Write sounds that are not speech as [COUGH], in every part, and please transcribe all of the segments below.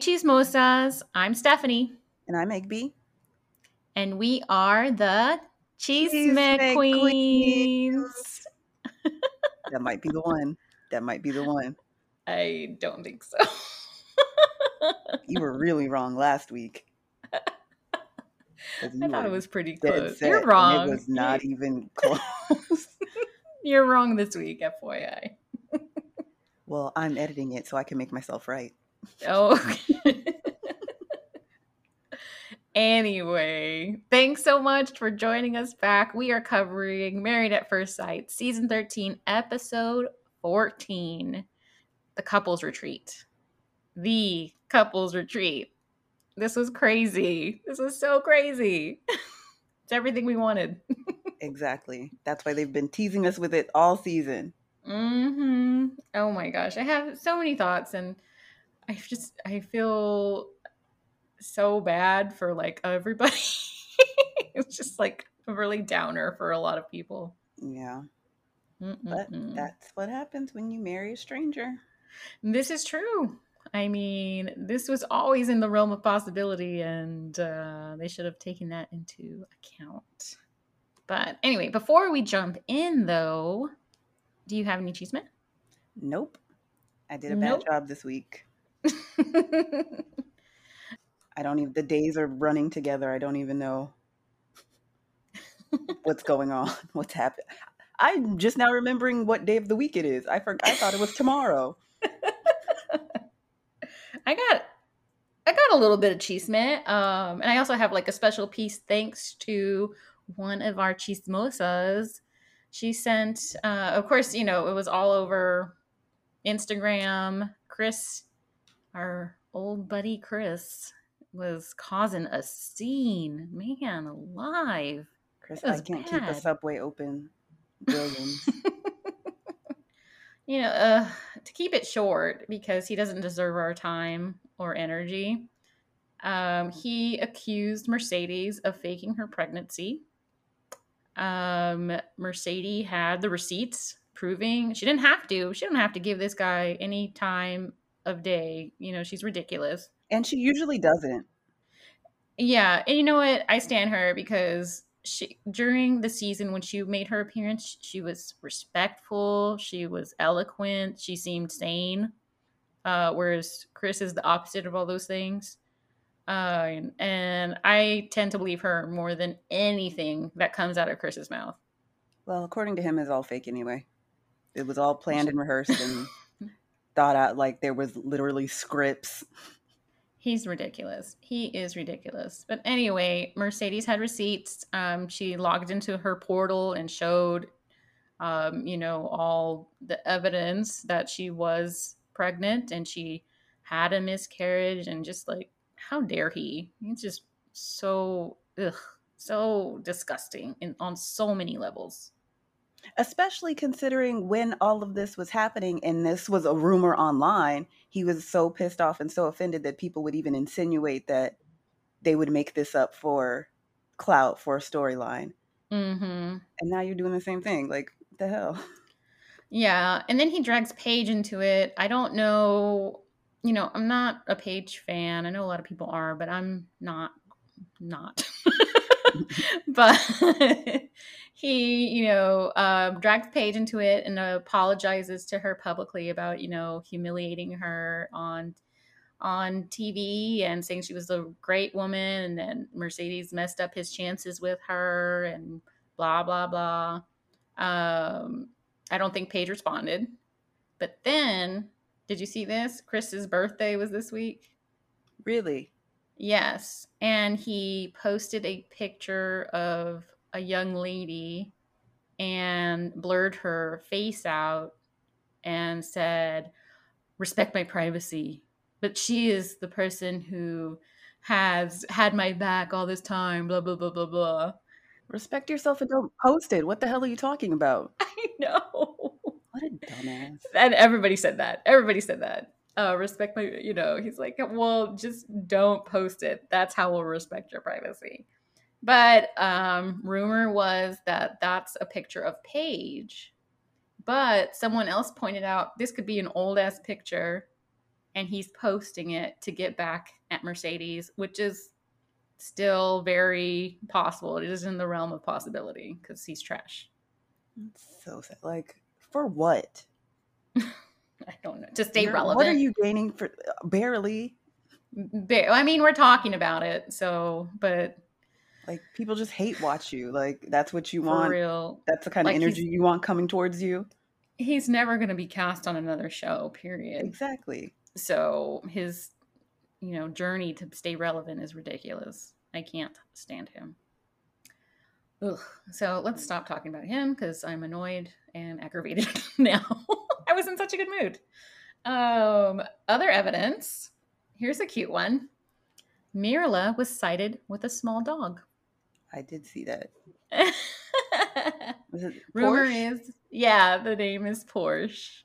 Chismosas. I'm Stephanie. And I'm Egby. And we are the Cheese Queens. that might be the one. That might be the one. I don't think so. you were really wrong last week. [LAUGHS] I thought it was pretty close. You're wrong. It was not even close. [LAUGHS] You're wrong this week, FYI. well, I'm editing it so I can make myself right. Oh. [LAUGHS] anyway, thanks so much for joining us back. We are covering Married at First Sight, season 13, episode 14 The Couples Retreat. The Couples Retreat. This was crazy. This was so crazy. [LAUGHS] it's everything we wanted. [LAUGHS] exactly. That's why they've been teasing us with it all season. Mm-hmm. Oh my gosh. I have so many thoughts and I just I feel so bad for like everybody. [LAUGHS] it's just like a really downer for a lot of people. Yeah. Mm-mm-mm. But that's what happens when you marry a stranger. This is true. I mean, this was always in the realm of possibility, and uh, they should have taken that into account. But anyway, before we jump in, though, do you have any chisme? Nope. I did a nope. bad job this week. I don't even, the days are running together. I don't even know what's going on, [LAUGHS] what's happening. I'm just now remembering what day of the week it is. I forgot, I thought it was tomorrow. I got I got a little bit of chisme. Um, and I also have like a special piece thanks to one of our chismosas. She sent, uh, of course, you know, it was all over Instagram. Chris our old buddy Chris was causing a scene. Man alive. Chris, I can't bad. keep a subway open. Billions. [LAUGHS] you know, uh, to keep it short, because he doesn't deserve our time or energy, um, he accused Mercedes of faking her pregnancy. Um, Mercedes had the receipts proving she didn't have to. She didn't have to give this guy any time of day. You know, she's ridiculous. And she usually doesn't. Yeah. And you know what? I stand her because she during the season when she made her appearance, she was respectful, she was eloquent, she seemed sane. Uh, whereas Chris is the opposite of all those things. Uh, and, I tend to believe her more than anything that comes out of Chris's mouth. Well, according to him, it's all fake anyway. It was all planned and rehearsed and thought out like there was literally scripts. He's ridiculous. He is ridiculous. But anyway, Mercedes had receipts. Um, she logged into her portal and showed, um, you know, all the evidence that she was pregnant and she had a miscarriage. And just like, how dare he? He's just so, ugh, so disgusting and on so many levels especially considering when all of this was happening and this was a rumor online, he was so pissed off and so offended that people would even insinuate that they would make this up for clout for a storyline. Mm-hmm. And now you're doing the same thing. Like, the hell? Yeah. And then he drags Paige into it. I don't know. You know, I'm not a Paige fan. I know a lot of people are, but I'm not. Not. [LAUGHS] but [LAUGHS] he, you know, um, drags Paige into it and apologizes to her publicly about, you know, humiliating her on on TV and saying she was a great woman and then Mercedes messed up his chances with her and blah blah blah. Um, I don't think Paige responded. But then, did you see this? Chris's birthday was this week. Really? Yes. And he posted a picture of a young lady and blurred her face out and said, respect my privacy. But she is the person who has had my back all this time, blah, blah, blah, blah, blah. Respect yourself and don't post it. What the hell are you talking about? [LAUGHS] I know. What a dumbass. And everybody said that. Everybody said that uh, respect my, you know, he's like, well, just don't post it. That's how we'll respect your privacy. But um, rumor was that that's a picture of Paige. But someone else pointed out this could be an old ass picture and he's posting it to get back at Mercedes, which is still very possible. It is in the realm of possibility because he's trash. It's so sad. Like for what? [LAUGHS] I don't know. To stay You're- relevant. What are you gaining for barely? Ba- I mean, we're talking about it, so but Like people just hate watch you. Like that's what you for want. real, That's the kind like, of energy you want coming towards you. he's never going to be cast on another show. Period. Exactly. So his, you know, journey to stay relevant is ridiculous. I can't stand him. Ugh. So let's stop talking about him because I'm annoyed and aggravated [LAUGHS] now. [LAUGHS] I was in such a good mood. Um, other evidence. Here's a cute one. Myrla was sighted with a small dog. I did see that. [LAUGHS] Rumor is, yeah, the name is Porsche.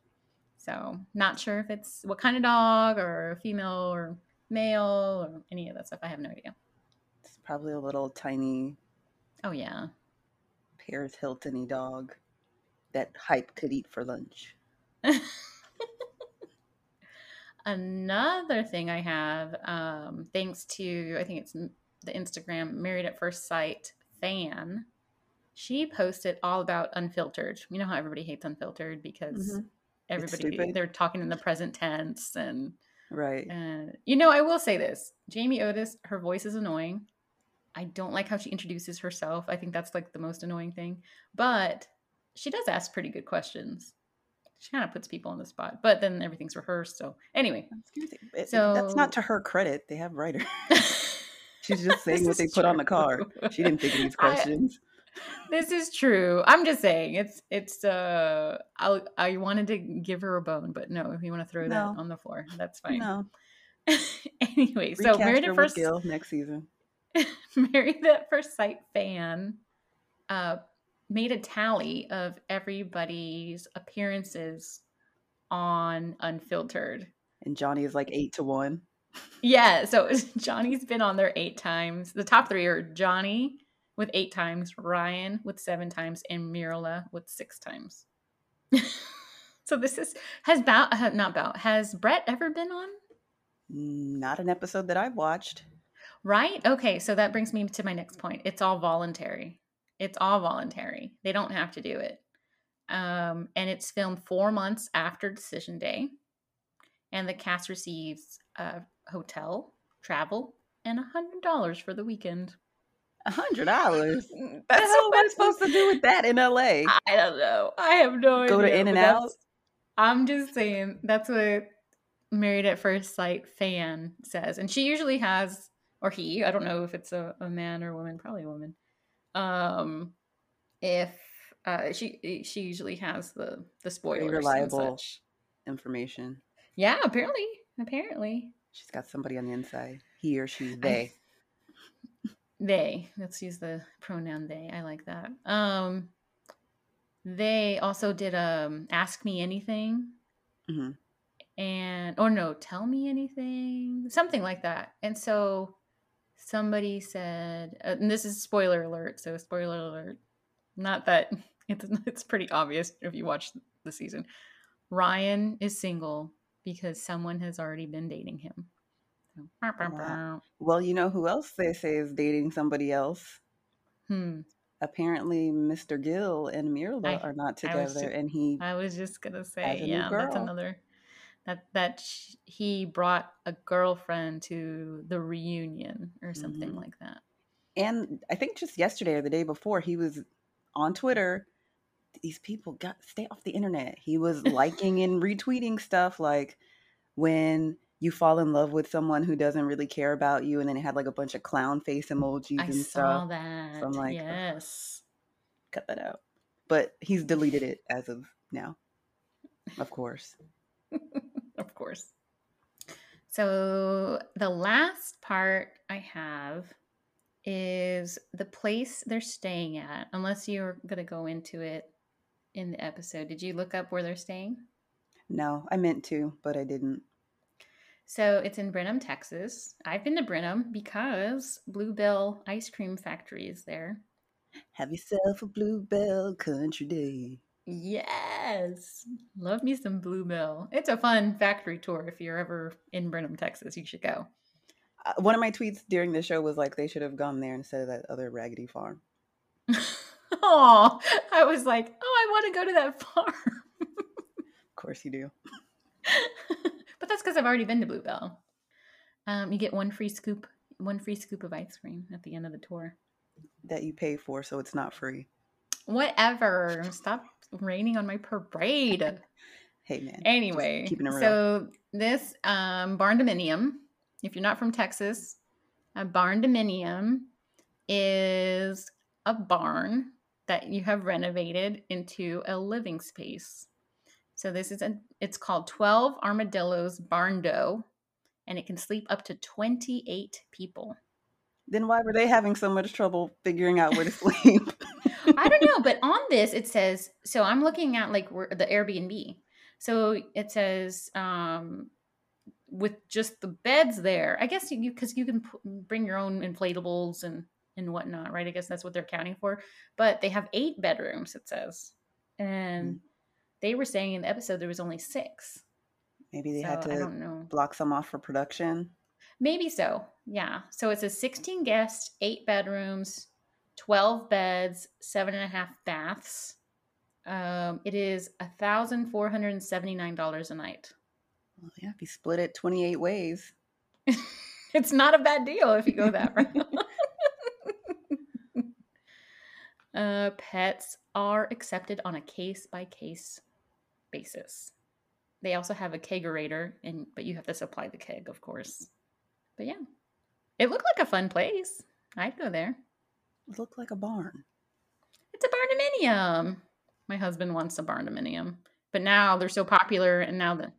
So, not sure if it's what kind of dog or female or male or any of that stuff. I have no idea. It's probably a little tiny Oh, yeah. Paris Hilton-y dog that hype could eat for lunch. [LAUGHS] Another thing I have, um, thanks to, I think it's the Instagram Married at First Sight fan, she posted all about unfiltered. You know how everybody hates unfiltered because Mhm. everybody, they're talking in the present tense and Right. And you know, I will say this: Jamie Otis, her voice is annoying. I don't like how she introduces herself. I think that's like the most annoying thing. But she does ask pretty good questions. She kind of puts people on the spot, but then everything's rehearsed. So anyway, So- that's not to her credit. They have writers. [LAUGHS] She's just saying what they is put on the card. She didn't think of these [LAUGHS] I- questions. this is true. I'm just saying it's it's. uh I I wanted to give her a bone, but no. If you want to throw No. that on the floor, that's fine. No. [LAUGHS] anyway, so Recast married at first Gil next season. [LAUGHS] Married at First Sight fan uh, made a tally of everybody's appearances on Unfiltered. And Johnny is like eight to one. Yeah, so [LAUGHS] Johnny's been on there eight times. The top three are Johnny with eight times, Ryan with seven times, and Myrla with six times. [LAUGHS] so this is has Bao uh, not Bao has Brett ever been on? Not an episode that I've watched. Right? Okay, so that brings me to my next point. It's all voluntary. It's all voluntary. They don't have to do it. Um, and it's filmed four months after decision day. And the cast receives a hotel, travel, and a hundred dollars for the weekend. A hundred dollars. What That's hell am I what- supposed to do with that in LA? I don't know. I have no idea. Go to In and Out? I'm just saying that's what Married at First Sight fan says, and she usually has, or he. I don't know if it's a, a man or a woman. Probably a woman. Um, if uh, she she usually has the the spoilers reliable. Information. Yeah, apparently, apparently She's got somebody on the inside. He or she, they. they. Let's use the pronoun they. I like that. Um, they also did um ask me anything Mm-hmm. and or no tell me anything something like that and so somebody said uh, and this is spoiler alert so spoiler alert not that [LAUGHS] it's it's pretty obvious if you watch the season ryan is single because someone has already been dating him so, bah, bah, Wow. Well, you know who else they say is dating somebody else? hmm Apparently, Mr. Gil and Myrla I- are not together, ju- and he i was just gonna say yeah that's another that that sh- he brought a girlfriend to the reunion or something Mhm. like that and I think just yesterday or the day before, he was on Twitter. These people got stay off the internet. He was liking and retweeting stuff like when you fall in love with someone who doesn't really care about you, and then it had like a bunch of clown face mm, emojis I and saw stuff. that. I'm like, yes. Cut that out. But he's deleted it as of now, of course. [LAUGHS] of course. So the last part I have is the place they're staying at. Unless you're going to go into it in the episode. Did you look up where they're staying? No, I meant to, but I didn't. So it's in Brenham, Texas. I've been to Brenham because Bluebell Ice Cream Factory is there. Have yourself a bluebell country day. Yes. Love me some Bluebell. It's a fun factory tour. If you're ever in Brenham, Texas, you should go. Uh, one of my tweets during the show was like they should have gone there instead of that other raggedy farm. Oh, I was like, oh, I want to go to that farm. of course you do. [LAUGHS] but that's because I've already been to Bluebell. Um, you get one free scoop, one free scoop of ice cream at the end of the tour. That you pay for, so it's not free. Whatever. Stop raining on my parade. [LAUGHS] hey man. Anyway, keeping it real. so this um, barn dominium, if you're not from Texas, a barn dominium is a barn that you have renovated into a living space. So this is a it's called 12 Armadillos Barn Barndo and it can sleep up to 28 people. Then why were they having so much trouble figuring out where to [LAUGHS] sleep? I don't know, but [LAUGHS] on this it says so I'm looking at like the Airbnb. So it says um with just the beds there. I guess you because you can p- bring your own inflatables and and whatnot, right? I guess that's what they're counting for. But they have eight bedrooms, it says. And mm. they were saying in the episode there was only six. Maybe they so, had to block some off for production. Maybe so. Yeah. So it's a 16 guest, eight bedrooms, 12 beds, seven and a half baths. Um, it is $1,479 a night. Well, yeah, if you split it 28 ways. [LAUGHS] it's not a bad deal if you go that route. [LAUGHS] Uh, pets are accepted on a case by case basis. They also have a kegerator, and but you have to supply the keg, of course. But yeah, it looked like a fun place. I'd go there. It looked like a barn. It's a barndominium. My husband wants a barndominium, but now they're so popular, and now the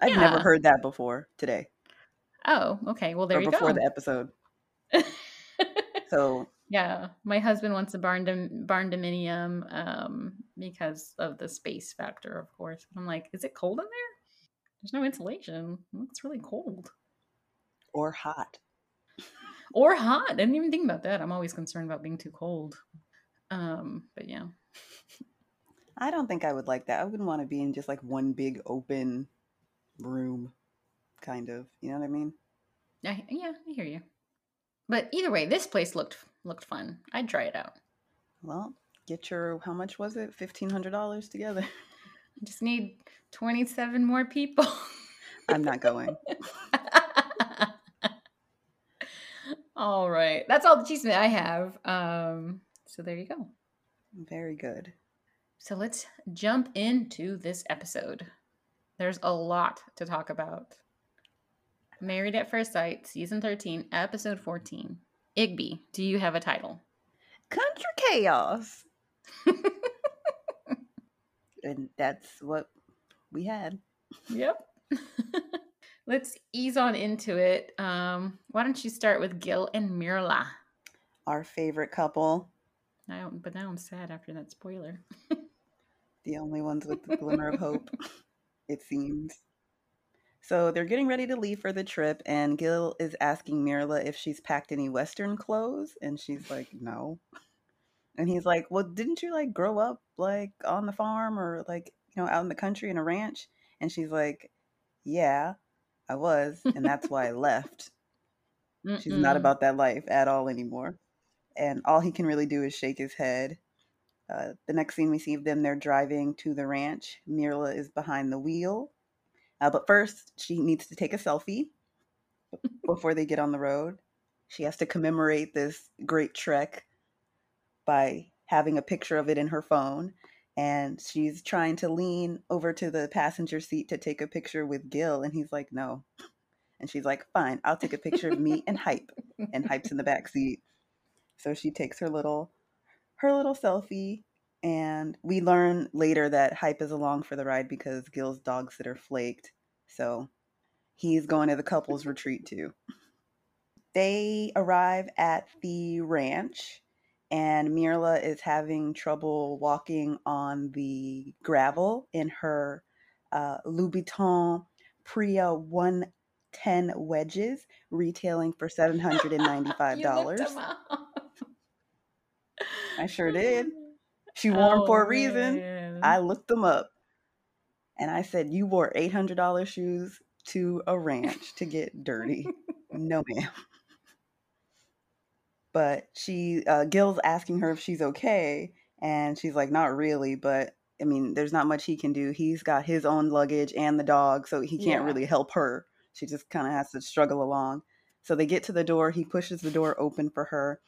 I've yeah. never heard that before today. Oh, okay. Well, there or you before go. Before the episode. [LAUGHS] so yeah, my husband wants a barn dom- barn dominium um, because of the space factor, of course. I'm like, is it cold in there? There's no insulation. It's really cold. Or hot. or hot. I didn't even think about that. I'm always concerned about being too cold. Um, but yeah. I don't think I would like that. I wouldn't want to be in just like one big open room, kind of. You know what I mean? I, yeah, I hear you. But either way, this place looked looked fun. I'd try it out. Well, get your how much was it? Fifteen hundred dollars together. [LAUGHS] I just need twenty seven more people. [LAUGHS] I'm not going. [LAUGHS] all right, that's all the cheese I have. Um, so there you go. Very good. So let's jump into this episode. There's a lot to talk about. Married at First Sight, Season 13, Episode 14. Igby, do you have a title? Country Chaos. [LAUGHS] and that's what we had. Yep. [LAUGHS] Let's ease on into it. Um, why don't you start with Gil and Myrla? Our favorite couple. I don't, but now I'm sad after that spoiler. [LAUGHS] the only ones with the glimmer of hope, it seems. So they're getting ready to leave for the trip, and Gil is asking Myrla if she's packed any Western clothes, and she's like, "No." And he's like, "Well, didn't you like grow up like on the farm or like you know out in the country in a ranch?" And she's like, "Yeah, I was, and that's why I [LAUGHS] left." She's not about that life at all anymore, and all he can really do is shake his head. Uh, the next scene we see of them, they're driving to the ranch. Myrla is behind the wheel uh, but first, she needs to take a selfie [LAUGHS] before they get on the road. She has to commemorate this great trek by having a picture of it in her phone. And she's trying to lean over to the passenger seat to take a picture with Gil. And he's like, no. And she's like, fine, I'll take a picture of me and Hype. And Hype's in the back seat. So she takes her little her little selfie and we learn later that Hype is along for the ride because Gil's dog sitter flaked. So he's going to the couple's retreat too. They arrive at the ranch, and Myrla is having trouble walking on the gravel in her uh, Louboutin Pria 110 wedges, retailing for [LAUGHS] $795. I sure did. She wore oh, them for a reason. Man. I looked them up and I said, You wore $800 shoes to a ranch to get dirty. [LAUGHS] no, ma'am. But she, uh, Gil's asking her if she's okay. And she's like, Not really. But I mean, there's not much he can do. He's got his own luggage and the dog, so he can't yeah. really help her. She just kind of has to struggle along. So they get to the door. He pushes the door open for her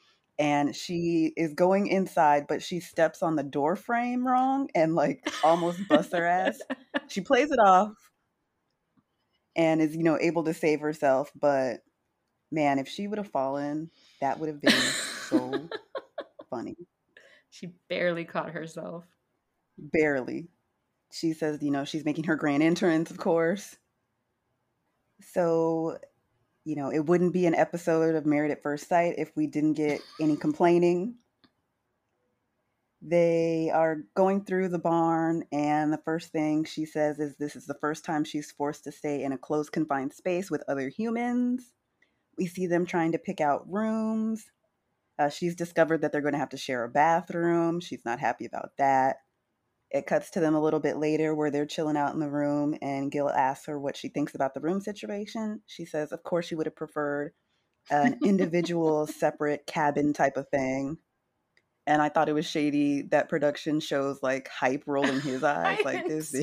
and she is going inside, but she steps on the door frame wrong and like almost busts her ass. She [LAUGHS] plays it off and is, you know, able to save herself. But man, if she would have fallen, that would have been so [LAUGHS] funny. She barely caught herself. Barely. She says, you know, she's making her grand entrance, of course. So you know, it wouldn't be an episode of Married at First Sight if we didn't get any complaining. They are going through the barn, and the first thing she says is this is the first time she's forced to stay in a closed, confined space with other humans. We see them trying to pick out rooms. Uh, she's discovered that they're going to have to share a bathroom. She's not happy about that. It cuts to them a little bit later where they're chilling out in the room, and Gil asks her what she thinks about the room situation. She says, of course, she would have preferred an individual, [LAUGHS] separate cabin type of thing. And I thought it was shady that production shows like hype rolling his [LAUGHS] eyes like this. [LAUGHS]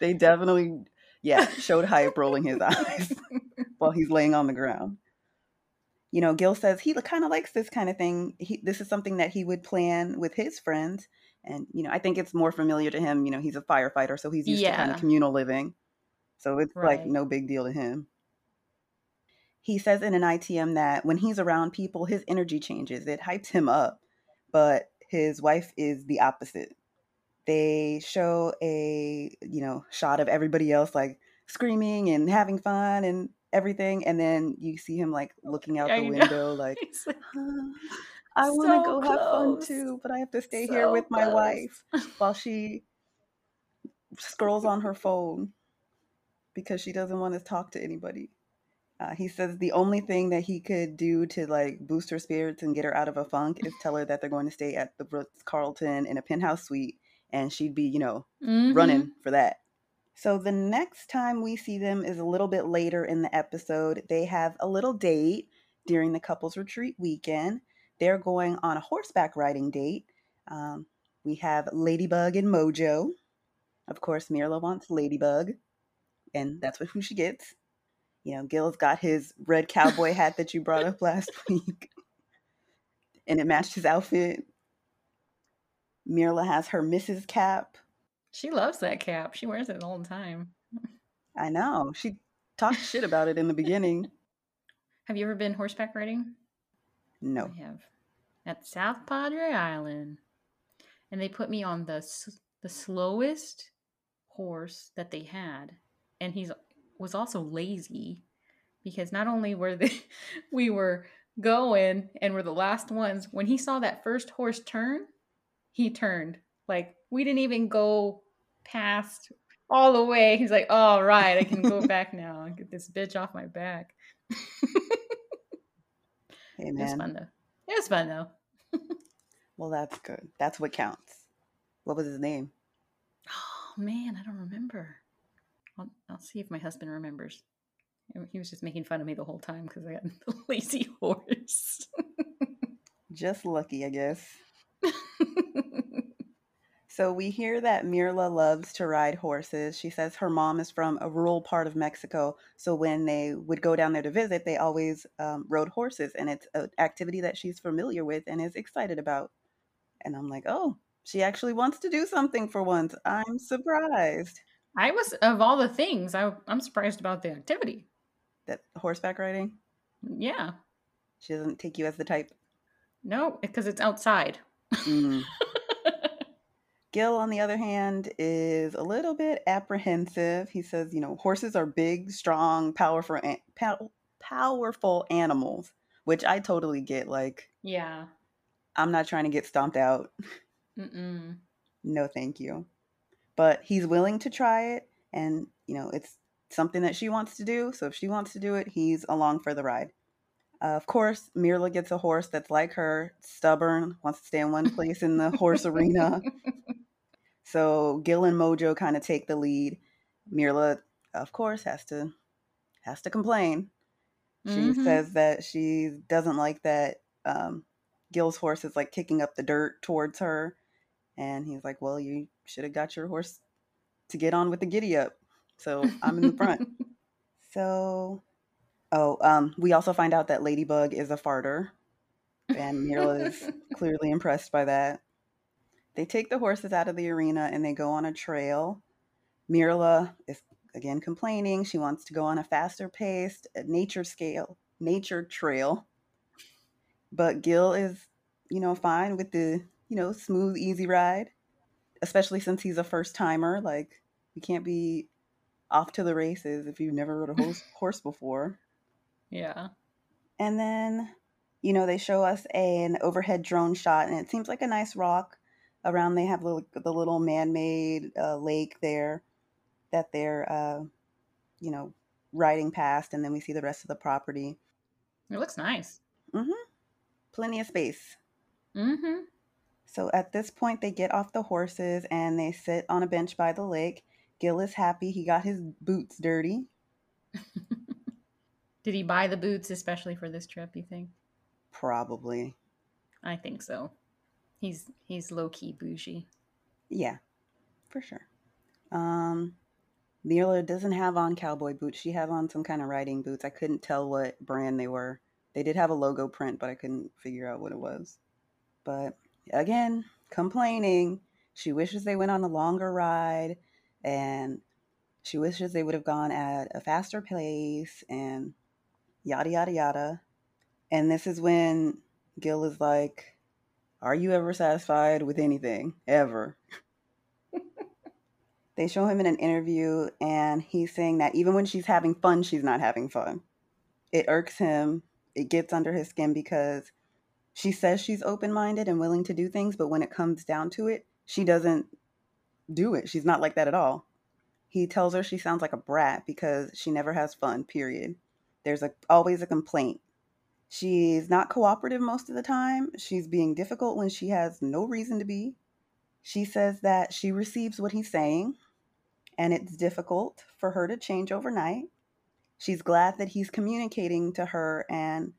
they definitely, yeah, showed hype rolling his eyes while he's laying on the ground you know, Gil says he kind of likes this kind of thing. He, this is something that he would plan with his friends. And, you know, I think it's more familiar to him. You know, he's a firefighter, so he's used yeah. to kind of communal living. So it's right. like no big deal to him. He says in an ITM that when he's around people, his energy changes. It hypes him up. But his wife is the opposite. They show a, you know, shot of everybody else like screaming and having fun and everything, and then you see him like looking out the window, like, [LAUGHS] like I want to go close. have fun too, but I have to stay so here with my close. wife while she scrolls on her phone because she doesn't want to talk to anybody. Uh, he says the only thing that he could do to like boost her spirits and get her out of a funk is tell her that they're going to stay at the Ritz Carlton in a penthouse suite, and she'd be, you know, mm-hmm. running for that. So the next time we see them is a little bit later in the episode. They have a little date during the couples retreat weekend. They're going on a horseback riding date. Um, we have Ladybug and Mojo. Of course, Myrla wants Ladybug, and that's what who she gets. You know, Gil's got his red cowboy hat that you brought up last [LAUGHS] week, and it matched his outfit. Myrla has her Mrs. cap she loves that cap. She wears it all the time. I know. She talked shit [LAUGHS] about it in the beginning. Have you ever been horseback riding? No. I have. At South Padre Island. And they put me on the the slowest horse that they had. And he's was also lazy because not only were they [LAUGHS] we were going and we're the last ones when he saw that first horse turn, he turned. Like we didn't even go past all the way. He's like, "All right, I can go [LAUGHS] back now and get this bitch off my back." [LAUGHS] hey, man. It was fun though. It was fun though. [LAUGHS] well, that's good. That's what counts. What was his name? Oh man, I don't remember. I'll, I'll see if my husband remembers. He was just making fun of me the whole time because I got the lazy horse. just lucky, I guess. So we hear that Myrla loves to ride horses. She says her mom is from a rural part of Mexico. So when they would go down there to visit, they always um, rode horses. And it's an activity that she's familiar with and is excited about. And I'm like, oh, she actually wants to do something for once. I'm surprised. I was, of all the things, I, I'm surprised about the activity. That horseback riding? Yeah. She doesn't take you as the type? No, because it's outside. Mm. Gil, on the other hand, is a little bit apprehensive. He says, you know, horses are big, strong, powerful, pow- powerful animals, which I totally get. Like, yeah, I'm not trying to get stomped out. Mm-mm. No, thank you. But he's willing to try it, and you know, it's something that she wants to do. So if she wants to do it, he's along for the ride. Uh, of course, Myrla gets a horse that's like her, stubborn, wants to stay in one [LAUGHS] place in the horse arena. [LAUGHS] So Gil and Mojo kind of take the lead. Myrla, of course, has to has to complain. She Mhm. says that she doesn't like that um, Gil's horse is like kicking up the dirt towards her, and he's like, "Well, you should have got your horse to get on with the giddy up." So I'm in the front. [LAUGHS] So, oh, um, we also find out that Ladybug is a farter, and Myrla is [LAUGHS] clearly impressed by that. They take the horses out of the arena and they go on a trail. Myrla is again complaining. She wants to go on a faster paced nature scale, nature trail. But Gil is, you know, fine with the, you know, smooth, easy ride, especially since he's a first timer. Like, you can't be off to the races if you've never rode a horse, [LAUGHS] horse before. yeah. And then, you know, they show us an overhead drone shot, and it seems like a nice rock. Around, they have little, the little man-made uh, lake there that they're, uh, you know, riding past, and then we see the rest of the property. It looks nice. hmm Plenty of space. Mm-hmm. So at this point, they get off the horses and they sit on a bench by the lake. Gil is happy he got his boots dirty. [LAUGHS] Did he buy the boots especially for this trip, you think? Probably. I think so. He's he's low key bougie. Yeah, for sure. Um, Myrla doesn't have on cowboy boots. She has on some kind of riding boots. I couldn't tell what brand they were. They did have a logo print, but I couldn't figure out what it was. But again, complaining. She wishes they went on a longer ride and she wishes they would have gone at a faster pace and yada, yada, yada. And this is when Gil is like, Are you ever satisfied with anything? Ever? [LAUGHS] they show him in an interview and he's saying that even when she's having fun, she's not having fun. It irks him, it gets under his skin because she says she's open minded and willing to do things, but when it comes down to it, she doesn't do it. She's not like that at all. He tells her she sounds like a brat because she never has fun, period. There's a, always a complaint. She's not cooperative most of the time. She's being difficult when she has no reason to be. She says that she receives what he's saying and it's difficult for her to change overnight. She's glad that he's communicating to her and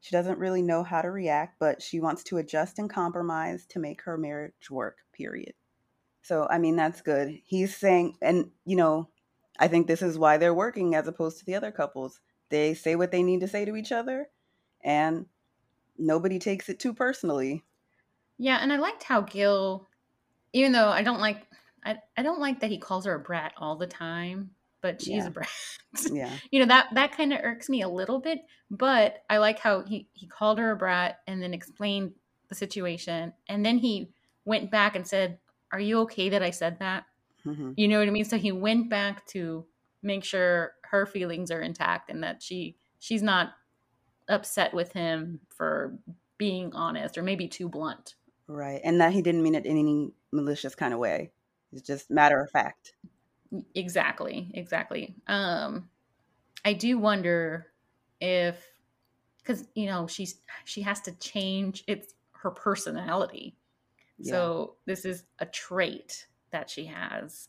she doesn't really know how to react, but she wants to adjust and compromise to make her marriage work, period. So, I mean, that's good. He's saying, and, you know, I think this is why they're working as opposed to the other couples. They say what they need to say to each other, and nobody takes it too personally. Yeah, and I liked how Gil, even though I don't like, I, I don't like that he calls her a brat all the time, but she's Yeah. a brat. [LAUGHS] Yeah. you know that that kind of irks me a little bit. But I like how he he called her a brat and then explained the situation, and then he went back and said, "Are you okay that I said that?" hmm You know what I mean? So he went back to make sure her feelings are intact and that she she's not upset with him for being honest or maybe too blunt. Right. And that he didn't mean it in any malicious kind of way. It's just matter of fact. Exactly, exactly. Um I do wonder if cuz you know, she's she has to change it's her personality. Yeah. So this is a trait that she has.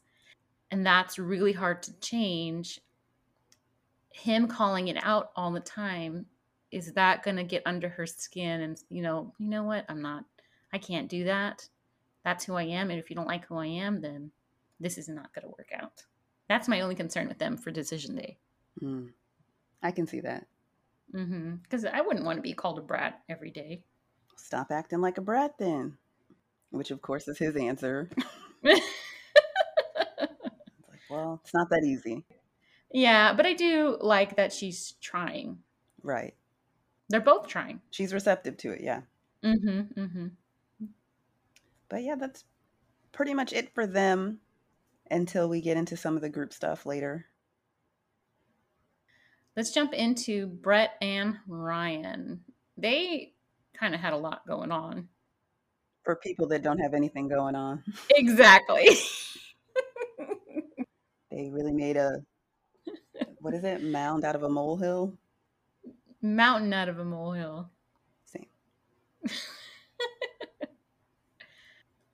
And that's really hard to change. Him calling it out all the time, is that going to get under her skin and you know, you know what? I'm not I can't do that. That's who I am and if you don't like who I am, then this is not going to work out. That's my only concern with them for decision day. Mm. I can see that. Mhm. Cuz I wouldn't want to be called a brat every day. Stop acting like a brat then. Which, of course, is his answer. [LAUGHS] It's like, well, it's not that easy. yeah, but I do like that she's trying. Right. They're both trying. She's receptive to it. Yeah. Mhm. Mhm. But yeah, that's pretty much it for them until we get into some of the group stuff later. Let's jump into Brett and Ryan. They kind of had a lot going on. For people that don't have anything going on, [LAUGHS] Exactly. they really made a what is it mound out of a molehill? Mountain out of a molehill. Same. [LAUGHS]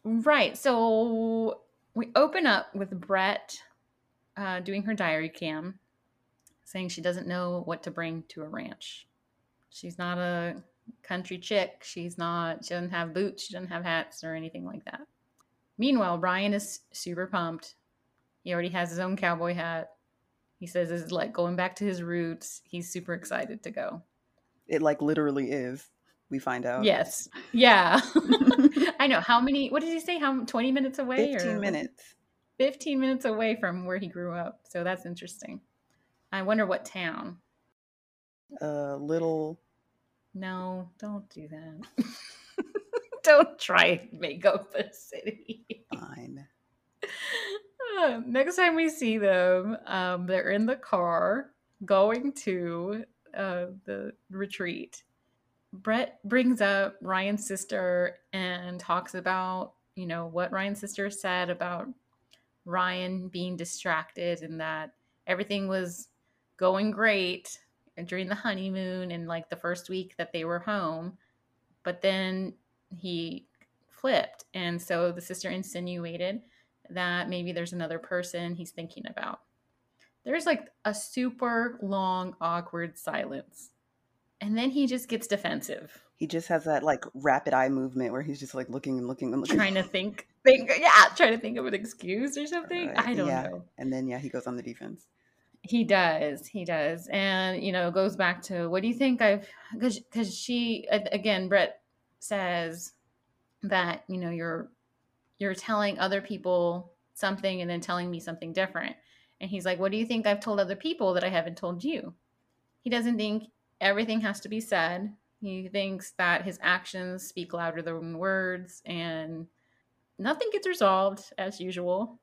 Right. So we open up with Brett uh, doing her diary cam, saying she doesn't know what to bring to a ranch. She's not a country chick. She's not, she doesn't have boots. She doesn't have hats or anything like that. Meanwhile, Brian is super pumped. He already has his own cowboy hat. He says it's like going back to his roots. He's super excited to go. It like literally is. We find out. Yes. Yeah. [LAUGHS] I know. How many, what did he say? How 20 minutes away? 15 or minutes. 15 minutes away from where he grew up. So that's interesting. I wonder what town. A little. No, don't do that. [LAUGHS] don't try and make up a city. Fine. [LAUGHS] [LAUGHS] Next time we see them, um, they're in the car going to uh, the retreat. Brett brings up Ryan's sister and talks about, you know, what Ryan's sister said about Ryan being distracted and that everything was going great during the honeymoon and like the first week that they were home. But then he flipped. And so the sister insinuated that maybe there's another person he's thinking about. There's like a super long, awkward silence. And then he just gets defensive, He just has that like rapid eye movement where he's just like looking and looking and looking. trying to think, think, yeah, trying to think of an excuse or something. Right, I don't yeah. know. And then yeah, he goes on the defense. He does. He does. And, you know, goes back to what do you think I've, because because she, again, Brett says that, you know, you're, you're telling other people something and then telling me something different. And he's like, what do you think I've told other people that I haven't told you? He doesn't think everything has to be said. He thinks that his actions speak louder than words and nothing gets resolved as usual.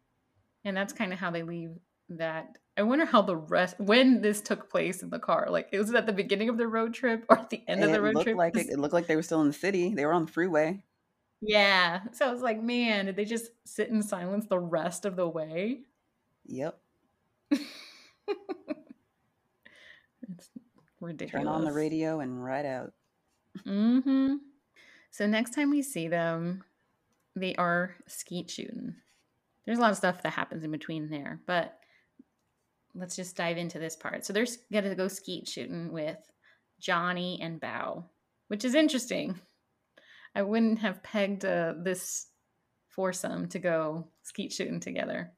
And that's kind of how they leave that. I wonder how the rest when this took place in the car. Like, was it at the beginning of the road trip or at the end And of the road looked trip? like it, it looked like they were still in the city. They were on the freeway. Yeah. So I was like, man, did they just sit in silence the rest of the way? Yep. It's ridiculous. Turn on the radio and ride out. Mm-hmm. So next time we see them, they are skeet shooting. There's a lot of stuff that happens in between there, but let's just dive into this part. So they're gonna go skeet shooting with Johnny and Bao, which is interesting. I wouldn't have pegged uh, this foursome to go skeet shooting together.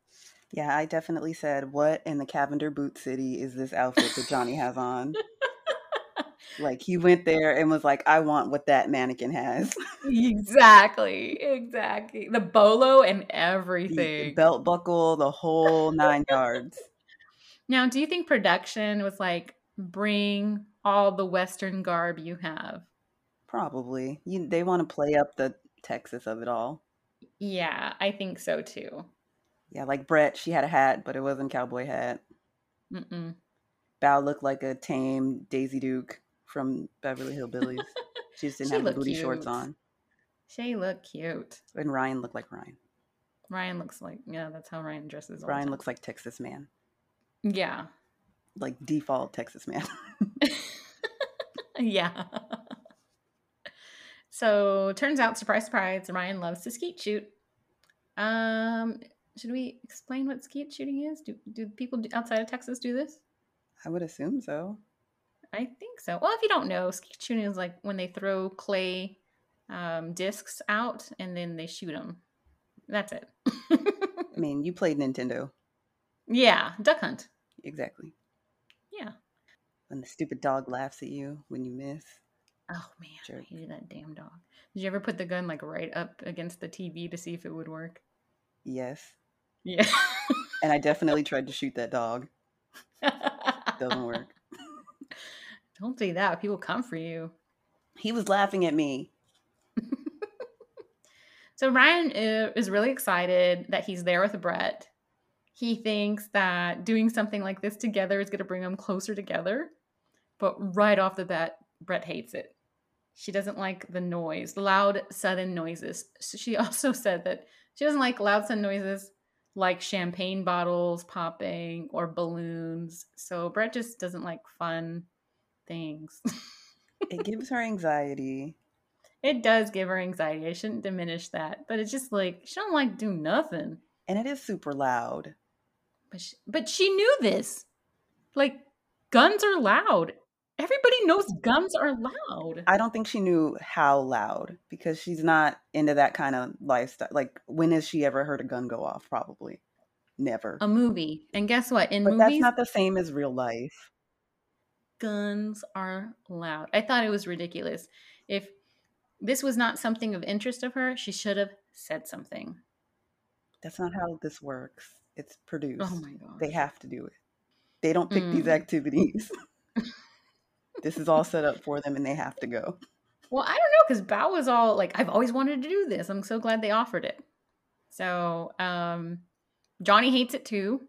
Yeah, I definitely said, "What in the Cavender Boot City is this outfit that Johnny has on?" [LAUGHS] like he went there and was like, "I want what that mannequin has." exactly, exactly. The bolo and everything, The everything. belt buckle, the whole nine [LAUGHS] yards. Now, do you think production was like bring all the Western garb you have? Probably. You, they want to play up the Texas of it all. Yeah, I think so too. Yeah, like Brett, she had a hat, but it wasn't cowboy hat. Mm-mm. Bao looked like a tame Daisy Duke from Beverly Hillbillies. [LAUGHS] She just didn't She have the booty shorts on. She looked cute. And Ryan looked like Ryan. Ryan looks like yeah, that's how Ryan dresses. Ryan looks like Texas man, yeah, like default Texas man. [LAUGHS] yeah. [LAUGHS] so turns out, surprise, surprise, Ryan loves to skeet shoot. Um, should we explain what skeet shooting is? Do do people outside of Texas do this? I would assume so. I think so. Well, if you don't know, skeet shooting is like when they throw clay um, discs out and then they shoot them. That's it. I mean, you played Nintendo. yeah, duck hunt. Exactly. Yeah. When the stupid dog laughs at you when you miss. Oh man, Jerk. I hated that damn dog. Did you ever put the gun like right up against the TV to see if it would work? Yes. Yeah. And I [LAUGHS] definitely tried to shoot that dog. Doesn't work. [LAUGHS] Don't say that. People come for you. He was laughing at me. [LAUGHS] So Ryan uh, is really excited that he's there with Brett. He thinks that doing something like this together is going to bring them closer together. But right off the bat, Brett hates it. She doesn't like the noise, loud, sudden noises. So She [LAUGHS] also said that she doesn't like loud, sudden noises like champagne bottles popping or balloons. So Brett just doesn't like fun, things. it [LAUGHS] gives her anxiety. It does give her anxiety. I shouldn't diminish that, but it's just like she don't like do nothing. And it is super loud. But she, but she knew this. Like guns are loud. Everybody knows guns are loud. I don't think she knew how loud because she's not into that kind of lifestyle. Like, when has she ever heard a gun go off? Probably never. A movie. And guess what? In but movies, that's not the same as real life. guns are loud. I thought it was ridiculous. If this was not something of interest of her, she should have said something. That's not how this works. It's produced. Oh my god. They have to do it. They don't pick these Mm. activities. [LAUGHS] this is all set up for them and they have to go. Well, I don't know because Bao was all like, "I've always wanted to do this. I'm so glad they offered it." So um, Johnny hates it too.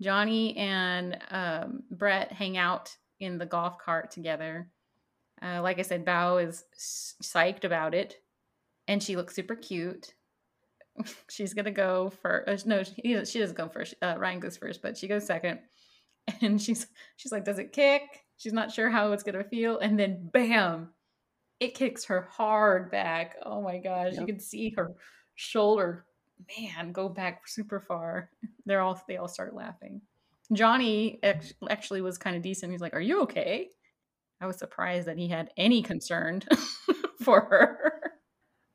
Johnny and um, Brett hang out in the golf cart together. Uh, like I said, Bao is psyched about it, and she looks super cute. [LAUGHS] She's gonna go first. No, she, she doesn't go first. Uh, Ryan goes first, but she goes second. [LAUGHS] And she's she's like, "Does it kick?" She's not sure how it's gonna feel, and then bam, it kicks her hard back. Oh my gosh, you can see her shoulder, man, go back super far. [LAUGHS] They're all they all start laughing. Johnny actually was kind of decent. He's like, "Are you okay?" I was surprised that he had any concern [LAUGHS] for her.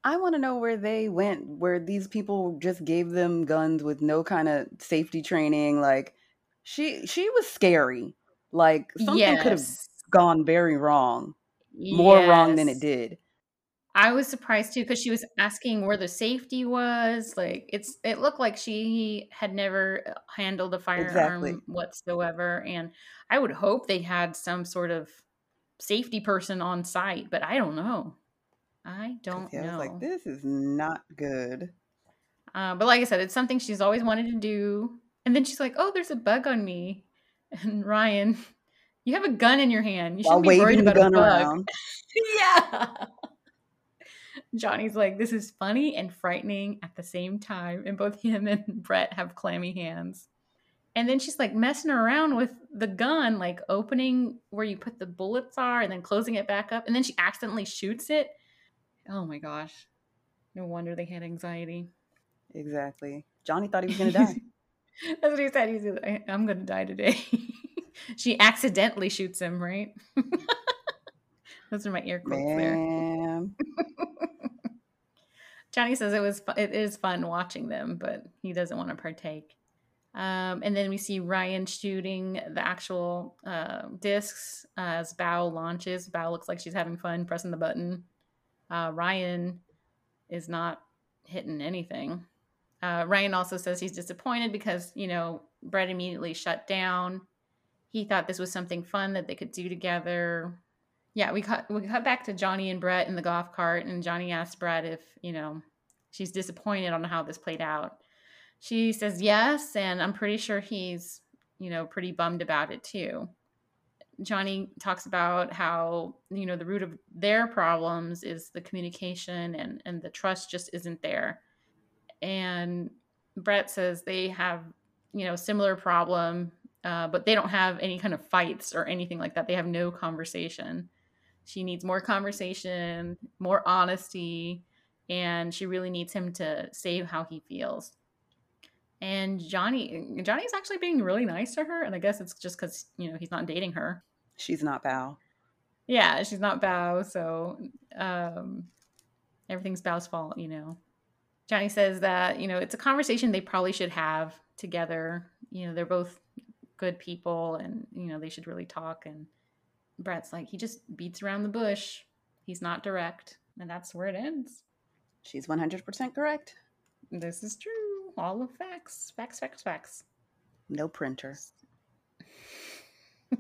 I want to know where they went, where these people just gave them guns with no kind of safety training. Like, she she was scary. Like something could have gone very wrong, more wrong than it did. I was surprised too because she was asking where the safety was. Like it's it looked like she had never uh, handled a firearm Exactly. whatsoever, and I would hope they had some sort of safety person on site, but I don't know. I don't yeah, I was know. like, this is not good. Uh, but like I said, it's something she's always wanted to do. And then she's like, "Oh, there's a bug on me." And Ryan, [LAUGHS] you have a gun in your hand. You shouldn't be worried about a gun bug. [LAUGHS] yeah. [LAUGHS] Johnny's like, this is funny and frightening at the same time. And both him and Brett have clammy hands. And then she's like messing around with the gun, like opening where you put the bullets are and then closing it back up. And then she accidentally shoots it. Oh my gosh. No wonder they had anxiety. Exactly. Johnny thought he was gonna die. That's what he said. He said, "I- I'm going to die today. [LAUGHS] she accidentally shoots him, right? [LAUGHS] Those are my ear quotes there. [LAUGHS] Johnny says it was it is fun watching them, but he doesn't want to partake. Um, and then we see Ryan shooting the actual uh, discs as Bao launches. Bao looks like she's having fun pressing the button. Uh, Ryan is not hitting anything. Uh, Ryan also says he's disappointed because you know Brett immediately shut down. He thought this was something fun that they could do together. Yeah, we cut we cut back to Johnny and Brett in the golf cart, and Johnny asks Brett if you know she's disappointed on how this played out. She says yes, and I'm pretty sure he's you know pretty bummed about it too. Johnny talks about how you know the root of their problems is the communication and and the trust just isn't there. And Brett says they have you know similar problem, uh, but they don't have any kind of fights or anything like that. They have no conversation. She needs more conversation, more honesty, and she really needs him to say how he feels. And Johnny Johnny's actually being really nice to her, and I guess it's just because you know he's not dating her. she's not Bao. Yeah, she's not Bao, so um, everything's Bao's fault, you know. Johnny says that you know it's a conversation they probably should have together. You know, they're both good people, and you know they should really talk. And Brett's like he just beats around the bush. He's not direct, and that's where it ends. She's 100% correct. This is true. All of facts, facts, facts, facts. No printer. [LAUGHS]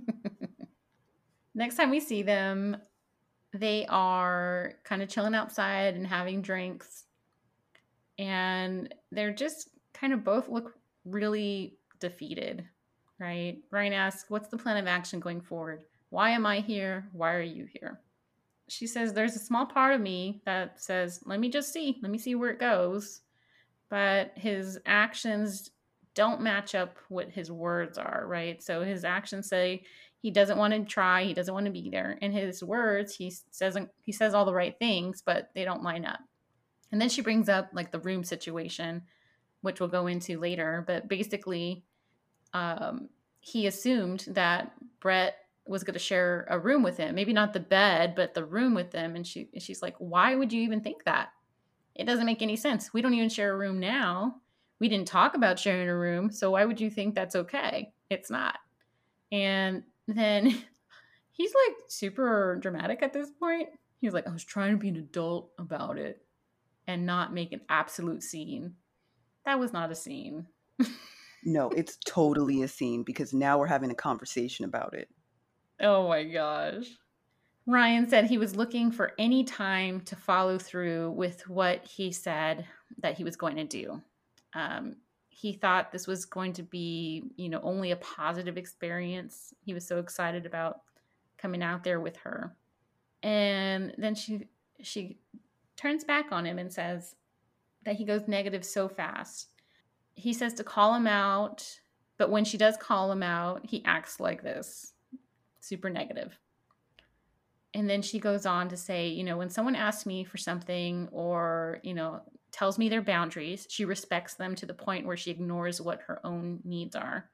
Next time we see them, they are kind of chilling outside and having drinks. And they're just kind of both look really defeated, right? Ryan asks, What's the plan of action going forward? Why am I here? Why are you here? She says, There's a small part of me that says, Let me just see. Let me see where it goes. But his actions don't match up what his words are, right? So his actions say He doesn't want to try. He doesn't want to be there. In his words, he says he says all the right things, but they don't line up. And then she brings up like the room situation, which we'll go into later. But basically, um, he assumed that Brett was going to share a room with him. Maybe not the bed, but the room with them. And she and she's like, "Why would you even think that? It doesn't make any sense. We don't even share a room now. We didn't talk about sharing a room, so why would you think that's okay? It's not." And then [LAUGHS] he's like super dramatic at this point. He's like, "I was trying to be an adult about it and not make an absolute scene." That was not a scene. [LAUGHS] no, it's totally a scene because now we're having a conversation about it. Oh my gosh. Ryan said he was looking for any time to follow through with what he said that he was going to do. Um, he thought this was going to be, you know, only a positive experience. He was so excited about coming out there with her. And then she she turns back on him and says that he goes negative so fast. He says to call him out, but when she does call him out, he acts like this super negative. And then she goes on to say, you know, when someone asks me for something or, you know, tells me their boundaries, she respects them to the point where she ignores what her own needs are.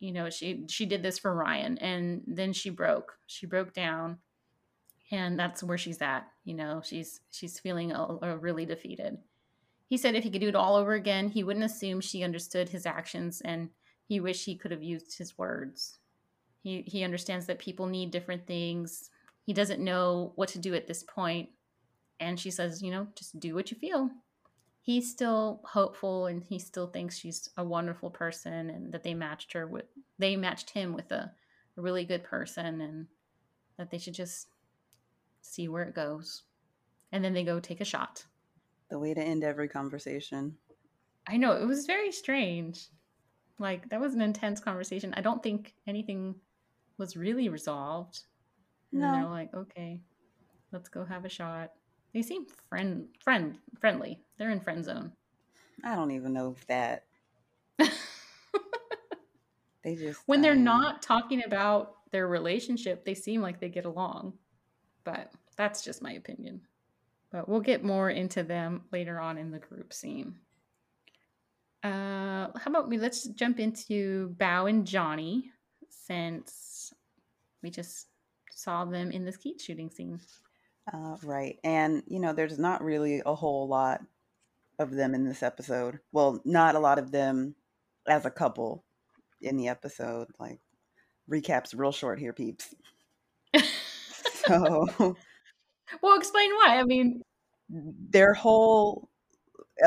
You know, she she did this for Ryan and then she broke. She broke down and that's where she's at, you know. She's she's feeling a, a really defeated. He said if he could do it all over again, he wouldn't assume she understood his actions and he wished he could have used his words. He he understands that people need different things. He doesn't know what to do at this point. And she says, you know, just do what you feel. He's still hopeful and he still thinks she's a wonderful person and that they matched her with they matched him with a, a really good person and that they should just see where it goes. And then they go take a shot. The way to end every conversation. I know, it was very strange. Like that was an intense conversation. I don't think anything was really resolved. No. And they're like, okay, let's go have a shot. They seem friend friend friendly. They're in friend zone. I don't even know if that. [LAUGHS] they just when they're um, not talking about their relationship, they seem like they get along. But that's just my opinion. But we'll get more into them later on in the group scene. Uh, how about we let's jump into Bao and Johnny since we just saw them in the skeet shooting scene. Uh, right. And, you know, there's not really a whole lot of them in this episode. Well, not a lot of them as a couple in the episode. Like, recaps real short here, peeps. [LAUGHS] so. [LAUGHS] well, explain why. I mean, their whole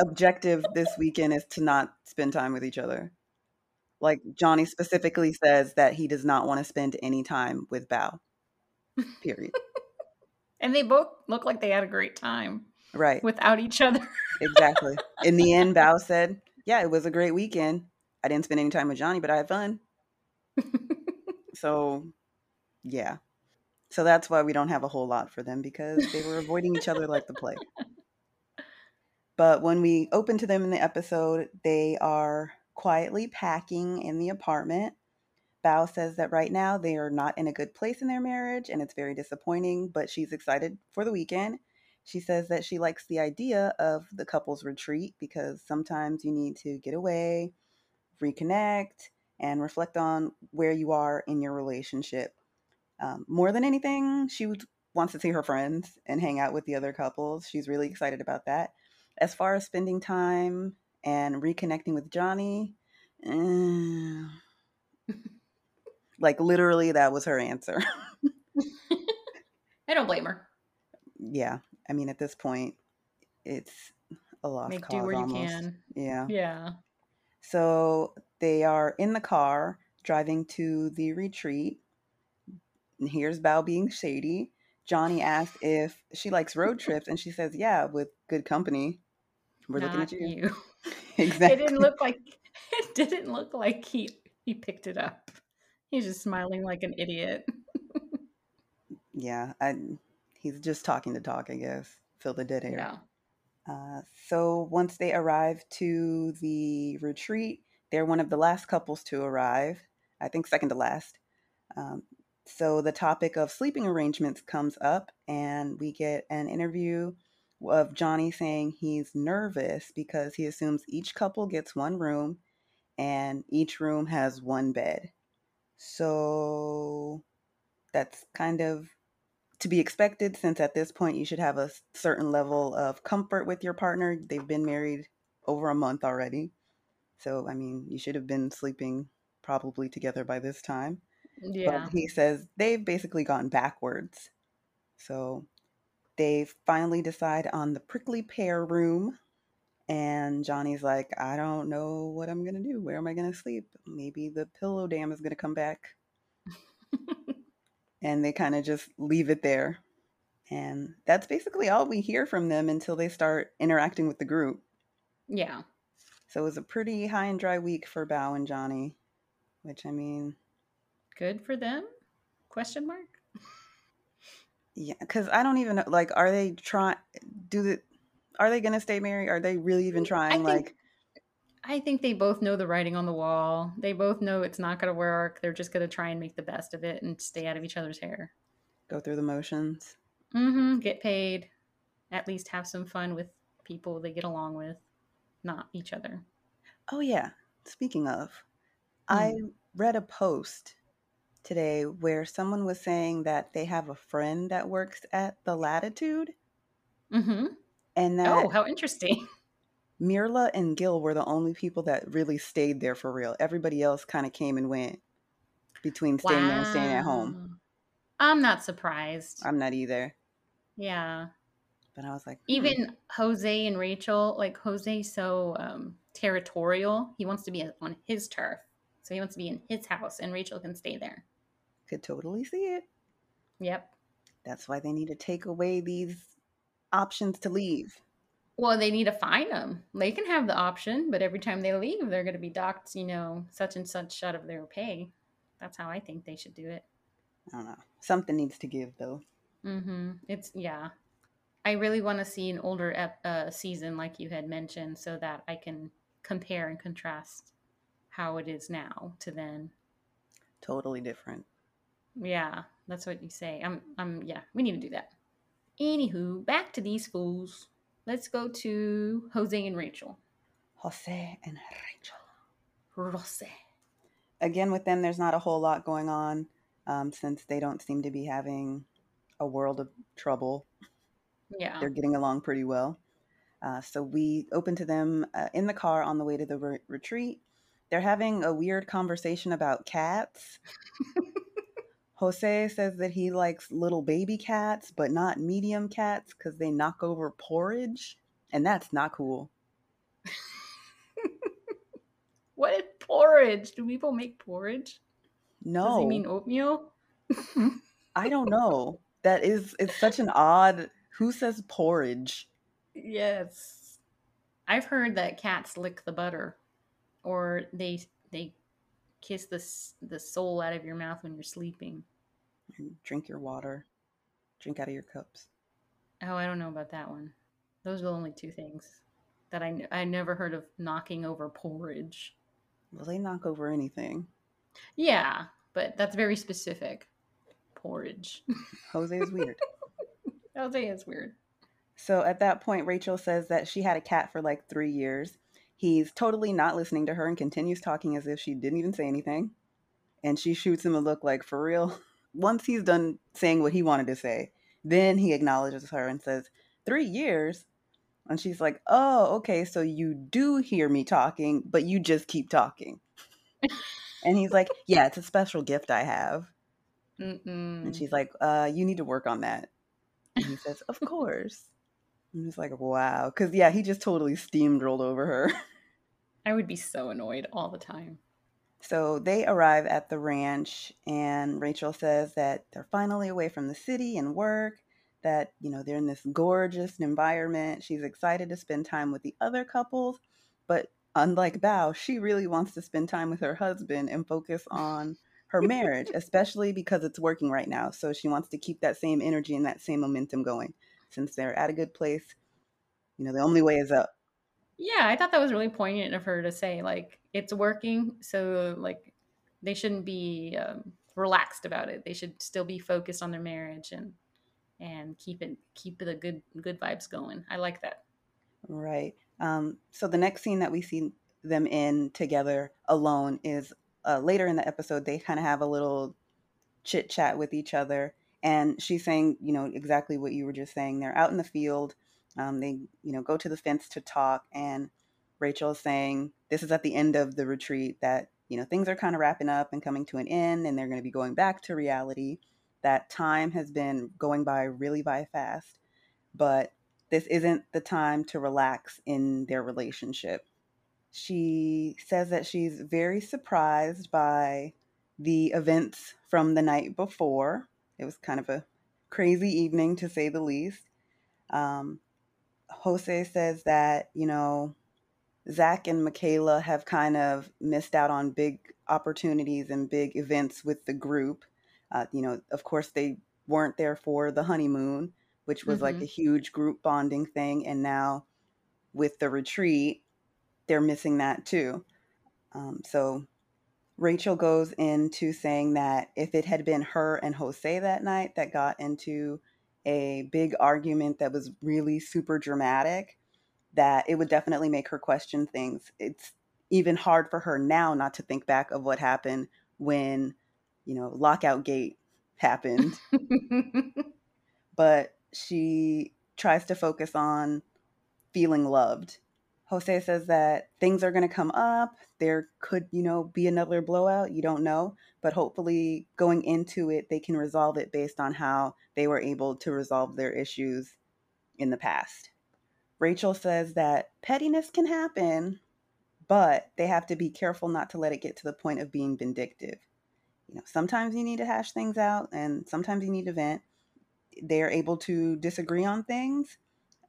objective this weekend is to not spend time with each other. Like Johnny specifically says that he does not want to spend any time with Bao. Period. [LAUGHS] and they both look like they had a great time. Right. Without each other. [LAUGHS] exactly. In the end, Bao said, Yeah, it was a great weekend. I didn't spend any time with Johnny, but I had fun. so, yeah. So that's why we don't have a whole lot for them because they were avoiding each other like the plague. But when we open to them in the episode, they are quietly packing in the apartment. Bao says that right now they are not in a good place in their marriage and it's very disappointing, but she's excited for the weekend. She says that she likes the idea of the couple's retreat because sometimes you need to get away, reconnect, and reflect on where you are in your relationship. Um, more than anything, she wants to see her friends and hang out with the other couples. She's really excited about that. As far as spending time and reconnecting with Johnny. Eh. like literally, that was her answer. [LAUGHS] I don't blame her. Yeah, I mean, at this point, it's a lost Make cause. do where almost. you can. Yeah. Yeah. So they are in the car driving to the retreat. And here's Bao being shady. Johnny asks if she likes road [LAUGHS] trips, and she says, "Yeah, with good company." We're Not looking at you. you. [LAUGHS] exactly. It didn't look like it didn't look like he he picked it up. He's just smiling like an idiot. yeah, I, he's just talking to talk, I guess. Fill the dead air. Yeah. Uh, so once they arrive to the retreat, they're one of the last couples to arrive. I think second to last. Um, So the topic of sleeping arrangements comes up, and we get an interview of Johnny saying he's nervous because he assumes each couple gets one room and each room has one bed. So that's kind of to be expected since at this point you should have a certain level of comfort with your partner. They've been married over a month already. So, I mean, you should have been sleeping probably together by this time. Yeah. But he says they've basically gone backwards. So they finally decide on the prickly pear room. And Johnny's like, I don't know what I'm going to do. Where am I going to sleep? Maybe the pillow dam is going to come back. [LAUGHS] and they kind of just leave it there. And that's basically all we hear from them until they start interacting with the group. Yeah. So it was a pretty high and dry week for Bao and Johnny, which I mean, good for them? Question mark. Yeah, because I don't even know. Like, are they trying? Do the? Are they gonna stay married? Are they really even trying? I think, like, I think they both know the writing on the wall. They both know it's not gonna work. They're just gonna try and make the best of it and stay out of each other's hair. Go through the motions. Mm-hmm. Get paid. At least have some fun with people they get along with, not each other. Oh yeah. Speaking of, mm. I read a post today where someone was saying that they have a friend that works at the Latitude. Mm-hmm. And that oh, how interesting. [LAUGHS] Myrla and Gil were the only people that really stayed there for real. Everybody else kind of came and went between staying wow. there and staying at home. I'm not surprised. I'm not either. Yeah. But I was like, hmm. even Jose and Rachel, like Jose's so um, territorial. He wants to be on his turf. So he wants to be in his house, and Rachel can stay there. Could totally see it. Yep. That's why they need to take away these options to leave. Well, they need to find them. They can have the option, but every time they leave, they're going to be docked, you know, such and such out of their pay. That's how I think they should do it. I don't know. Something needs to give, though. Mm-hmm. It's yeah. I really want to see an older ep- uh, season, like you had mentioned, so that I can compare and contrast how it is now to then. Totally different. Yeah, that's what you say. I'm I'm yeah, we need to do that. Anywho, back to these fools. Let's go to Jose and Rachel. Jose and Rachel. Jose. Again, with them, there's not a whole lot going on um, since they don't seem to be having a world of trouble. Yeah. They're getting along pretty well. Uh, so we open to them uh, in the car on the way to the re- retreat. They're having a weird conversation about cats. [LAUGHS] Jose says that he likes little baby cats, but not medium cats because they knock over porridge. And that's not cool. [LAUGHS] what is porridge? Do people make porridge? No. Does he mean oatmeal? [LAUGHS] I don't know. That is, it's such an odd. Who says porridge? Yes. I've heard that cats lick the butter or they they kiss the the soul out of your mouth when you're sleeping. And drink your water. Drink out of your cups. Oh, I don't know about that one. Those are the only two things that I I never heard of knocking over porridge. Well, they knock over anything. Yeah, but that's very specific. Porridge. [LAUGHS] Jose is weird. Jose is weird. So at that point, Rachel says that she had a cat for like three years. He's totally not listening to her and continues talking as if she didn't even say anything. And she shoots him a look like, for real? [LAUGHS] Once he's done saying what he wanted to say, then he acknowledges her and says, Three years? And she's like, Oh, okay, so you do hear me talking, but you just keep talking. [LAUGHS] and he's like, Yeah, it's a special gift I have. Mm-mm. And she's like, uh, You need to work on that. And he says, Of course. I'm just like, wow. Because, yeah, he just totally steamrolled over her. [LAUGHS] I would be so annoyed all the time. So they arrive at the ranch, and Rachel says that they're finally away from the city and work, that, you know, they're in this gorgeous environment. She's excited to spend time with the other couples, but unlike Bao, she really wants to spend time with her husband and focus on her marriage, [LAUGHS] especially because it's working right now. So she wants to keep that same energy and that same momentum going since they're at a good place. You know, the only way is up. Yeah, I thought that was really poignant of her to say, like, it's working. So, like, they shouldn't be um, relaxed about it. They should still be focused on their marriage and and keep it keep the good good vibes going. I like that. Right. Um, so the next scene that we see them in together alone is uh, later in the episode. They kind of have a little chit chat with each other, and she's saying, you know, exactly what you were just saying. They're out in the field. Um, they, you know, go to the fence to talk, and Rachel is saying this is at the end of the retreat that you know things are kind of wrapping up and coming to an end, and they're going to be going back to reality. That time has been going by really by fast, but this isn't the time to relax in their relationship. She says that she's very surprised by the events from the night before. It was kind of a crazy evening to say the least. Um, Jose says that, you know, Zach and Michaela have kind of missed out on big opportunities and big events with the group. Uh, you know, of course, they weren't there for the honeymoon, which was mm-hmm. like a huge group bonding thing. And now with the retreat, they're missing that too. Um, so Rachel goes into saying that if it had been her and Jose that night that got into a big argument that was really super dramatic, that it would definitely make her question things. It's even hard for her now not to think back of what happened when, you know, lockout gate happened. [LAUGHS] but she tries to focus on feeling loved. Jose says that things are going to come up. There could, you know, be another blowout. You don't know. But hopefully, going into it, they can resolve it based on how they were able to resolve their issues in the past. Rachel says that pettiness can happen, but they have to be careful not to let it get to the point of being vindictive. You know, sometimes you need to hash things out and sometimes you need to vent they're able to disagree on things,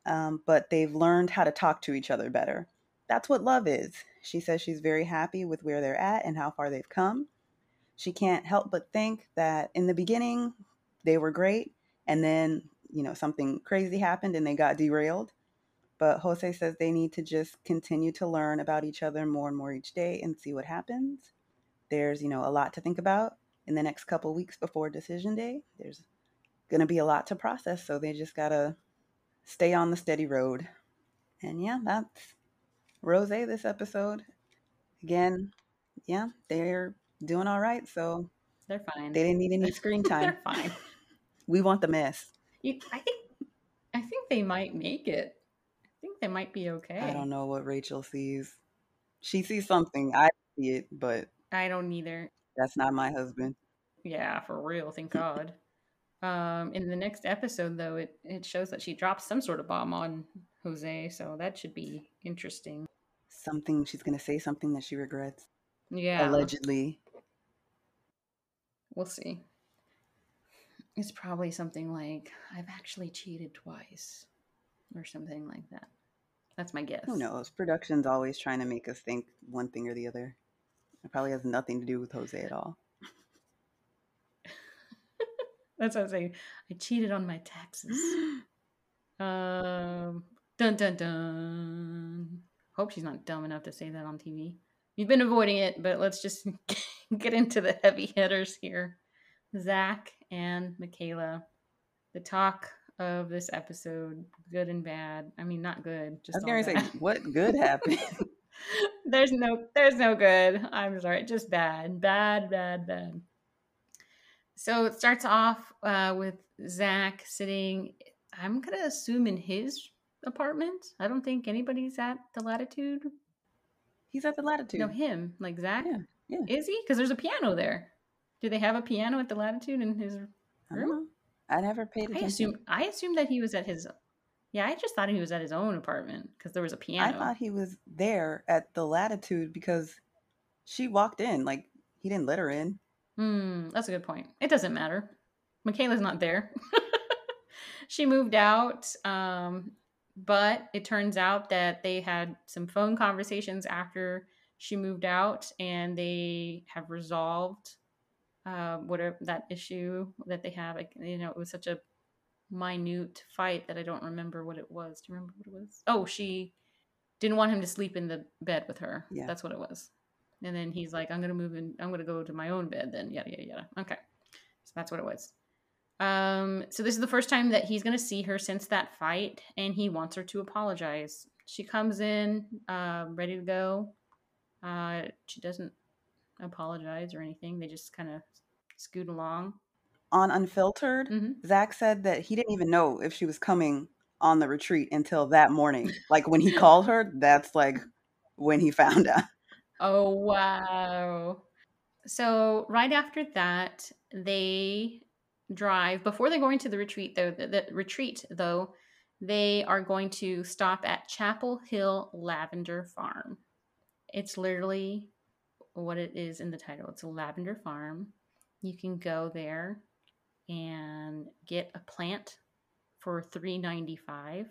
um, but they've learned how to talk to each other better. That's what love is. She says she's very happy with where they're at and how far they've come. She can't help but think that in the beginning they were great, and then, you know, something crazy happened and they got derailed. But Jose says they need to just continue to learn about each other more and more each day and see what happens. There's, you know, a lot to think about in the next couple weeks before decision day. There's going to be a lot to process. So they just got to stay on the steady road. And yeah, that's Rose this episode. Again, yeah, they're doing all right. So they're fine. They didn't need any screen [LAUGHS] time. they're fine. We want the mess. You, I think, I think they might make it. I think they might be okay. I don't know what Rachel sees. She sees something. I see it, but I don't either. That's not my husband. Yeah, for real. Thank God. Um, in the next episode, though, it, it shows that she drops some sort of bomb on Jose, so that should be interesting. Something she's going to say something that she regrets. Yeah. Allegedly. We'll see. It's probably something like, I've actually cheated twice, or something like that. That's my guess. Who knows? Production's always trying to make us think one thing or the other. It probably has nothing to do with Jose at all. That's what I'm saying. I cheated on my taxes. [GASPS] um, dun dun dun. Hope she's not dumb enough to say that on TV. You've been avoiding it, but let's just [LAUGHS] get into the heavy hitters here. Zach and Michaela. The talk of this episode, good and bad. I mean, not good. Just I was gonna say, what good happened? [LAUGHS] there's no, there's no good. I'm sorry, just bad, bad, bad, bad. So it starts off uh, with Zach sitting, I'm going to assume in his apartment. I don't think anybody's at the latitude. He's at the latitude. No, him, like Zach. Yeah. yeah. Is he? Because there's a piano there. Do they have a piano at the latitude in his room? I, I never paid attention. I assume I assumed that he was at his. Yeah, I just thought he was at his own apartment because there was a piano. I thought he was there at the latitude because she walked in. Like he didn't let her in. Hmm, that's a good point. It doesn't matter. Michaela's not there. [LAUGHS] she moved out, um, but it turns out that they had some phone conversations after she moved out, and they have resolved uh, whatever that issue that they have. Like, you know, it was such a minute fight that I don't remember what it was. Do you remember what it was? Oh, she didn't want him to sleep in the bed with her. Yeah. That's what it was. And then he's like, I'm gonna move in, I'm gonna go to my own bed then. Yada yada yada. Okay. So that's what it was. Um, so this is the first time that he's gonna see her since that fight, and he wants her to apologize. She comes in, uh, ready to go. Uh, she doesn't apologize or anything. They just kind of scoot along. On Unfiltered, Mhm. Zach said that he didn't even know if she was coming on the retreat until that morning. Like when he called her, that's like when he found out. Oh wow. So right after that, they drive before they're going to the retreat though the, the retreat though they are going to stop at Chappell Hill lavender farm. It's literally what it is in the title. It's a lavender farm. You can go there and get a plant for 395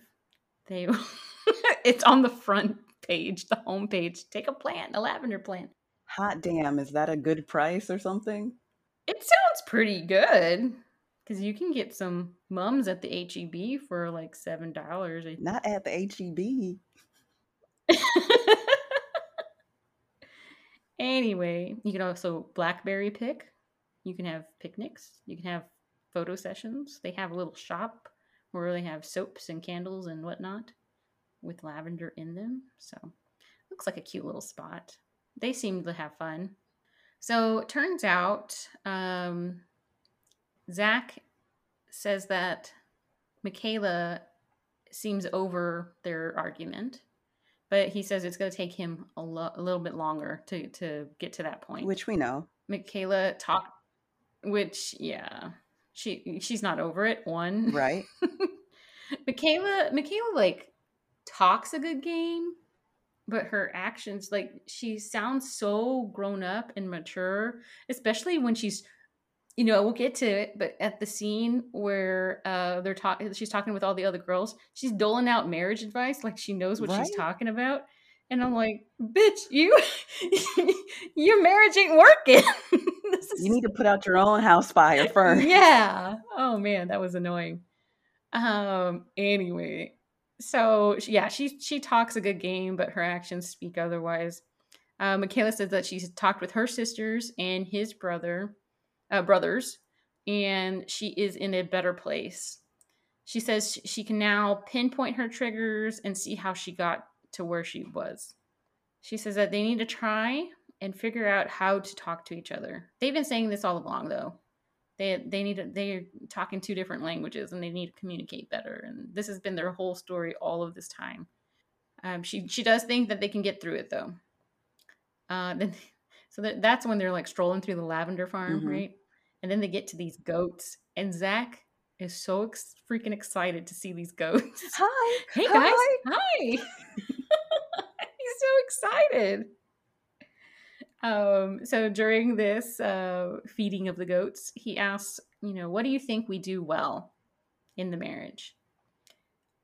they [LAUGHS] it's on the front page the home page take a plant a lavender plant Hot damn, is that a good price or something? It sounds pretty good because you can get some mums at the HEB for like seven dollars. Not at the E HEB. [LAUGHS] anyway, you can also blackberry pick. You can have picnics. You can have photo sessions. They have a little shop where they have soaps and candles and whatnot with lavender in them. So looks like a cute little spot. They seem to have fun. So it turns out um, Zach says that Michaela seems over their argument, but he says it's going to take him a, lo- a little bit longer to, to get to that point. Which we know. Michaela talk, which yeah, she she's not over it. One Right? [LAUGHS] Michaela Michaela like talks a good game, but her actions like she sounds so grown up and mature, especially when she's you know, we'll get to it, but at the scene where uh they're talking she's talking with all the other girls, she's doling out marriage advice like she knows what she's talking about. And I'm like, bitch, you [LAUGHS] your marriage ain't working. [LAUGHS] This is You need to put out your own house fire [LAUGHS] first. yeah. Oh man, that was annoying. Um. Anyway, so yeah, she she talks a good game, but her actions speak otherwise. Uh, Michaela says that she's talked with her sisters and his brother, uh, brothers, and she is in a better place. She says she can now pinpoint her triggers and see how she got to where she was. She says that they need to try and figure out how to talk to each other. They've been saying this all along, though. They they need to, they're talking two different languages and they need to communicate better. And this has been their whole story all of this time. Um, she she does think that they can get through it though. Uh, then [LAUGHS] so that, that's when they're like strolling through the lavender farm, Mhm. right? And then they get to these goats, and Zach is so ex- freaking excited to see these goats. Hi. [LAUGHS] Hey guys, Hi. hi. [LAUGHS] He's so excited. Um, so during this uh, feeding of the goats, he asks, you know, what do you think we do well in the marriage?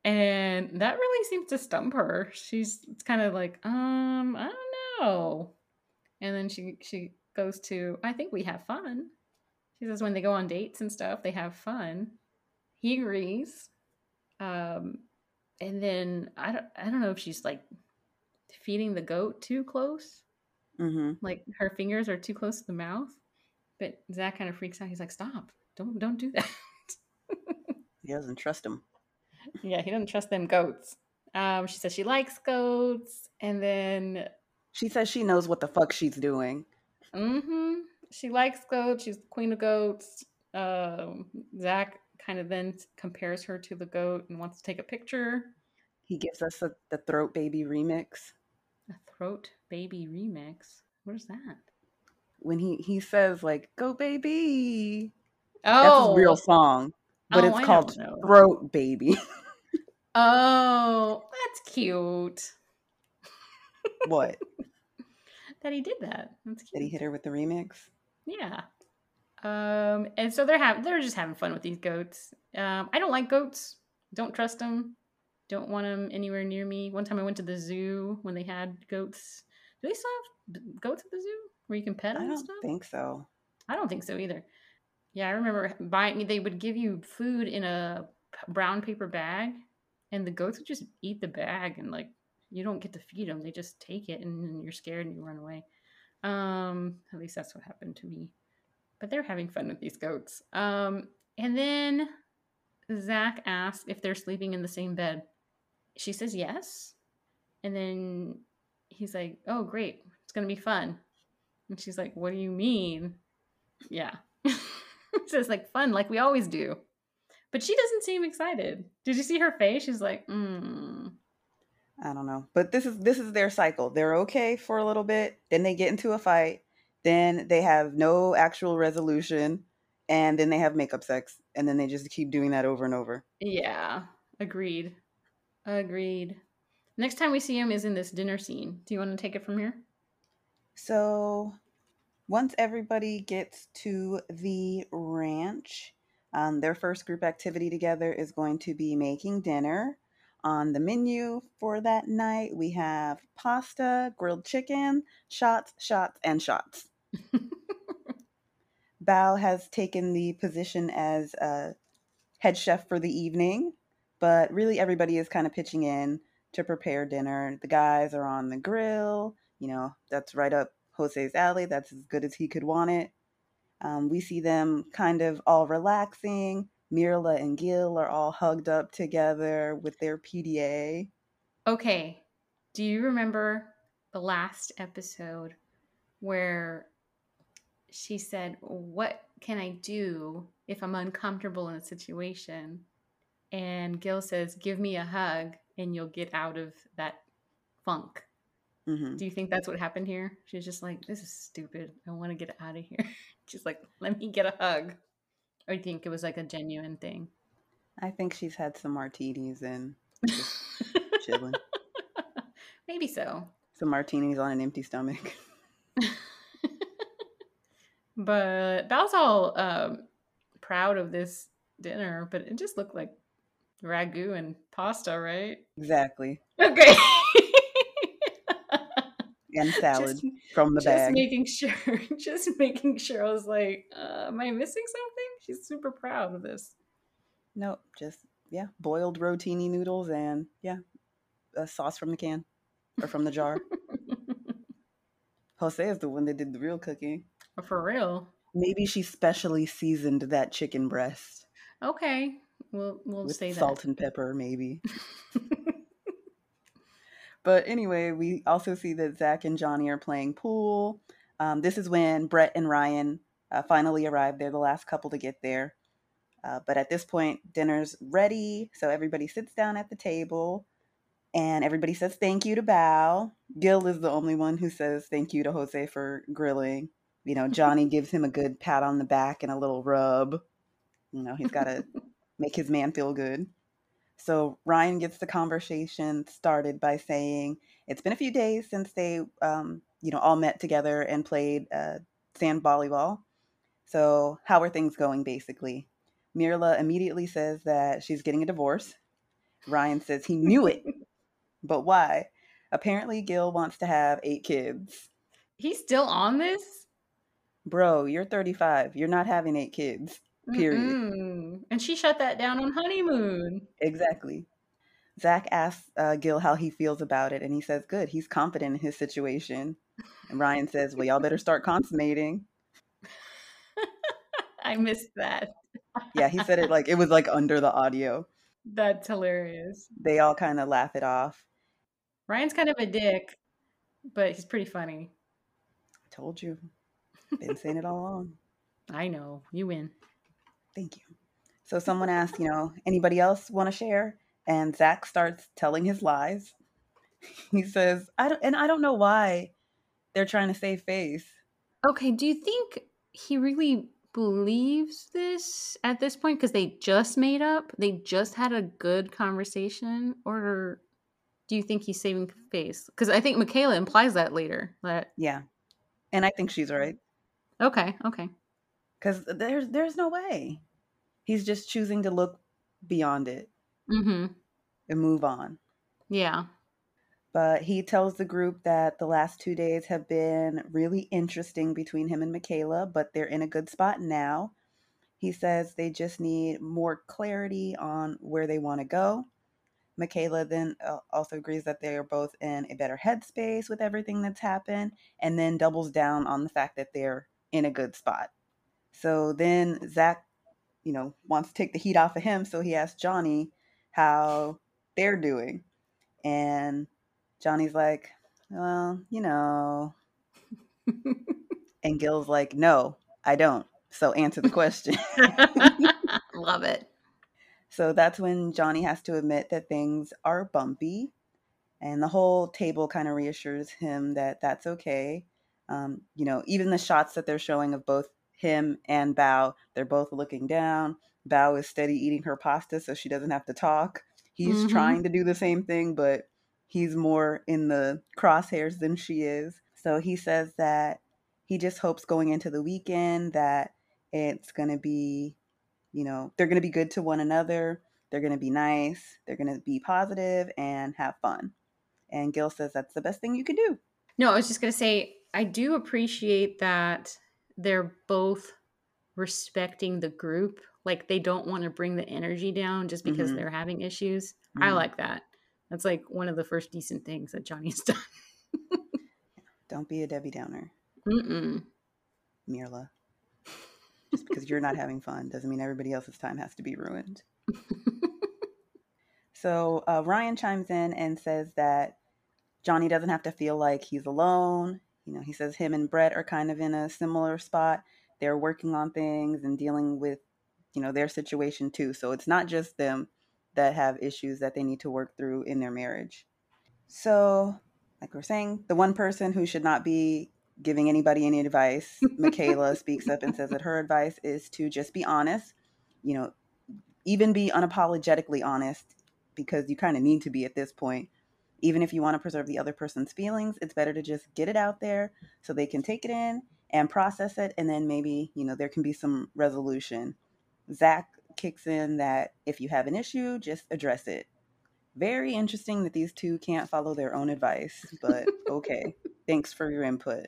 And that really seems to stump her. She's kind of like, um, I don't know. And then she she goes to, I think we have fun. She says when they go on dates and stuff, they have fun. He agrees. Um, and then I don't I don't know if she's like feeding the goat too close, Mm-hmm. like her fingers are too close to the mouth. But Zach kind of freaks out. He's like, "Stop! Don't don't do [LAUGHS] that." He doesn't trust him. yeah, he doesn't trust them goats. Um, she says she likes goats, and then She says she knows what the fuck she's doing. Mm-hmm. she likes goats. She's the queen of goats. Um, Zach kind of then compares her to the goat and wants to take a picture. He gives us a, the Throat Baby remix. A throat baby remix. What is that? When he, he says, like, go baby. Oh, That's his real song. But Oh, it's I called. Throat Baby. [LAUGHS] Oh, that's cute. what? [LAUGHS] That he did that. That's cute. Did he hit her with the remix? Yeah. Um, and so they're having they're just having fun with these goats. Um, I don't like goats. Don't trust them. Don't want them anywhere near me. One time I went to the zoo when they had goats. Do they still have goats at the zoo where you can pet them and don't think so. I don't think so either. Yeah, I remember buying. They would give you food in a brown paper bag, and the goats would just eat the bag, and like you don't get to feed them; they just take it, and you're scared and you run away. Um, at least that's what happened to me. But they're having fun with these goats. Um, and then Zach asks if they're sleeping in the same bed. She says yes. And then he's like, Oh, great. It's going to be fun. And she's like, What do you mean? Yeah. [LAUGHS] so it's like fun, like we always do. But she doesn't seem excited. Did you see her face? She's like, mm. I don't know. But this is this is their cycle. They're okay for a little bit, then they get into a fight, then they have no actual resolution, and then they have makeup sex, and then they just keep doing that over and over. Yeah. Agreed. Agreed. Next time we see him is in this dinner scene. Do you want to take it from here? So once everybody gets to the ranch, um, their first group activity together is going to be making dinner. On the menu for that night, we have pasta, grilled chicken, shots, shots, and shots. [LAUGHS] Bao has taken the position as a head chef for the evening, but really everybody is kind of pitching in to prepare dinner. The guys are on the grill, you know, that's right up Jose's alley. That's as good as he could want it. Um, we see them kind of all relaxing. Myrla and Gil are all hugged up together with their PDA. Okay. Do you remember the last episode where she said, What can I do if I'm uncomfortable in a situation? And Gil says, Give me a hug and you'll get out of that funk. Mm-hmm. Do you think that's what happened here? She's just like, This is stupid. I want to get out of here. [LAUGHS] She's like, Let me get a hug. Or you think it was like a genuine thing? I think she's had some martinis and chilling. [LAUGHS] Maybe so. Some martinis on an empty stomach. [LAUGHS] but Bao's all um, proud of this dinner, but it just looked like ragu and pasta, right? Exactly. Okay. [LAUGHS] and salad just, from the just bag. Just making sure, [LAUGHS] just making sure. I was like, uh, "Am I missing something?" She's super proud of this. Nope, just yeah, boiled rotini noodles and yeah, a sauce from the can or from the jar. [LAUGHS] Jose is the one that did the real cooking. For real? Maybe she specially seasoned that chicken breast. Okay, we'll we'll With say that. Salt and pepper, maybe. [LAUGHS] but anyway, we also see that Zach and Johnny are playing pool. Um, this is when Brett and Ryan uh, finally arrive. They're the last couple to get there. Uh, but at this point, dinner's ready. So everybody sits down at the table and everybody says thank you to Bao. Gil is the only one who says thank you to Jose for grilling. You know, Johnny [LAUGHS] gives him a good pat on the back and a little rub. You know, he's got to [LAUGHS] make his man feel good. So Ryan gets the conversation started by saying it's been a few days since they, um, you know, all met together and played uh, sand volleyball. So how are things going, basically? Myrla immediately says that she's getting a divorce. Ryan says he knew it, [LAUGHS] but why? Apparently, Gil wants to have eight kids. He's still on this? Bro, you're 35. You're not having eight kids. Period. Mm-mm. And she shut that down on honeymoon. Exactly. Zach asks uh, Gil how he feels about it, and he says, Good. He's confident in his situation. And Ryan says, Well, y'all better start consummating. [LAUGHS] I missed that. yeah, he said it like it was like under the audio. [LAUGHS] That's hilarious. They all kind of laugh it off. Ryan's kind of a dick, but he's pretty funny. I told you. Been saying it all along. [LAUGHS] I know. You win. Thank you. So someone asked, you know, anybody else want to share? And Zach starts telling his lies. [LAUGHS] He says, I don't, and I don't know why they're trying to save face. Okay, do you think he really believes this at this point because they just made up? They just had a good conversation, or do you think he's saving face? Because I think Michaela implies that later. That yeah, and I think she's right. Okay, okay. Because there's there's no way he's just choosing to look beyond it mm-hmm. and move on. Yeah. But he tells the group that the last two days have been really interesting between him and Michaela, but they're in a good spot now. He says they just need more clarity on where they want to go. Michaela then uh, also agrees that they are both in a better headspace with everything that's happened, and then doubles down on the fact that they're in a good spot. So then Zach, you know, wants to take the heat off of him, so he asks Johnny how they're doing. And Johnny's like, well, you know. [LAUGHS] and Gil's like, no, I don't. So answer the question. [LAUGHS] Love it. So that's when Johnny has to admit that things are bumpy. And the whole table kind of reassures him that that's okay. Um, you know, even the shots that they're showing of both him and Bao, they're both looking down. Bao is steady eating her pasta so she doesn't have to talk. He's mm-hmm. trying to do the same thing, but he's more in the crosshairs than she is. So he says that he just hopes going into the weekend that it's going to be, you know, they're going to be good to one another. They're going to be nice. They're going to be positive and have fun. And Gil says that's the best thing you can do. No, I was just going to say, I do appreciate that they're both respecting the group. Like they don't want to bring the energy down just because mm-hmm. they're having issues. Mm-hmm. I like that. That's like one of the first decent things that Johnny's [LAUGHS] done. don't be a Debbie Downer. Mm-mm. Myrla. Just because you're not having fun doesn't mean everybody else's time has to be ruined. [LAUGHS] so uh, Ryan chimes in and says that Johnny doesn't have to feel like he's alone. You know, he says him and Brett are kind of in a similar spot. They're working on things and dealing with, you know, their situation too. So it's not just them that have issues that they need to work through in their marriage. So, like we're saying, the one person who should not be giving anybody any advice. Michaela [LAUGHS] speaks up and says that her advice is to just be honest, you know, even be unapologetically honest because you kind of need to be at this point. Even if you want to preserve the other person's feelings, it's better to just get it out there so they can take it in and process it. And then maybe, you know, there can be some resolution. Zach kicks in that if you have an issue, just address it. Very interesting that these two can't follow their own advice, but [LAUGHS] okay. Thanks for your input.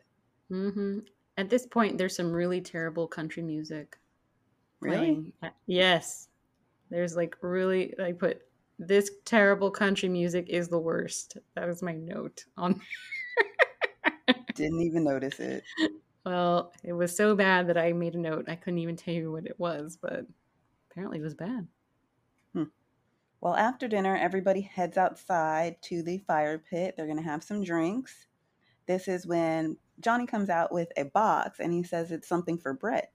Mm-hmm. At this point, there's some really terrible country music. Really? Playing. Yes. There's like really, I put this terrible country music is the worst. That is my note on. [LAUGHS] Didn't even notice it. Well, it was so bad that I made a note. I couldn't even tell you what it was, but apparently it was bad. Hmm. Well, after dinner, everybody heads outside to the fire pit. They're going to have some drinks. This is when Johnny comes out with a box and he says it's something for Brett.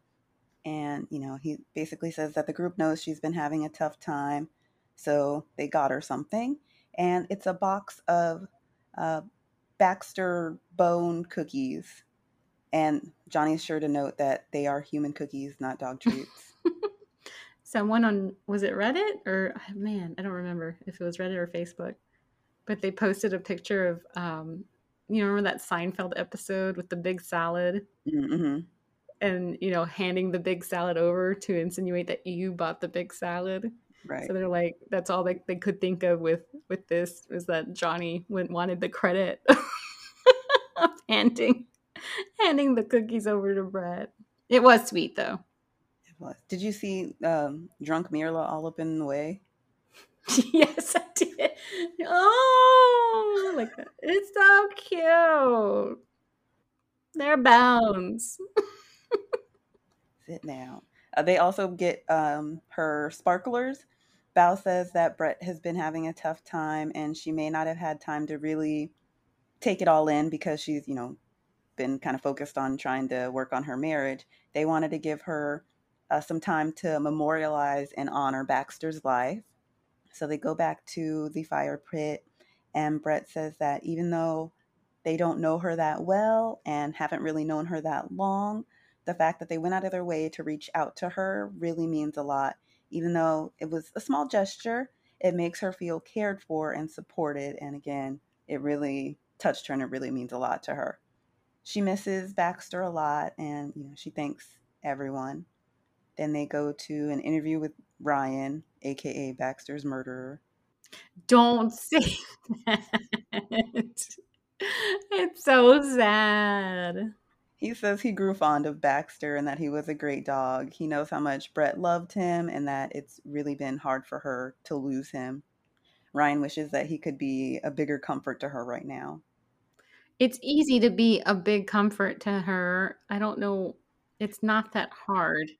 And, you know, he basically says that the group knows she's been having a tough time. So they got her something. And it's a box of uh, Baxter bone cookies. And Johnny's sure to note that they are human cookies, not dog treats. [LAUGHS] Someone on, was it Reddit or, man, I don't remember if it was Reddit or Facebook, but they posted a picture of um, you remember that Seinfeld episode with the big salad? Mm-hmm. And, you know, handing the big salad over to insinuate that you bought the big salad. Right. So they're like, that's all they, they could think of with with this is that Johnny went wanted the credit [LAUGHS] of handing handing the cookies over to Brett. It was sweet though. It was. Did you see um, drunk Myrla all up in the way? [LAUGHS] yes, I did. Oh, like that. it's so cute. They're bounds. [LAUGHS] Sit down. Uh, they also get um, her sparklers. Bao says that Brett has been having a tough time and she may not have had time to really take it all in because she's, you know, been kind of focused on trying to work on her marriage. They wanted to give her uh, some time to memorialize and honor Baxter's life. So they go back to the fire pit, and Brett says that even though they don't know her that well and haven't really known her that long, the fact that they went out of their way to reach out to her really means a lot. Even though it was a small gesture, it makes her feel cared for and supported. And again, it really touched her and it really means a lot to her. She misses Baxter a lot and you know, she thanks everyone. Then they go to an interview with Ryan, aka Baxter's murderer. Don't [LAUGHS] say that. It's so sad. He says he grew fond of Baxter and that he was a great dog. He knows how much Brett loved him and that it's really been hard for her to lose him. Ryan wishes that he could be a bigger comfort to her right now. It's easy to be a big comfort to her. I don't know. It's not that hard.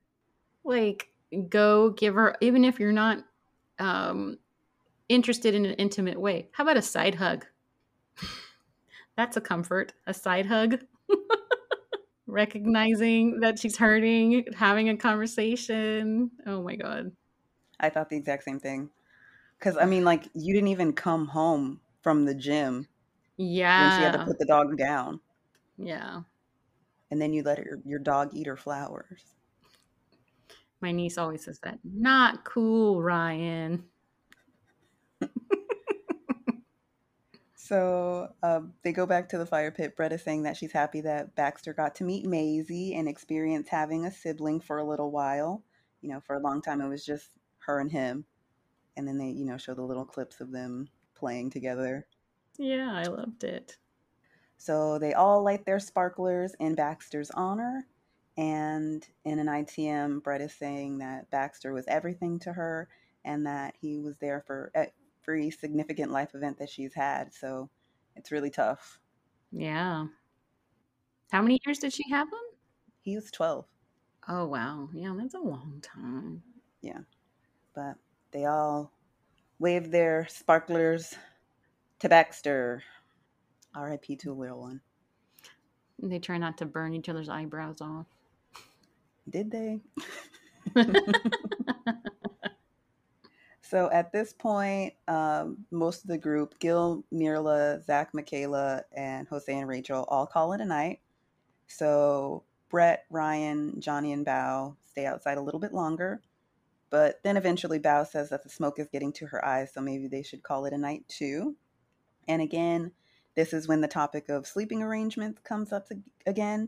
Like, go give her, even if you're not um, interested in an intimate way. How about a side hug? [LAUGHS] That's a comfort. A side hug. [LAUGHS] Recognizing that she's hurting, having a conversation. Oh my God. I thought the exact same thing. Because, I mean, like, you didn't even come home from the gym Yeah. when she had to put the dog down. yeah. And then you let her, your dog eat her flowers. My niece always says that. Not cool, Ryan. [LAUGHS] So uh, they go back to the fire pit. Brett is saying that she's happy that Baxter got to meet Maisie and experience having a sibling for a little while. You know, for a long time it was just her and him. And then they, you know, show the little clips of them playing together. Yeah, I loved it. So they all light their sparklers in Baxter's honor. And in an ITM, Brett is saying that Baxter was everything to her and that he was there for every significant life event that she's had. So it's really tough. Yeah. How many years did she have him? He was 12, Oh, wow. Yeah, that's a long time. Yeah. But they all waved their sparklers to Baxter. RIP to a little one. They try not to burn each other's eyebrows off. Did they? [LAUGHS] [LAUGHS] [LAUGHS] So at this point, um, most of the group, Gil, Myrla, Zach, Michaela, and Jose and Rachel, all call it a night. So Brett, Ryan, Johnny, and Bao stay outside a little bit longer. But then eventually Bao says that the smoke is getting to her eyes, so maybe they should call it a night too. And again, this is when the topic of sleeping arrangements comes up again.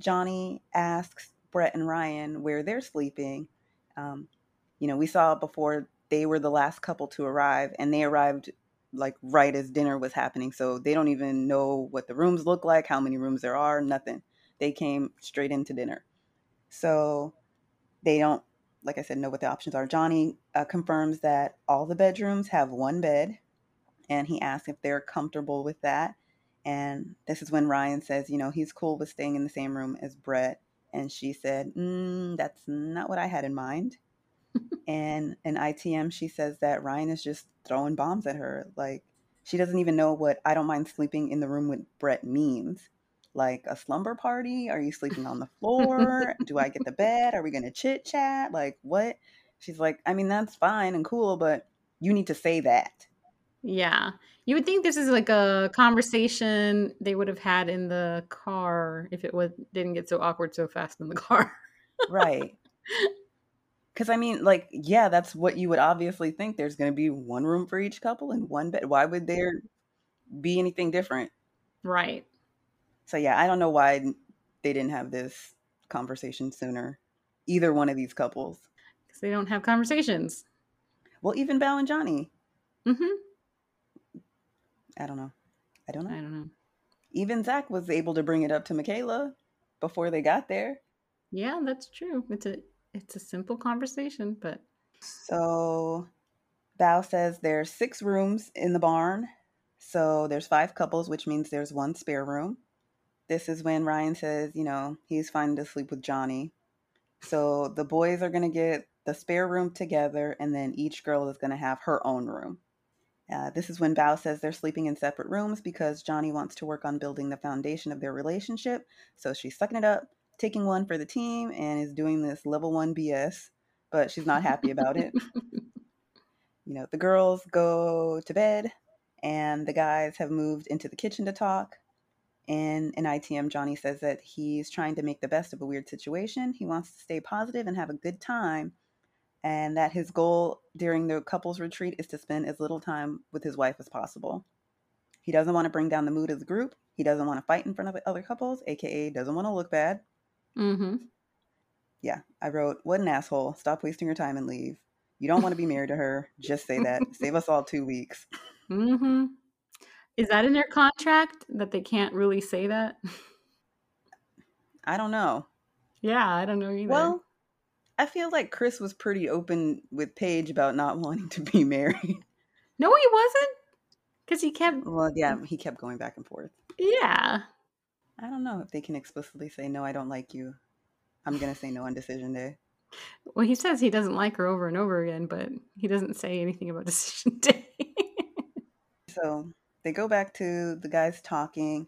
Johnny asks Brett and Ryan where they're sleeping. Um, you know, we saw before they were the last couple to arrive, and they arrived like right as dinner was happening. So they don't even know what the rooms look like, how many rooms there are, nothing. They came straight into dinner. So they don't, like I said, know what the options are. Johnny uh, confirms that all the bedrooms have one bed, and he asks if they're comfortable with that. And this is when Ryan says, you know, he's cool with staying in the same room as Brett. And she said, mm, that's not what I had in mind. And in ITM, she says that Ryan is just throwing bombs at her. Like, she doesn't even know what I don't mind sleeping in the room with Brett means. Like a slumber party? Are you sleeping on the floor? Do I get the bed? Are we going to chit chat? Like, what? She's like, I mean, that's fine and cool, but you need to say that. Yeah. You would think this is like a conversation they would have had in the car if it was didn't get so awkward so fast in the car. Right. [LAUGHS] Because I mean, like, yeah, that's what you would obviously think. There's going to be one room for each couple and one bed. Why would there be anything different? right. So yeah, I don't know why they didn't have this conversation sooner. Either one of these couples. Because they don't have conversations. Well, even Bao and Johnny. Mm-hmm. I don't know. I don't know. I don't know. Even Zach was able to bring it up to Michaela before they got there. Yeah, that's true. It's a it's a simple conversation, but So Bao says there's six rooms in the barn. So there's five couples, which means there's one spare room. This is when Ryan says, you know, he's fine to sleep with Johnny. So the boys are going to get the spare room together, and then each girl is going to have her own room. Uh, this is when Bao says they're sleeping in separate rooms because Johnny wants to work on building the foundation of their relationship. So she's sucking it up, taking one for the team, and is doing this level one BS, but she's not happy about it. [LAUGHS] You know, the girls go to bed, and the guys have moved into the kitchen to talk. And in ITM, Johnny says that he's trying to make the best of a weird situation. He wants to stay positive and have a good time, and that his goal during the couples retreat is to spend as little time with his wife as possible. He doesn't want to bring down the mood of the group. He doesn't want to fight in front of other couples, aka doesn't want to look bad. Mm-hmm. Yeah, I wrote, What an asshole. Stop wasting your time and leave. You don't want to be married to her. Just say that. [LAUGHS] Save us all two weeks. Mm-hmm. Is that in their contract that they can't really say that? I don't know. yeah, I don't know either. Well, I feel like Chris was pretty open with Paige about not wanting to be [LAUGHS] married. No, he wasn't. Because he kept. Well, yeah, he kept going back and forth. Yeah. I don't know if they can explicitly say, no, I don't like you. I'm going to say no on decision day. Well, he says he doesn't like her over and over again, but he doesn't say anything about [LAUGHS] decision day. so they go back to the guys talking,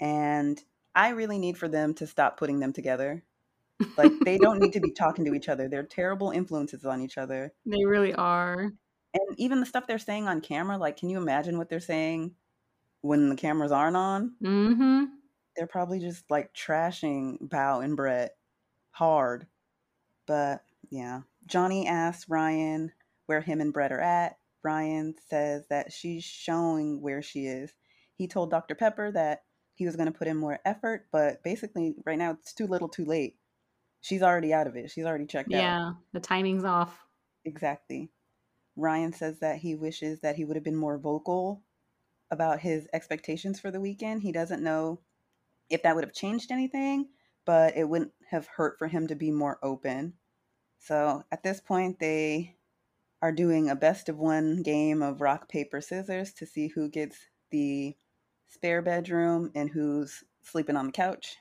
and I really need for them to stop putting them together. Like, they don't need to be [LAUGHS] talking to each other. They're terrible influences on each other. They really are. And even the stuff they're saying on camera, like, can you imagine what they're saying when the cameras aren't on? Mm-hmm. They're probably just like trashing Bao and Brett hard. But yeah, Johnny asks Ryan where him and Brett are at. Ryan says that she's showing where she is. He told Dr. Pepper that he was going to put in more effort, but basically, right now, it's too little too late. She's already out of it. She's already checked yeah, out. Yeah, the timing's off. Exactly. Ryan says that he wishes that he would have been more vocal about his expectations for the weekend. He doesn't know if that would have changed anything, but it wouldn't have hurt for him to be more open. So at this point, they are doing a best of one game of rock, paper, scissors to see who gets the spare bedroom and who's sleeping on the couch.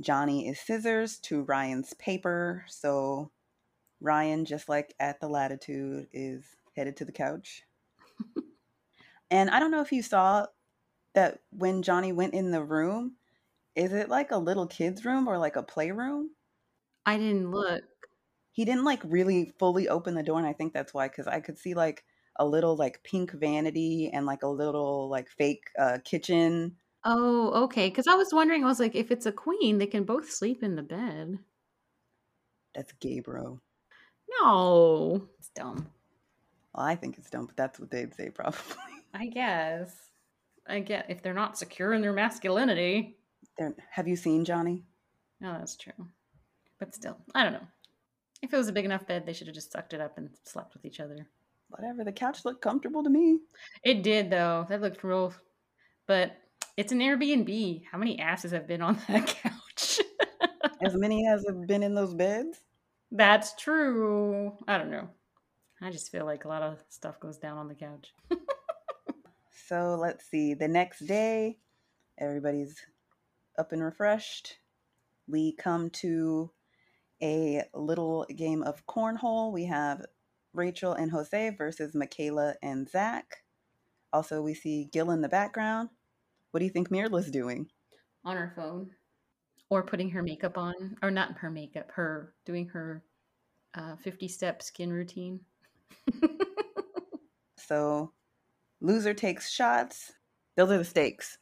Johnny is scissors to Ryan's paper. So Ryan, just like at the latitude, is headed to the couch. [LAUGHS] and I don't know if you saw that when Johnny went in the room, is it like a little kid's room or like a playroom? I didn't look. He didn't like really fully open the door, and I think that's why, because I could see like a little like pink vanity and like a little like fake uh, kitchen. Oh, okay. Because I was wondering, I was like, if it's a queen, they can both sleep in the bed. That's gay, bro. No, it's dumb. Well, I think it's dumb, but that's what they'd say [LAUGHS] probably. I guess. I get if they're not secure in their masculinity. They're, have you seen Johnny? No, that's true. But still, I don't know. If it was a big enough bed, they should have just sucked it up and slept with each other. Whatever. The couch looked comfortable to me. It did, though. That looked real. But it's an Airbnb. How many asses have been on [LAUGHS] that couch? [LAUGHS] as many as have been in those beds? That's true. I don't know. I just feel like a lot of stuff goes down on the couch. [LAUGHS] so let's see. The next day, everybody's up and refreshed. We come to a little game of cornhole. We have Rachel and Jose versus Michaela and Zach. Also, we see Gil in the background. What do you think Myrla's doing? On her phone. Or putting her makeup on. Or not her makeup, her doing her uh, 50 step skin routine. [LAUGHS] so, loser takes shots. Those are the stakes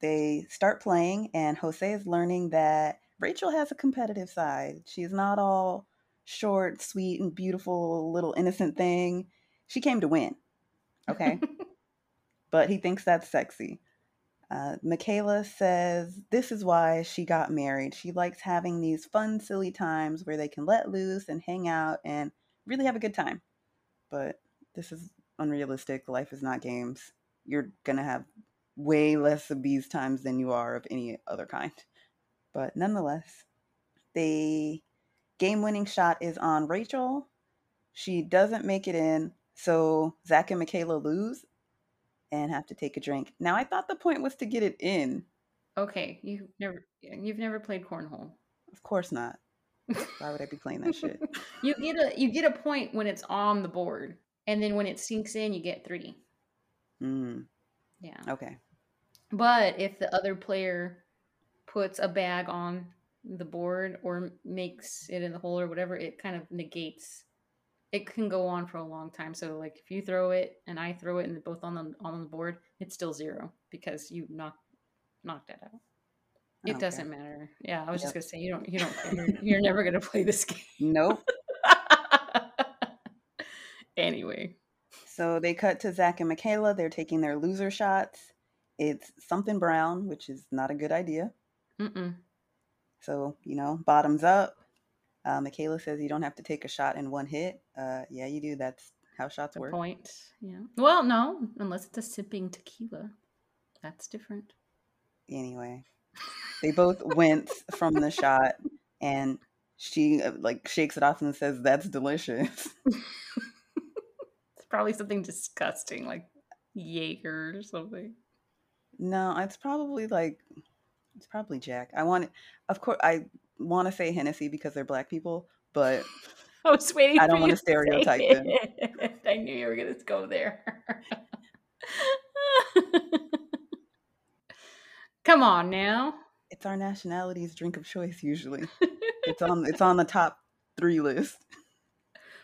they start playing, and Jose is learning that Rachel has a competitive side. She's not all short, sweet, and beautiful little innocent thing. She came to win. Okay. [LAUGHS] but he thinks that's sexy. Uh, Michaela says this is why she got married. She likes having these fun, silly times where they can let loose and hang out and really have a good time. But this is unrealistic. Life is not games. You're going to have way less of these times than you are of any other kind. But nonetheless, the game winning shot is on Rachel. She doesn't make it in, so Zach and Michaela lose and have to take a drink. Now I thought the point was to get it in. Okay, you never you've never played cornhole. Of course not. Why would I be playing that shit? [LAUGHS] you get a you get a point when it's on the board, and then when it sinks in, you get three. Hmm. Yeah. Okay. But if the other player puts a bag on the board or makes it in the hole or whatever, it kind of negates. It can go on for a long time. So like if you throw it and I throw it and both on the on the board, it's still zero because you knocked knocked it out. It okay. doesn't matter. Yeah, I was yep. just gonna say you don't you don't you're, you're never gonna play this game. Nope. [LAUGHS] anyway. So they cut to Zach and Michaela. They're taking their loser shots. It's something brown, which is not a good idea. Mm-mm. So, you know, bottoms up. Uh, Michaela says you don't have to take a shot in one hit. Uh, yeah, you do. That's how shots the work. Point. Yeah. Well, no, unless it's a sipping tequila. That's different. Anyway, they both wince from the shot, and she uh, like shakes it off and says, "That's delicious." [LAUGHS] it's probably something disgusting like Jaeger or something. No, it's probably like it's probably Jack. I want of course I want to say Hennessy because they're black people, but [LAUGHS] I was waiting. I don't want to stereotype them. [LAUGHS] I knew you were going to go there. [LAUGHS] Come on now. It's our nationality's drink of choice usually. it's on it's on the top 3 list.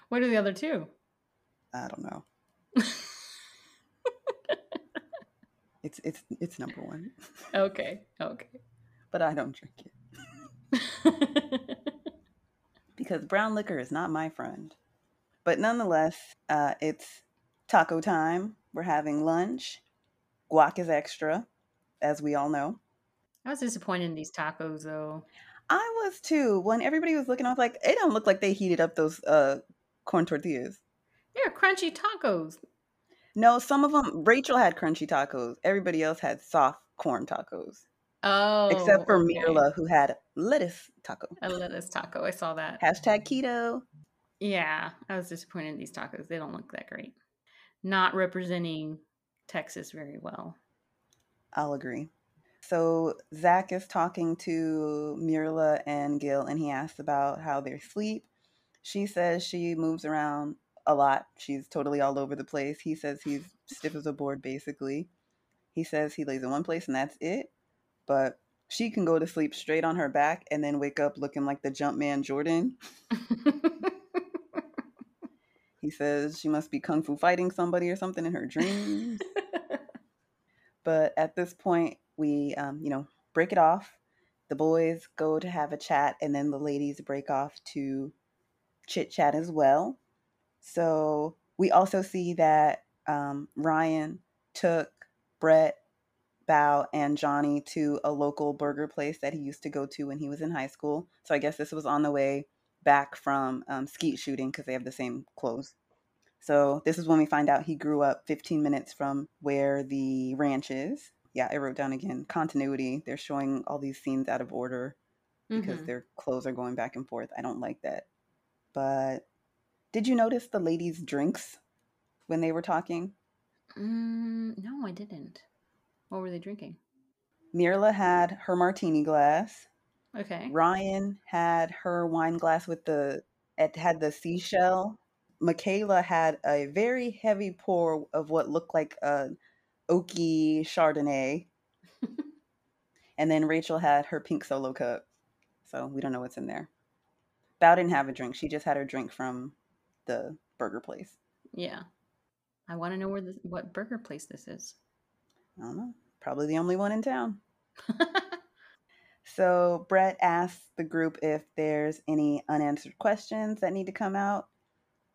What are the other two? I don't know. It's it's it's number 1. Okay. Okay. But I don't drink it. [LAUGHS] because brown liquor is not my friend. But nonetheless, uh, it's taco time. We're having lunch. Guac is extra, as we all know. I was disappointed in these tacos, though. I was too. When everybody was looking, I was like, it don't look like they heated up those uh, corn tortillas. They're crunchy tacos. No, some of them. Rachel had crunchy tacos. Everybody else had soft corn tacos. Oh, except for okay. Myrla, who had lettuce taco. A lettuce taco. I saw that. Hashtag keto. Yeah, I was disappointed in these tacos. They don't look that great. Not representing Texas very well. I'll agree. So Zach is talking to Myrla and Gil, and he asks about how they sleep. She says she moves around a lot. She's totally all over the place. He says he's stiff as a board, basically. He says he lays in one place and that's it. But she can go to sleep straight on her back and then wake up looking like the Jumpman Jordan. [LAUGHS] he says she must be kung fu fighting somebody or something in her dreams. [LAUGHS] but at this point, we, um, you know, break it off. The boys go to have a chat, and then the ladies break off to chit chat as well. So we also see that um, Ryan took Brett, Bao, and Johnny to a local burger place that he used to go to when he was in high school. So I guess this was on the way back from um, skeet shooting because they have the same clothes. So this is when we find out he grew up 15 minutes from where the ranch is. Yeah, I wrote down again continuity. They're showing all these scenes out of order because Mhm. their clothes are going back and forth. I don't like that. But did you notice the ladies' drinks when they were talking? Mm, no, I didn't. What were they drinking? Myrla had her martini glass. Okay. Ryan had her wine glass with the it had the seashell. Michaela had a very heavy pour of what looked like a oaky Chardonnay. [LAUGHS] and then Rachel had her pink solo cup. So we don't know what's in there. Bao didn't have a drink. She just had her drink from the burger place. Yeah. I want to know where this, what burger place this is. I don't know. Probably the only one in town. [LAUGHS] So Brett asks the group if there's any unanswered questions that need to come out.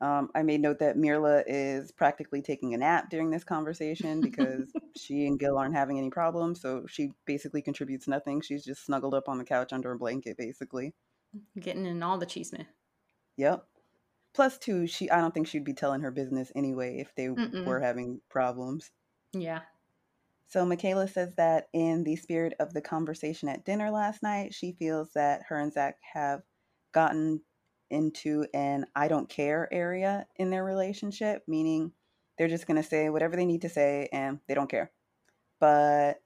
Um, I made note that Myrla is practically taking a nap during this conversation because [LAUGHS] she and Gil aren't having any problems. So she basically contributes nothing. She's just snuggled up on the couch under a blanket, basically. Getting in all the cheeseness. Yep. Plus, two, she I don't think she'd be telling her business anyway if they Mm-mm. were having problems. Yeah. So Michaela says that in the spirit of the conversation at dinner last night, she feels that her and Zach have gotten into an I don't care area in their relationship, meaning they're just going to say whatever they need to say and they don't care. But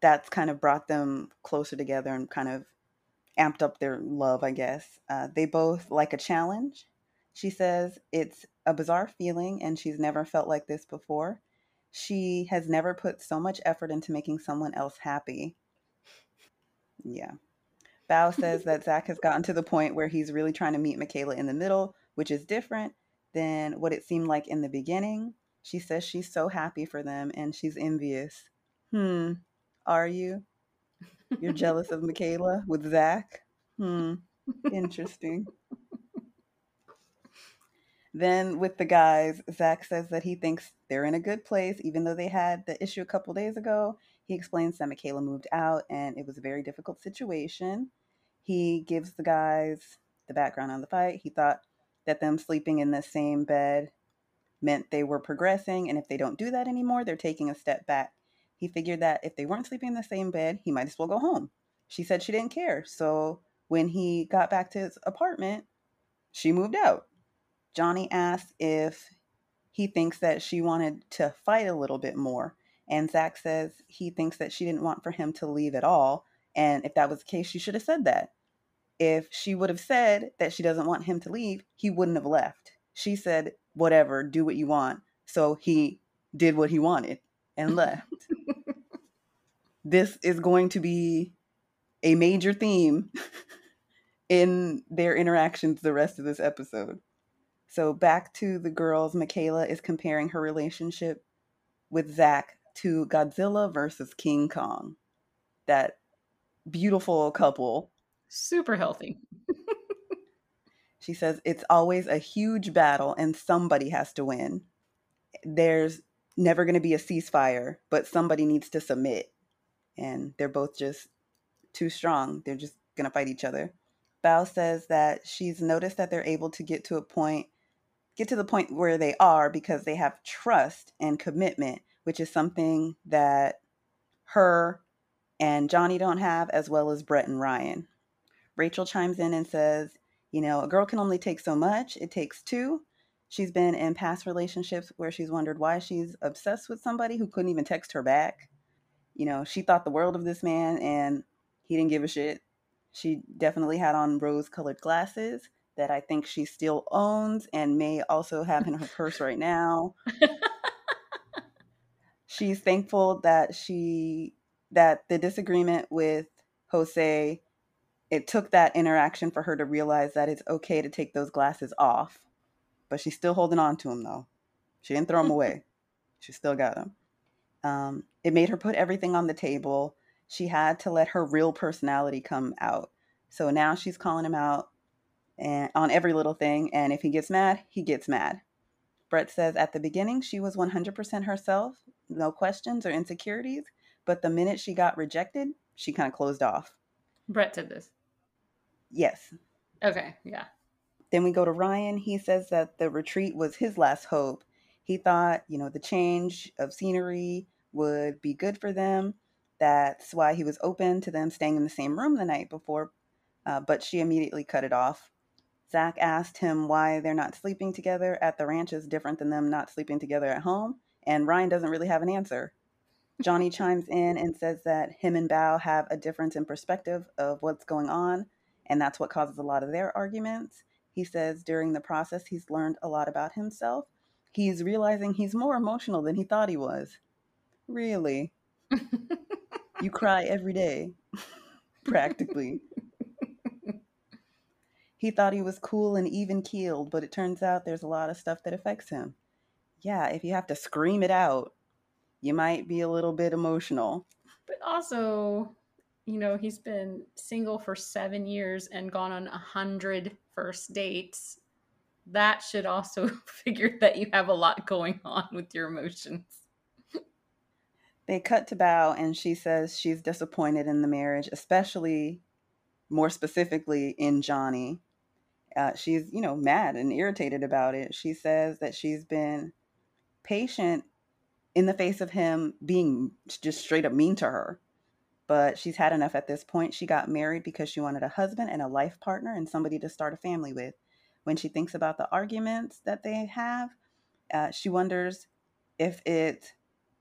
that's kind of brought them closer together and kind of amped up their love, I guess. Uh, they both like a challenge. She says it's a bizarre feeling and she's never felt like this before. She has never put so much effort into making someone else happy. Yeah. Bao says [LAUGHS] that Zach has gotten to the point where he's really trying to meet Michaela in the middle, which is different than what it seemed like in the beginning. She says she's so happy for them and she's envious. Hmm. Are you? You're jealous of [LAUGHS] Michaela with Zach? Hmm. Interesting. Then with the guys, Zach says that he thinks they're in a good place, even though they had the issue a couple days ago. He explains that Michaela moved out and it was a very difficult situation. He gives the guys the background on the fight. He thought that them sleeping in the same bed meant they were progressing, and if they don't do that anymore, they're taking a step back. He figured that if they weren't sleeping in the same bed, he might as well go home. She said she didn't care. So when he got back to his apartment, she moved out. Johnny asks if he thinks that she wanted to fight a little bit more. And Zach says he thinks that she didn't want for him to leave at all. And if that was the case, she should have said that. If she would have said that she doesn't want him to leave, he wouldn't have left. She said, whatever, do what you want. So he did what he wanted and [LAUGHS] left. this is going to be a major theme [LAUGHS] in their interactions the rest of this episode. So back to the girls, Michaela is comparing her relationship with Zach to Godzilla versus King Kong. That beautiful couple. Super healthy. she says it's always a huge battle and somebody has to win. There's never going to be a ceasefire, but somebody needs to submit. And they're both just too strong. They're just going to fight each other. Bao says that she's noticed that they're able to get to a point, get to the point where they are because they have trust and commitment, which is something that her and Johnny don't have, as well as Brett and Ryan. Rachel chimes in and says, You know, a girl can only take so much, it takes two. She's been in past relationships where she's wondered why she's obsessed with somebody who couldn't even text her back. You know, she thought the world of this man and he didn't give a shit. She definitely had on rose colored glasses that I think she still owns and may also have in her purse right now. She's thankful that she that the disagreement with Jose it took that interaction for her to realize that it's okay to take those glasses off. But she's still holding on to them though. She didn't throw them [LAUGHS] away. She still got them. Um, it made her put everything on the table she had to let her real personality come out. So now she's calling him out and on every little thing. And if he gets mad, he gets mad. Brett says at the beginning she was 100% herself, no questions or insecurities. But the minute she got rejected, she kind of closed off. Brett did this. Yes. Okay, yeah. Then we go to Ryan. He says that the retreat was his last hope. He thought, you know, the change of scenery would be good for them. That's why he was open to them staying in the same room the night before, uh, but she immediately cut it off. Zach asked him why they're not sleeping together at the ranch is different than them not sleeping together at home, and Ryan doesn't really have an answer. Johnny [LAUGHS] chimes in and says that him and Bao have a difference in perspective of what's going on, and that's what causes a lot of their arguments. He says during the process, he's learned a lot about himself. He's realizing he's more emotional than he thought he was. Really? [LAUGHS] you cry every day, [LAUGHS] practically. He thought he was cool and even keeled, but it turns out there's a lot of stuff that affects him. Yeah, if you have to scream it out, you might be a little bit emotional. But also, you know, he's been single for seven years and gone on a hundred first dates. That should also [LAUGHS] figure that you have a lot going on with your emotions. They cut to Bao, and she says she's disappointed in the marriage, especially more specifically in Johnny. Uh, she's, you know, mad and irritated about it. She says that she's been patient in the face of him being just straight up mean to her. But she's had enough at this point. She got married because she wanted a husband and a life partner and somebody to start a family with. When she thinks about the arguments that they have, uh, she wonders if it's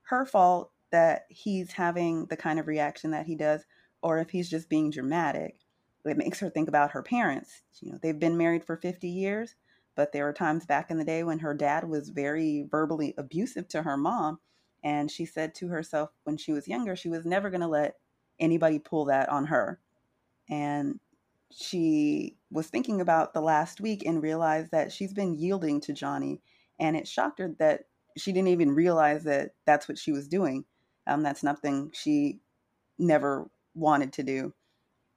her fault that he's having the kind of reaction that he does, or if he's just being dramatic. It makes her think about her parents. You know, they've been married for 50 years, but there were times back in the day when her dad was very verbally abusive to her mom. And she said to herself when she was younger, she was never going to let anybody pull that on her. And she was thinking about the last week and realized that she's been yielding to Johnny. And it shocked her that she didn't even realize that that's what she was doing. Um, that's nothing she never wanted to do.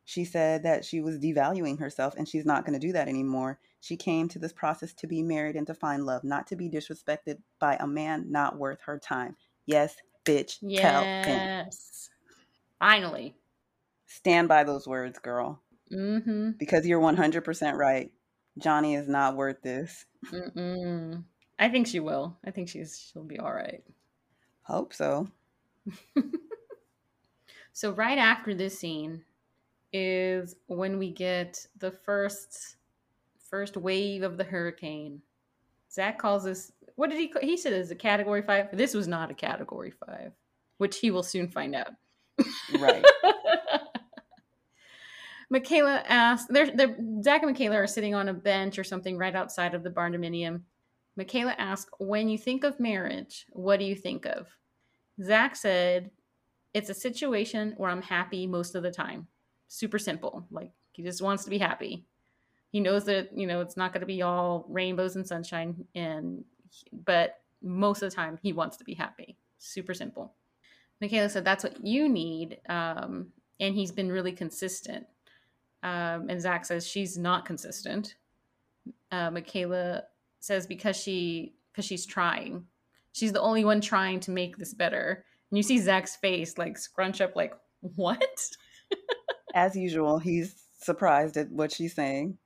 She said that she was devaluing herself and she's not going to do that anymore. She came to this process to be married and to find love, not to be disrespected by a man not worth her time. Yes, bitch. Yes. Finally. Stand by those words, girl. Mm-hmm. Because you're 100% right. Johnny is not worth this. Mm-mm. I think she will. I think she's she'll be all right. Hope so. [LAUGHS] so right after this scene is when we get the first first wave of the hurricane. Zach calls this what did he he said is a category five. This was not a category five, which he will soon find out. Right. [LAUGHS] Michaela asked, they're, they're, Zach and Michaela are sitting on a bench or something right outside of the barndominium. Michaela asked, When you think of marriage, what do you think of? Zach said, It's a situation where I'm happy most of the time. Super simple. Like, he just wants to be happy. He knows that, you know, it's not going to be all rainbows and sunshine, and but most of the time he wants to be happy. Super simple. Michaela said, That's what you need. Um, and he's been really consistent. Um, and Zach says she's not consistent. Uh, Michaela says because she because she's trying. She's the only one trying to make this better. And you see Zach's face like scrunch up, like what? [LAUGHS] As usual, he's surprised at what she's saying.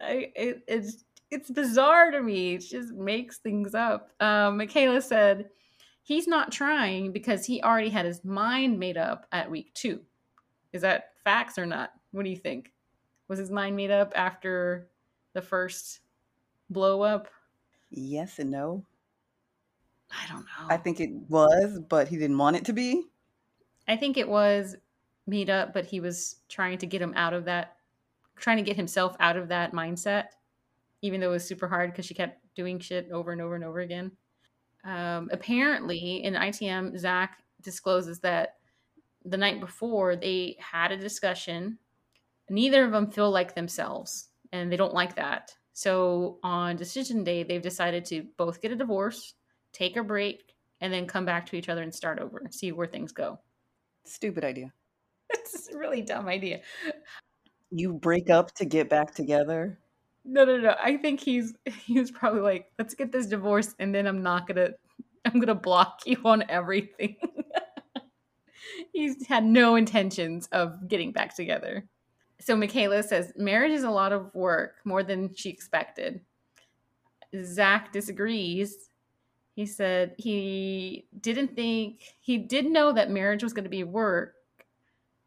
I, it, it's it's bizarre to me. It just makes things up. Um, Michaela said he's not trying because he already had his mind made up at week two. Is that facts or not? What do you think? Was his mind made up after the first blow up? Yes and no. I don't know. I think it was, but he didn't want it to be. I think it was made up, but he was trying to get him out of that, trying to get himself out of that mindset, even though it was super hard because she kept doing shit over and over and over again. Um, apparently, in ITM, Zach discloses that the night before they had a discussion. Neither of them feel like themselves, and they don't like that. So on decision day, they've decided to both get a divorce, take a break, and then come back to each other and start over, see where things go. Stupid idea. It's a really dumb idea. You break up to get back together. No, no, no. I think he's [LAUGHS] he was probably like, let's get this divorce, and then I'm not gonna [LAUGHS] I'm gonna block you on everything. [LAUGHS] he's had no intentions of getting back together. So Michaela says marriage is a lot of work, more than she expected. Zach disagrees. He said he didn't think he did know that marriage was going to be work,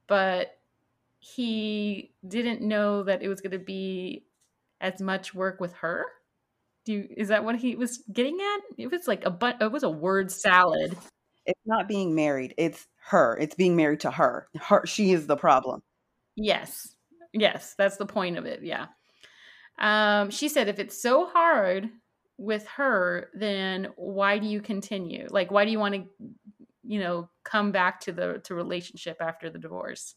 but he didn't know that it was going to be as much work with her. Do you, is that what he was getting at? It was like a but it was a word salad. It's not being married. It's her. It's being married to her. Her she is the problem. Yes. Yes, that's the point of it. Yeah. Um, she said if it's so hard with her, then why do you continue? Like why do you want to you know come back to the to relationship after the divorce?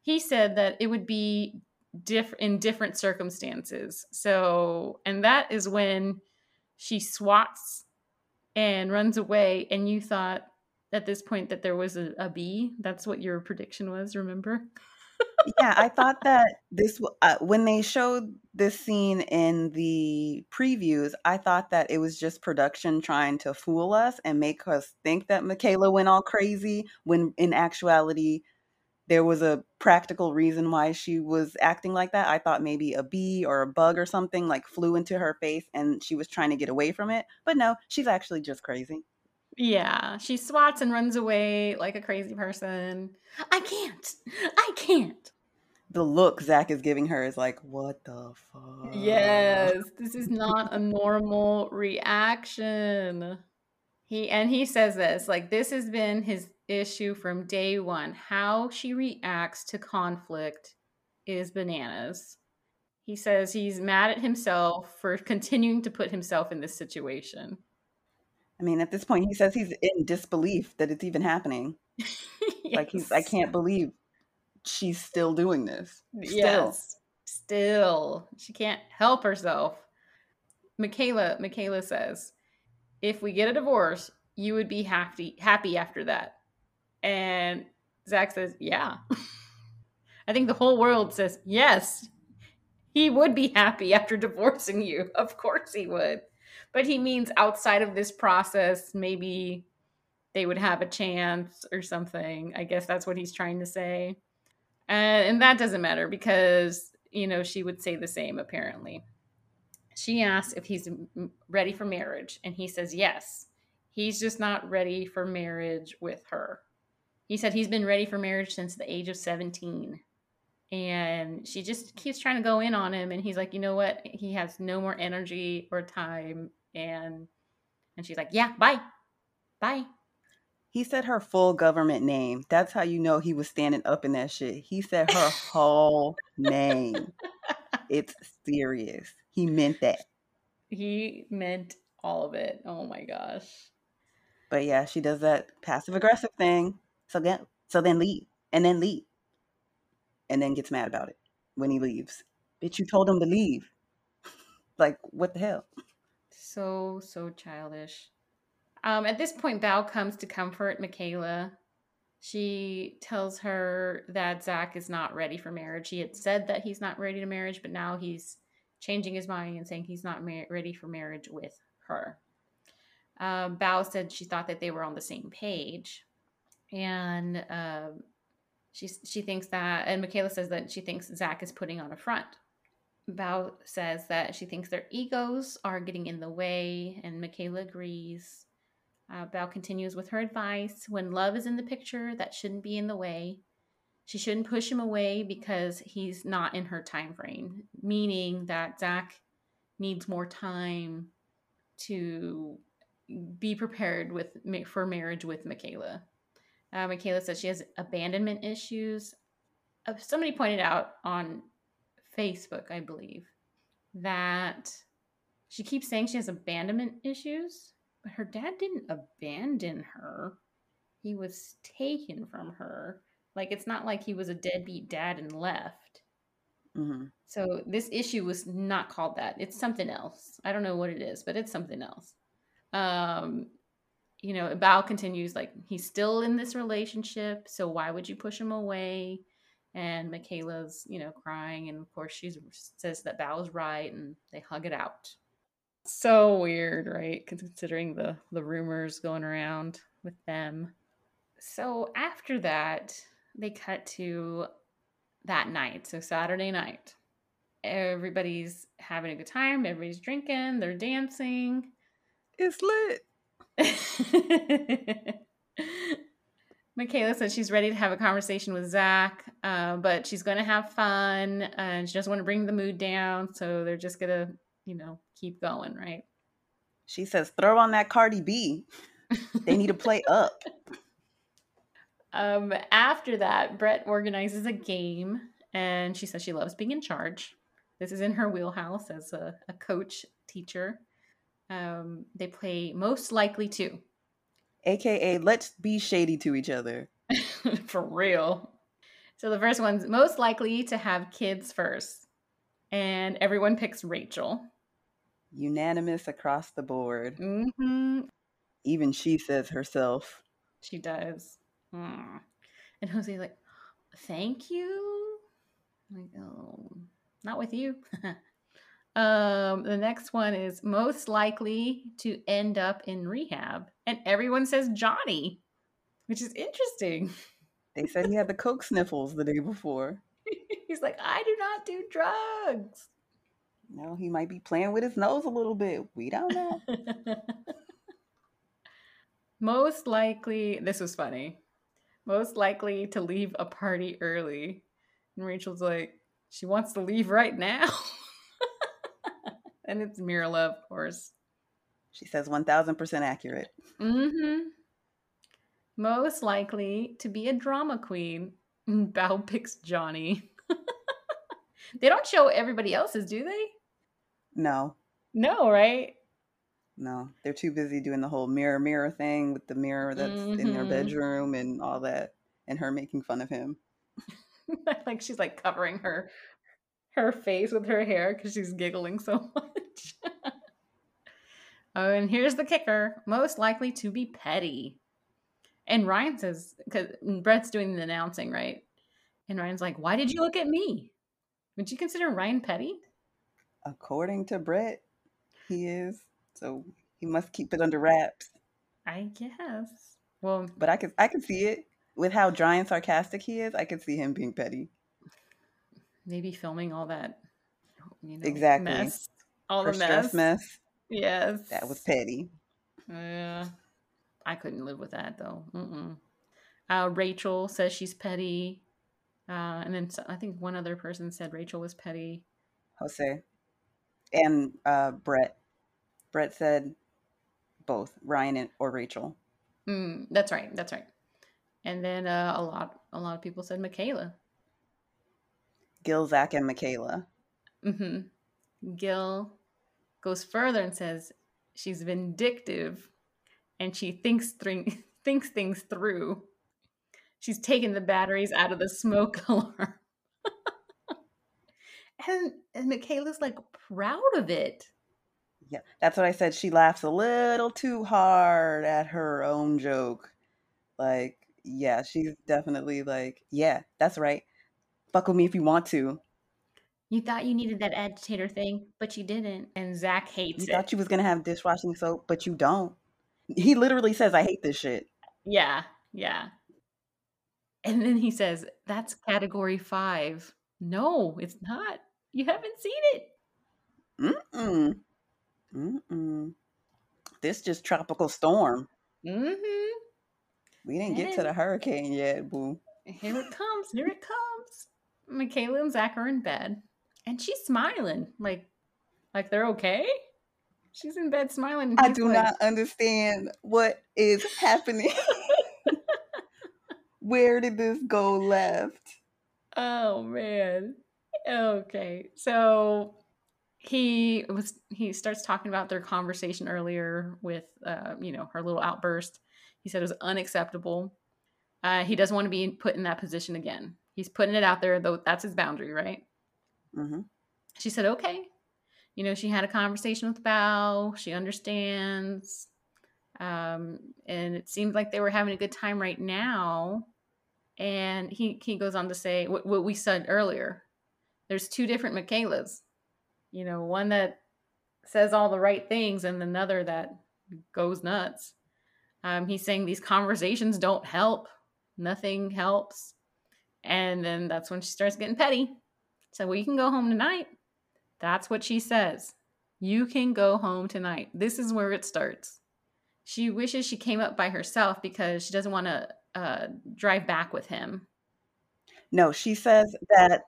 He said that it would be diff in different circumstances. So, and that is when she swats and runs away and you thought at this point that there was a, a bee. That's what your prediction was, remember? Yeah, I thought that this uh, when they showed this scene in the previews, I thought that it was just production trying to fool us and make us think that Michaela went all crazy when in actuality there was a practical reason why she was acting like that. I thought maybe a bee or a bug or something like flew into her face and she was trying to get away from it. But no, she's actually just crazy. Yeah, she swats and runs away like a crazy person. I can't. I can't. The look Zach is giving her is like, what the fuck? Yes, this is not a normal reaction. He and he says this like this has been his issue from day one. How she reacts to conflict is bananas. He says he's mad at himself for continuing to put himself in this situation. I mean, at this point, he says he's in disbelief that it's even happening. yes. [LAUGHS] Like he's, I can't believe she's still doing this. Still. Yes, still, she can't help herself. Michaela, Michaela says, if we get a divorce, you would be happy happy after that. And Zach says, yeah. [LAUGHS] I think the whole world says, yes, he would be happy after divorcing you. [LAUGHS] Of course he would but he means outside of this process, maybe they would have a chance or something. I guess that's what he's trying to say. And, that doesn't matter because, you know, she would say the same apparently. She asks if he's ready for marriage, and he says yes. He's just not ready for marriage with her. He said he's been ready for marriage since the age of 17 and she just keeps trying to go in on him and he's like you know what he has no more energy or time And and she's like, Yeah, bye. Bye. He said her full government name. That's how you know he was standing up in that shit. He said her whole name. It's serious. He meant that. He meant all of it. Oh my gosh. But yeah, she does that passive aggressive thing. So then, so then leave, and then leave, and then gets mad about it when he leaves. Bitch, you told him to leave. [LAUGHS] like what the hell? So so childish. Um, at this point, Bao comes to comfort Michaela. She tells her that Zach is not ready for marriage. He had said that he's not ready to marriage, but now he's changing his mind and saying he's not mar- ready for marriage with her. Um, Bao said she thought that they were on the same page, and um, she she thinks that, and Michaela says that she thinks Zach is putting on a front. Bao says that she thinks their egos are getting in the way, and Michaela agrees. Uh, Bao continues with her advice when love is in the picture, that shouldn't be in the way. She shouldn't push him away because he's not in her time frame, meaning that Zach needs more time to be prepared with for marriage with Michaela. Uh, Michaela says she has abandonment issues. Uh, somebody pointed out on Facebook, I believe, that she keeps saying she has abandonment issues, but her dad didn't abandon her. He was taken from her. Like it's not like he was a deadbeat dad and left. Mm-hmm. So this issue was not called that. It's something else. I don't know what it is, but it's something else. Um, you know, Bao continues like he's still in this relationship, so why would you push him away? And mm-hmm. Michaela's, you know, crying, and of course she says that Bao's right, and they hug it out. So weird, right? Considering the the rumors going around with them. So after that, they cut to that night, so Saturday night. Everybody's having a good time, everybody's drinking, they're dancing. It's lit. [LAUGHS] Michaela says she's ready to have a conversation with Zach, uh, but she's going to have fun and she doesn't want to bring the mood down. So they're just going to, you know, keep going, right? She says, throw on that Cardi B. They need to [LAUGHS] play up. Um, after that, Brett organizes a game and she says she loves being in charge. This is in her wheelhouse as a, a coach teacher. Um, they play most likely to. AKA, let's be shady to each other. [LAUGHS] For real. So the first one's most likely to have kids first. And everyone picks Rachel. Unanimous across the board. Mm-hmm. Even she says herself. She does. Mm. And Jose's like, thank you. I'm like, oh, not with you. [LAUGHS] um, the next one is most likely to end up in rehab. And everyone says Johnny, which is interesting. They said he had the coke sniffles the day before. [LAUGHS] He's like, I do not do drugs. No, he might be playing with his nose a little bit. We don't know. [LAUGHS] Most likely, this was funny most likely to leave a party early. And Rachel's like, she wants to leave right now. [LAUGHS] and it's Myrla, of course. She says 1000% accurate. Mm-hmm. Most likely to be a drama queen. [LAUGHS] Bao picks Johnny. [LAUGHS] they don't show everybody else's, do they? No. No, right? No, they're too busy doing the whole mirror mirror thing with the mirror that's mm-hmm. in their mm-hmm. bedroom and all that, and her making fun of him. [LAUGHS] like she's like covering her her face with her hair because she's giggling so much. [LAUGHS] oh, and here's the kicker: most likely to be petty. And Ryan says, because Brett's doing the announcing, right? And Ryan's like, "Why did you look at me? Would you consider Ryan petty?" According to Brett, he is. So he must keep it under wraps. I guess. Well, but I can I can see it with how dry and sarcastic he is. I can see him being petty. Maybe filming all that, you know, exactly mess, all the mess. mess. Yes, that was petty. Yeah, I couldn't live with that though. Uh, Rachel says she's petty, uh, and then I think one other person said Rachel was petty. Jose and uh, Brett. Brett said both Ryan and, or Rachel. Mm, that's right. That's right. And then uh, a lot, a lot of people said Michaela. Gil, Zach, and Michaela. hmm Gil goes further and says she's vindictive, and she thinks th- [LAUGHS] thinks things through. She's taken the batteries out of the smoke [LAUGHS] alarm. and and Michaela's like proud of it. Yeah, that's what I said. She laughs a little too hard at her own joke. Like, yeah, she's definitely like, yeah, that's right. Fuck with me if you want to. You thought you needed that agitator thing, but you didn't. And Zach hates You it. thought you was gonna have dishwashing soap, but you don't. He literally says, "I hate this shit." Yeah, yeah. And then he says, That's category five. No, it's not. You haven't seen it. Mm-mm. Mm-mm. This just tropical storm. Mm-hmm. We didn't get to the hurricane yet, boo. Here it comes. Here it comes. Michaela and Zach are in bed. And she's smiling. Like like they're okay. She's in bed smiling. I do like, not understand what is [LAUGHS] happening. [LAUGHS] Where did this go left? Oh man. Okay. So he was he starts talking about their conversation earlier with uh, you know, her little outburst. He said it was unacceptable. Uh, he doesn't want to be put in that position again. He's putting it out there, though that's his boundary, right? Hmm She said, okay. You know, she had a conversation with Bao. She understands. Um, and it seemed like they were having a good time right now. And he, he goes on to say what, what we said earlier. There's two different Michaelas. You know, one that says all the right things and another that goes nuts. Um, he's saying these conversations don't help. Nothing helps. And then that's when she starts getting petty. So, well, you can go home tonight. That's what she says. You can go home tonight. This is where it starts. She wishes she came up by herself because she doesn't want to uh, drive back with him. No, she says that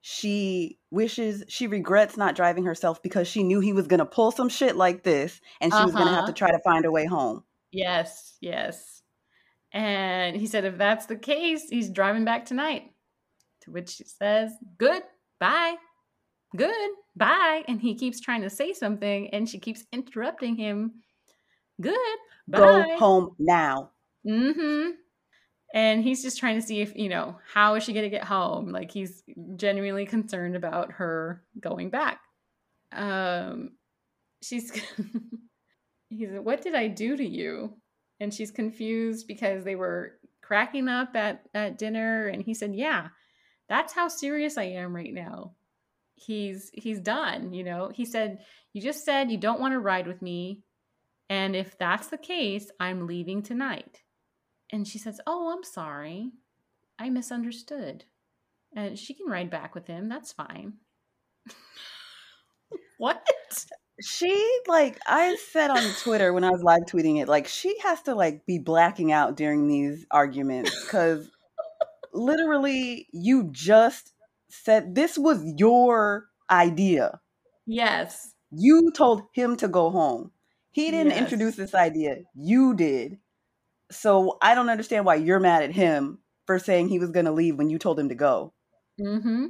she wishes she regrets not driving herself because she knew he was gonna pull some shit like this, and she was gonna have Uh-huh. to try to find a way home. Yes, yes. And he said, if that's the case, he's driving back tonight. To which she says, good, bye, good, bye. And he keeps trying to say something, and she keeps interrupting him. Good, bye. Go home now. Mm-hmm. And he's just trying to see if, you know, how is she going to get home? Like he's genuinely concerned about her going back. Um she's [LAUGHS] he's like, what did I do to you? And she's confused because they were cracking up at at dinner and he said, "Yeah, that's how serious I am right now." He's he's done, you know. He said, "You just said you don't want to ride with me, and if that's the case, I'm leaving tonight." And she says, Oh, I'm sorry. I misunderstood. And she can ride back with him. That's fine. [LAUGHS] what? She like I said on Twitter when I was live tweeting it, like she has to like be blacking out during these arguments because literally you just said this was your idea. Yes. You told him to go home. He didn't Yes. introduce this idea. You did. So I don't understand why you're mad at him for saying he was going to leave when you told him to go. Mm-hmm.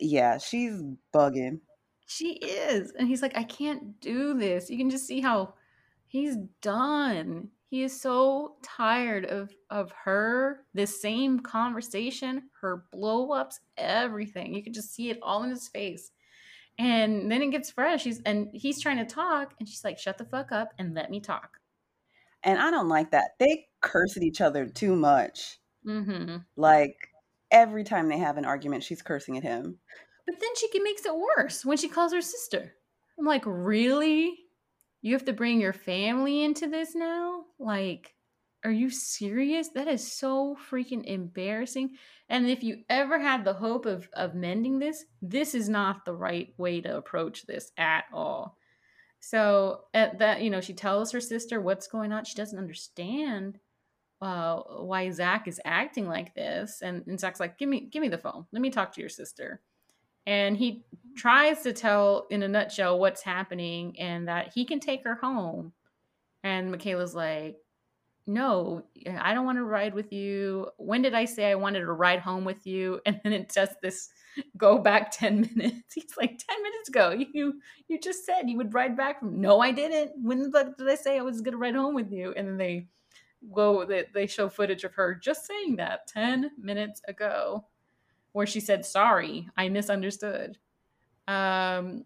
Yeah, she's bugging. She is. And he's like, I can't do this. You can just see how he's done. He is so tired of of her, this same conversation, her blow ups, everything. You can just see it all in his face. And then it gets fresh. He's and he's trying to talk, and she's like, "Shut the fuck up and let me talk." And I don't like that. They curse at each other too much. Mm-hmm. Like every time they have an argument, she's cursing at him. But then she makes it worse when she calls her sister. I'm like, really? You have to bring your family into this now? Like, are you serious? That is so freaking embarrassing. And if you ever had the hope of of mending this, this is not the right way to approach this at all. So at that, you know, she tells her sister what's going on. She doesn't understand uh, why Zach is acting like this, and, and Zach's like, "Give me, give me the phone. Let me talk to your sister." And he tries to tell in a nutshell what's happening and that he can take her home. And Michaela's like, no, I don't want to ride with you. When did I say I wanted to ride home with you? [LAUGHS] And then it does this go back 10 minutes. [LAUGHS] He's like, 10 minutes ago, you you just said you would ride back from no, I didn't. When the fuck did I say I was gonna ride home with you? And then they go they, they show footage of her just saying that 10 minutes ago, where she said, sorry, I misunderstood. Um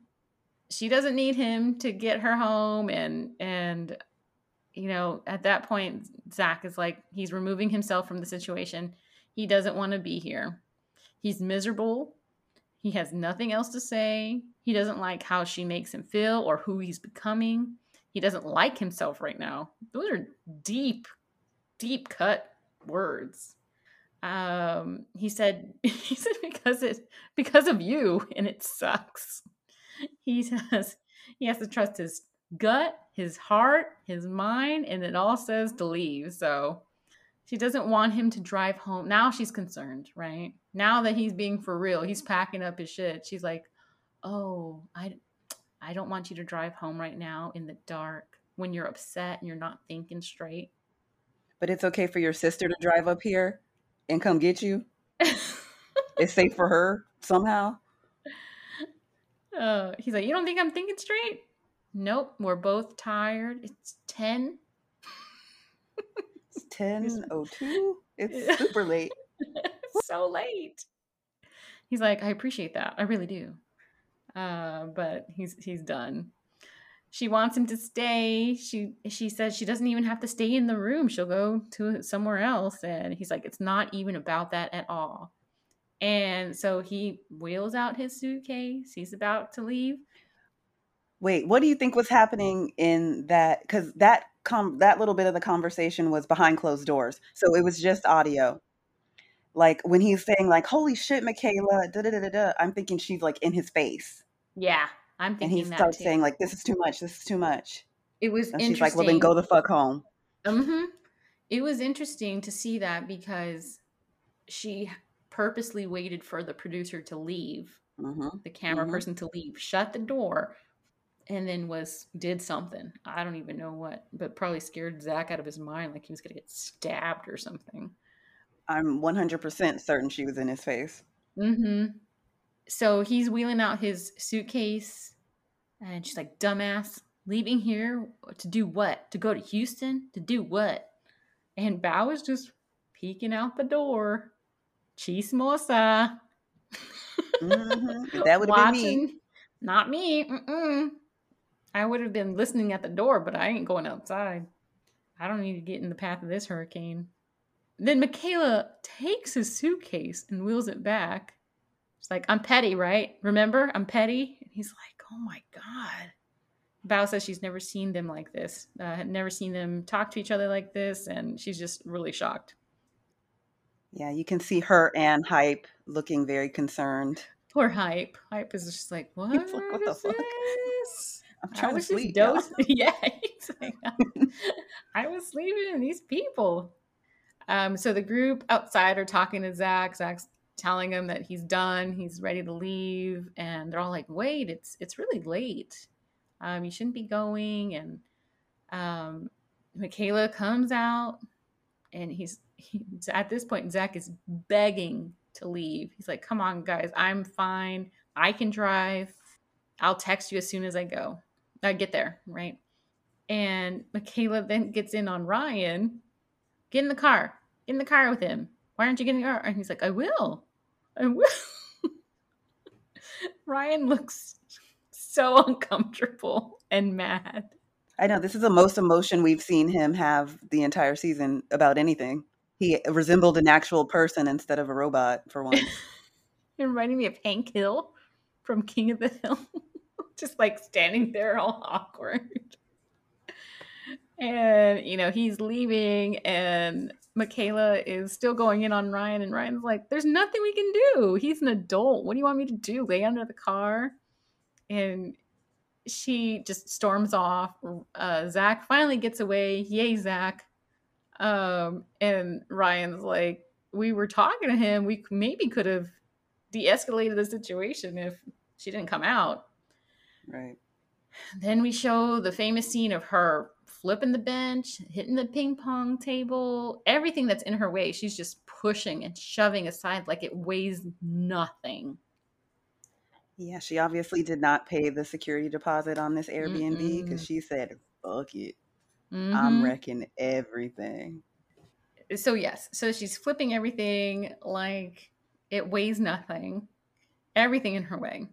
she doesn't need him to get her home and and you know, at that point, Zach is like, he's removing himself from the situation. He doesn't want to be here. He's miserable. He has nothing else to say. He doesn't like how she makes him feel or who he's becoming. He doesn't like himself right now. Those are deep, deep cut words. Um, he said, [LAUGHS] he said because it because of you and it sucks. He says he has to trust his gut, his heart, his mind, and it all says to leave. So she doesn't want him to drive home. Now she's concerned, right? Now that he's being for real, he's packing up his shit. She's like, "Oh, I I don't want you to drive home right now in the dark when you're upset and you're not thinking straight." But it's okay for your sister to drive up here and come get you. [LAUGHS] it's safe for her somehow. Uh, he's like, "You don't think I'm thinking straight?" Nope, we're both tired. It's 10. it's 10.02? It's [LAUGHS] super late. it's so late. He's like, I appreciate that. I really do. Uh, but he's he's done. She wants him to stay. She she says she doesn't even have to stay in the room. She'll go to somewhere else. And he's like, it's not even about that at all. And so he wheels out his suitcase. He's about to leave. Wait, what do you think was happening in that? Because that com- that little bit of the conversation was behind closed doors, so it was just audio. Like when he's saying like "Holy shit, Michaela," da da da da. I'm thinking she's like in his face. Yeah, I'm thinking. And he starts too. saying like, "This is too much. This is too much." It was. And she's like, "Well, then go the fuck home." Mm-hmm. It was interesting to see that because she purposely waited for the producer to leave, mm-hmm. the camera mm-hmm. person to leave, shut the door, and then was did something. I don't even know what, but probably scared Zach out of his mind, like he was gonna get stabbed or something. I'm 100% certain she was in his face. Mm-hmm. So he's wheeling out his suitcase, and she's like, "Dumbass, leaving here to do what? To go to Houston? To do what?" And Bao is just peeking out the door. Chismosa. Mm-hmm. That would have been me. Not me. Mm-mm. I would have been listening at the door, but I ain't going outside. I don't need to get in the path of this hurricane. Then Michaela takes his suitcase and wheels it back. She's like, I'm petty, right? Remember? I'm petty. And he's like, oh my God. Bao says she's never seen them like this, uh, had never seen them talk to each other like this, and she's just really shocked. Yeah, you can see her and Hype looking very concerned. Poor Hype. Hype is just like, [LAUGHS] what? like, what the fuck? This? [LAUGHS] I'm trying to sleep. [LAUGHS] yeah, like, I was sleeping and these people. Um, so the group outside are talking to Zach. Zach's telling him that he's done, he's ready to leave, and they're all like, "Wait, it's it's really late. Um, you shouldn't be going." And um, Michaela comes out, and he's he, at this point, Zach is begging to leave. He's like, "Come on, guys, I'm fine. I can drive. I'll text you as soon as I go." I get there, right? And Michaela then gets in on Ryan. Get in the car. Get in the car with him. Why aren't you getting in the car? And he's like, I will. I will. [LAUGHS] Ryan looks so uncomfortable and mad. I know this is the most emotion we've seen him have the entire season about anything. He resembled an actual person instead of a robot for once. You're [LAUGHS] reminding me of Hank Hill from King of the Hill [LAUGHS] just like standing there all awkward. And, you know, he's leaving and Michaela is still going in on Ryan, and Ryan's like, There's nothing we can do. He's an adult. What do you want me to do? Lay under the car? And she just storms off. Uh, Zach finally gets away. Yay, Zach. Um, and Ryan's like, We were talking to him. We maybe could have de-escalated the situation if she didn't come out. Right. Then we show the famous scene of her flipping the bench, hitting the ping pong table, everything that's in her way. She's just pushing and shoving aside like it weighs nothing. Yeah, she obviously did not pay the security deposit on this Airbnb because she said, fuck it. Mhm. I'm wrecking everything. so yes so she's flipping everything like it weighs nothing everything in her way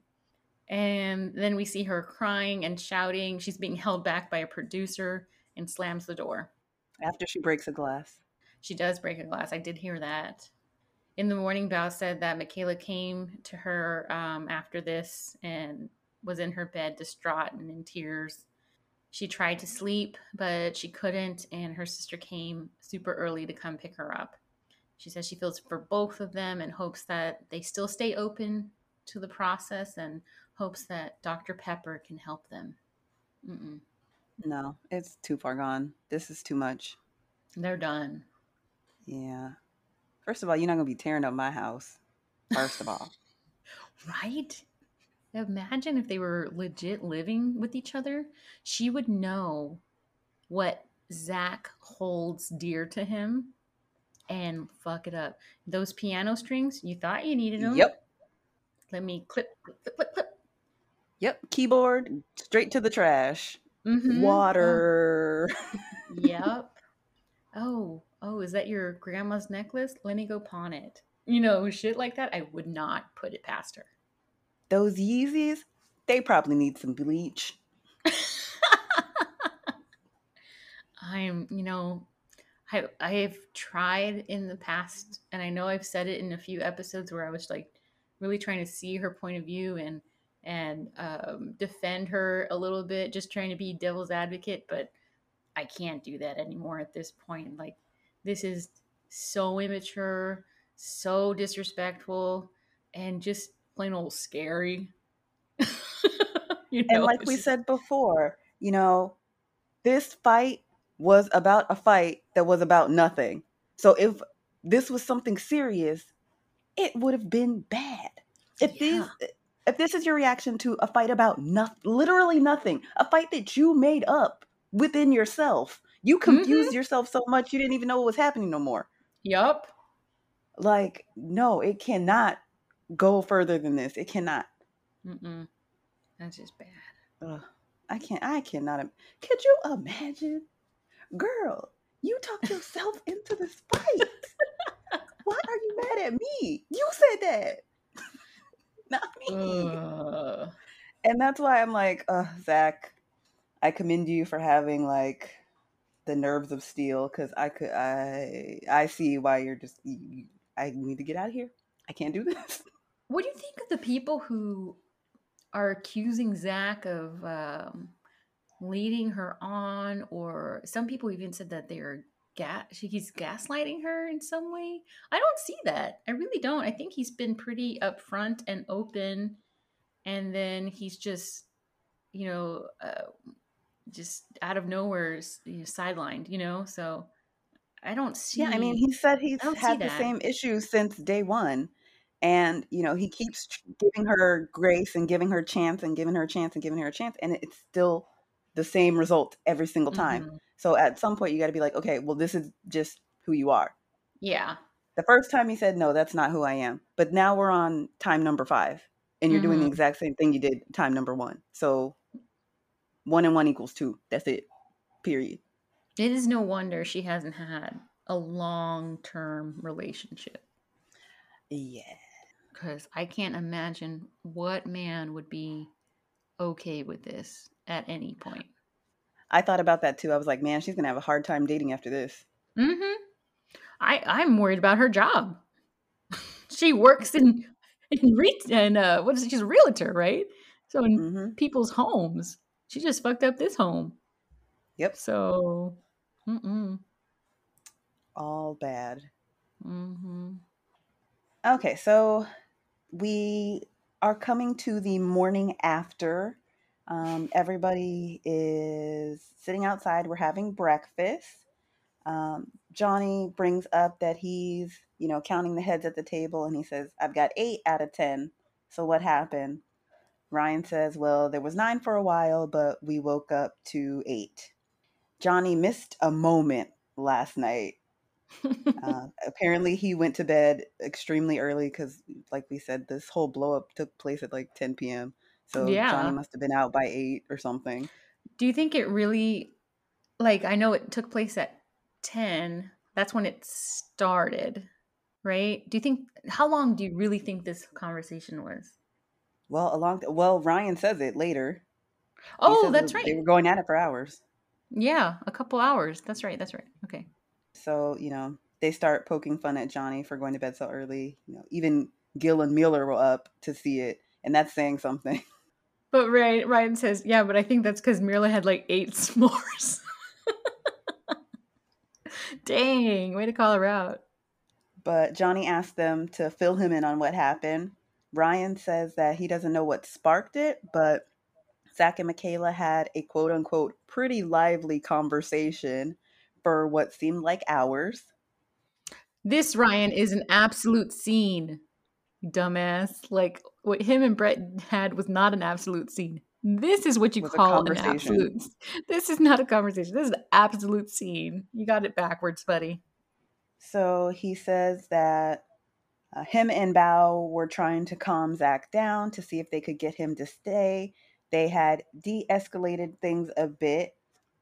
and then we see her crying and shouting she's being held back by a producer and slams the door. After she breaks a glass. she does break a glass. I did hear that. In the morning Bao said that michaela came to her um, after this and was in her bed distraught and in tears. She tried to sleep but she couldn't and her sister came super early to come pick her up. She says she feels for both of them and hopes that they still stay open to the process and hopes that dr pepper can help them. Mm-mm. No, it's too far gone. This is too much. they're done Yeah. First of all, you're not going to be tearing up my house. First of all. [LAUGHS] right imagine if they were legit living with each other she would know what zach holds dear to him and fuck it up those piano strings you thought you needed them Yep. let me clip clip clip clip, clip. Yep. Keyboard, straight to the trash. Mhm. Water. Oh, [LAUGHS] yep oh oh is that your grandma's necklace let me go pawn it you know shit like that i would not put it past her Those Yeezys, they probably need some bleach. [LAUGHS] I'm, you know, I I've tried in the past, and I know I've said it in a few episodes where I was like really trying to see her point of view and and um, defend her a little bit, just trying to be devil's advocate. But I can't do that anymore at this point. Like this is so immature, so disrespectful, and just plain old scary. [LAUGHS] you And like we said before, you know, this fight was about a fight that was about nothing. So if this was something serious, it would have been bad. If these if this is your reaction to a fight about nothing, literally nothing, a fight that you made up within yourself, you confused mm-hmm. yourself so much you didn't even know what was happening no more. Yup. Like, no, it cannot go further than this. It cannot. Mm-mm. That's just bad. Ugh, I can't. I cannot. im- Could you imagine, girl? You talked yourself [LAUGHS] into this fight. Why are you mad at me? You said that, [LAUGHS] not me. Ugh. And that's why I'm like, uh, Zach. I commend you for having like the nerves of steel because I could. I I see why you're just. You, I need to get out of here. I can't do [LAUGHS] this. What do you think of the people who are accusing Zach of um, leading her on, or some people even said that they're gas he's gaslighting her in some way? I don't see that. I really don't. I think he's been pretty upfront and open, and then he's just, you know, uh, just out of nowhere you know, sidelined. You know, so I don't see. Yeah, I mean, he said he's I don't see had the same issues since day one. And, you know, he keeps giving her grace and giving her chance and giving her a chance and giving her a chance. And it's still the same result every single time. Mhm. So at some point, you got to be like, okay, well, this is just who you are. Yeah. The first time he said, no, that's not who I am. But now we're on time number five. And you're doing the Mhm. exact same thing you did time number one. So one and one equals two. That's it. Period. It is no wonder she hasn't had a long term relationship Yeah. because I can't imagine what man would be okay with this at any point. I thought about that too. I was like, man, she's going to have a hard time dating after this. Mm-hmm. I I'm worried about her job. [LAUGHS] she works in in re- and uh, what is it? She's a realtor, right? So in hmm people's homes, she just fucked up this home. Yep. So, mm-mm. All bad. Mm-hmm. Okay, so we are coming to the morning after. Um, everybody is sitting outside. We're having breakfast. Um, Johnny brings up that he's, you know, counting the heads at the table and he says, I've got eight out of 10. So what happened? Ryan says, Well, there was nine for a while, but we woke up to eight. Johnny missed a moment last night. Uh, apparently, he went to bed extremely early because, like we said, this whole blow up took place at like 10 p.m. So Yeah. Johnny must have been out by eight or something. Do you think it really like I know it took place at 10. That's when it started, right? Do you think how long do you really think this conversation was? Well, along well, Ryan says it later. Oh, that's that right. They were going at it for hours. Yeah, a couple hours. That's right. That's right. Okay. So, you know, they start poking fun at Johnny for going to bed so early. You know, even Gil and Myrla were up to see it, and that's saying something. [LAUGHS] But Ryan, Ryan says, yeah, but I think that's because Myrla had like eight [LAUGHS] s'mores. Dang, way to call her out. But Johnny asked them to fill him in on what happened. Ryan says that he doesn't know what sparked it, but Zach and Michaela had a quote unquote pretty lively conversation for what seemed like hours. This Ryan is an absolute scene, dumbass. Like what him and Brett had was not an absolute scene. This is what you call an absolute. This is not a conversation. This is an absolute scene. You got it backwards, buddy. So he says that uh, him and Bao were trying to calm Zach down to see if they could get him to stay. They had de escalated things a bit,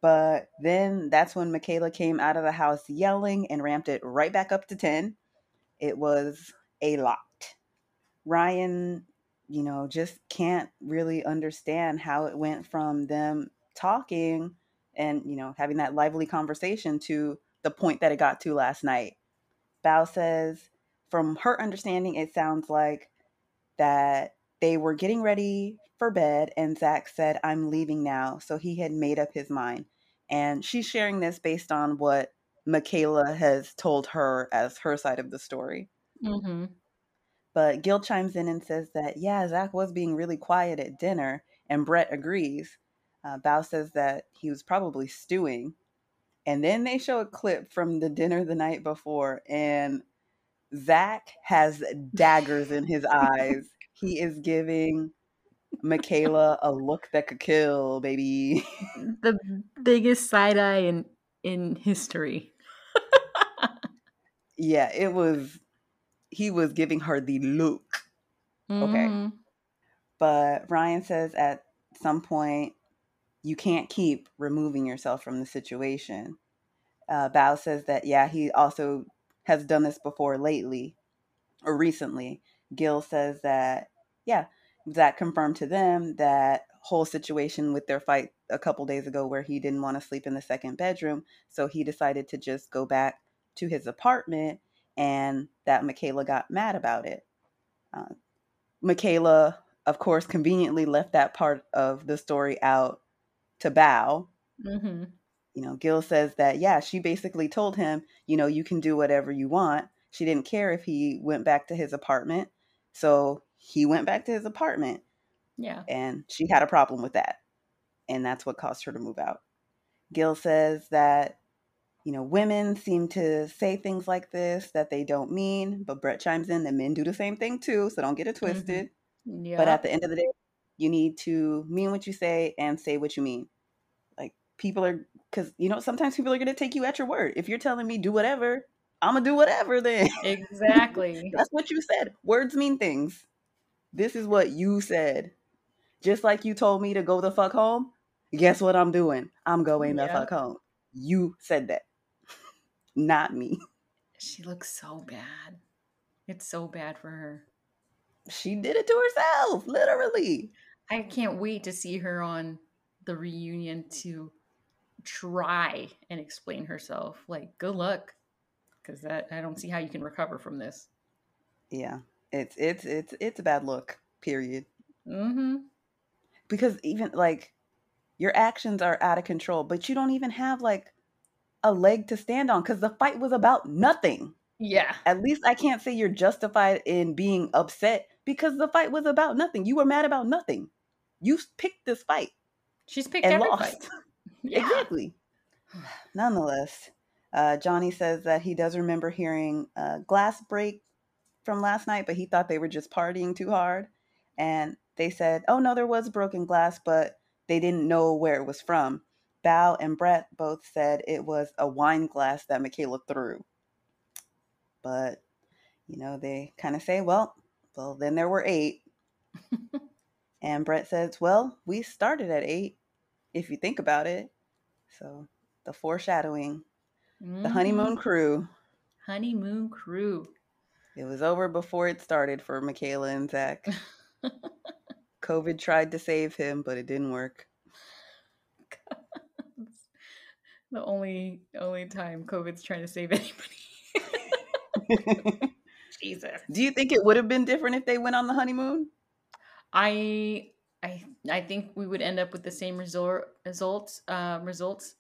but then that's when Michaela came out of the house yelling and ramped it right back up to 10. It was a lot. Ryan, you know, just can't really understand how it went from them talking and, you know, having that lively conversation to the point that it got to last night. Bao says, from her understanding, it sounds like that they were getting ready for bed, and Zach said, I'm leaving now. So he had made up his mind. And she's sharing this based on what Michaela has told her as her side of the story. Mm-hmm. But Gil chimes in and says that, yeah, Zach was being really quiet at dinner, and Brett agrees. Uh, Bao says that he was probably stewing. And then they show a clip from the dinner the night before, and Zach has daggers in his [LAUGHS] eyes. He is giving Michaela a look that could kill, baby. [LAUGHS] The biggest side eye in in history. [LAUGHS] yeah, it was, he was giving her the look. Okay. Mhm. But Ryan says at some point, you can't keep removing yourself from the situation. Uh, Bao says that, yeah, he also has done this before lately or recently. Gil says that, yeah, that confirmed to them that whole situation with their fight a couple days ago where he didn't want to sleep in the second bedroom. So he decided to just go back to his apartment and that Michaela got mad about it. Uh, Michaela, of course, conveniently left that part of the story out to Bao. Mhm. You know, Gil says that, yeah, she basically told him, you know, you can do whatever you want. She didn't care if he went back to his apartment. So he went back to his apartment Yeah. and she had a problem with that. And that's what caused her to move out. Gil says that, you know, women seem to say things like this that they don't mean, but Brett chimes in that men do the same thing too, so don't get it twisted. Yeah. But at the end of the day, you need to mean what you say and say what you mean. Like people are, because you know, sometimes people are going to take you at your word. If you're telling me do whatever, I'm gonna do whatever. Then [LAUGHS] exactly. that's what you said. Words mean things. This is what you said. Just like you told me to go the fuck home. Guess what I'm doing? I'm going the fuck home. You said that, [LAUGHS] not me. she looks so bad. It's so bad for her. She did it to herself, literally. I can't wait to see her on the reunion to try and explain herself. Like, good luck, because that I don't see how you can recover from this. Yeah, it's it's it's it's a bad look. Period. Mm-hmm. because even like your actions are out of control but you don't even have like a leg to stand on because the fight was about nothing Yeah. at least i can't say you're justified in being upset because the fight was about nothing you were mad about nothing you picked this fight She's picked and every lost fight. [LAUGHS] Yeah. exactly [SIGHS] nonetheless Uh, Johnny says that he does remember hearing a glass break from last night, but he thought they were just partying too hard. And they said, oh no, there was broken glass, but they didn't know where it was from. Bao and Brett both said it was a wine glass that Michaela threw. But, you know, they kind of say, well, well, then there were eight. [LAUGHS] and Brett says, well, we started at eight, if you think about it. So the foreshadowing, mm-hmm. the honeymoon crew. Honeymoon crew. It was over before it started for Michaela and Zach. [LAUGHS] COVID tried to save him, but it didn't work. [LAUGHS] the only only time COVID's trying to save [LAUGHS] anybody. Jesus. Do you think it would have been different if they went on the honeymoon? I I I think we would end up with the same resort results uh, results.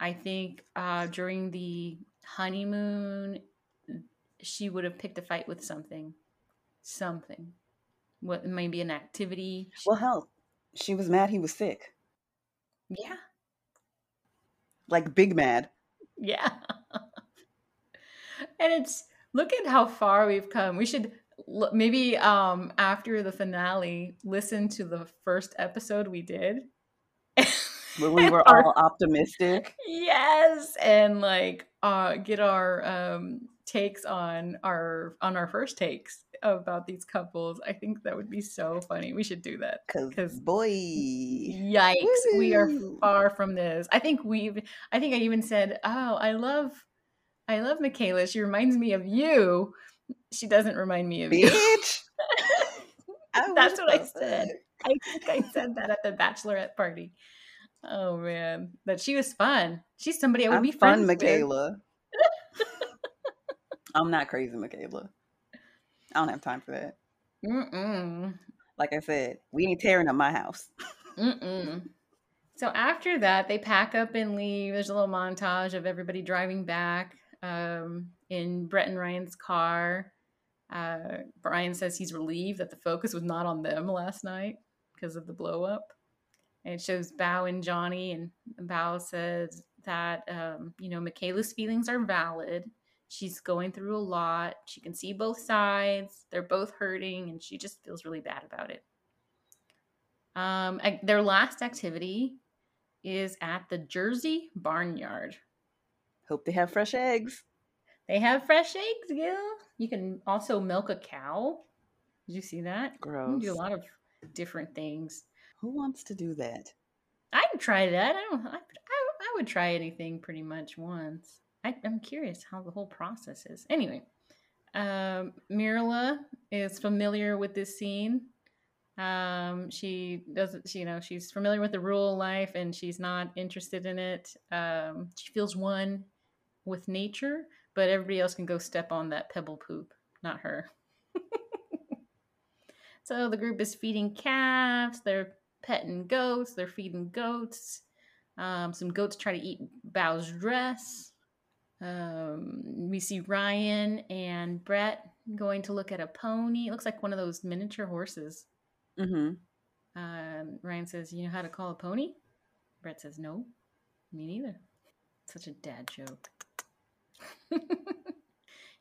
I think uh, during the honeymoon, she would have picked a fight with something, something. What maybe an activity? Well, hell, she was mad he was sick. Yeah. Like big mad. Yeah. [LAUGHS] and it's look at how far we've come. We should maybe um after the finale listen to the first episode we did. When we were [LAUGHS] our, all optimistic. Yes, and like uh get our um takes on our on our first takes about these couples. I think that would be so funny. We should do that. Because boy, yikes, Woo-hoo. we are far from this. I think we've. I think I even said, "Oh, I love, I love Michaela. She reminds me of you." She doesn't remind me of Bitch. [LAUGHS] you. That's what I said. I think I said that at the bachelorette party. Oh man, but she was fun. She's somebody I would I'm be fun, Michaela. I'm not crazy, Michaela. I don't have time for that. Mm-mm. Like I said, we ain't tearing up my house. [LAUGHS] Mm-mm. So after that, they pack up and leave. There's a little montage of everybody driving back um, in Brett and Ryan's car. Uh, Ryan says he's relieved that the focus was not on them last night because of the blow up. And it shows Bao and Johnny, and Bao says that um, you know Michaela's feelings are valid, She's going through a lot. She can see both sides. They're both hurting, and she just feels really bad about it. Um, their last activity is at the Jersey Barnyard. Hope they have fresh eggs. They have fresh eggs, Gil. You can also milk a cow. Did you see that? Gross. do a lot of different things. Who wants to do that? I'd try that. I don't. I, I, I would try anything pretty much once. I, am curious how the whole process is. Anyway, um, Myrla is familiar with this scene. Um, she doesn't, you know, she's familiar with the rural life and she's not interested in it. Um, she feels one with nature, but everybody else can go step on that pebble poop, not her. [LAUGHS] so the group is feeding calves, they're petting goats, they're feeding goats. Um, some goats try to eat Bao's dress. Um, we see Ryan and Brett going to look at a pony. It looks like one of those miniature horses. Mm-hmm. Um, Ryan says, "You know how to call a pony?" Brett says, "No, me neither." Such a dad joke. [LAUGHS]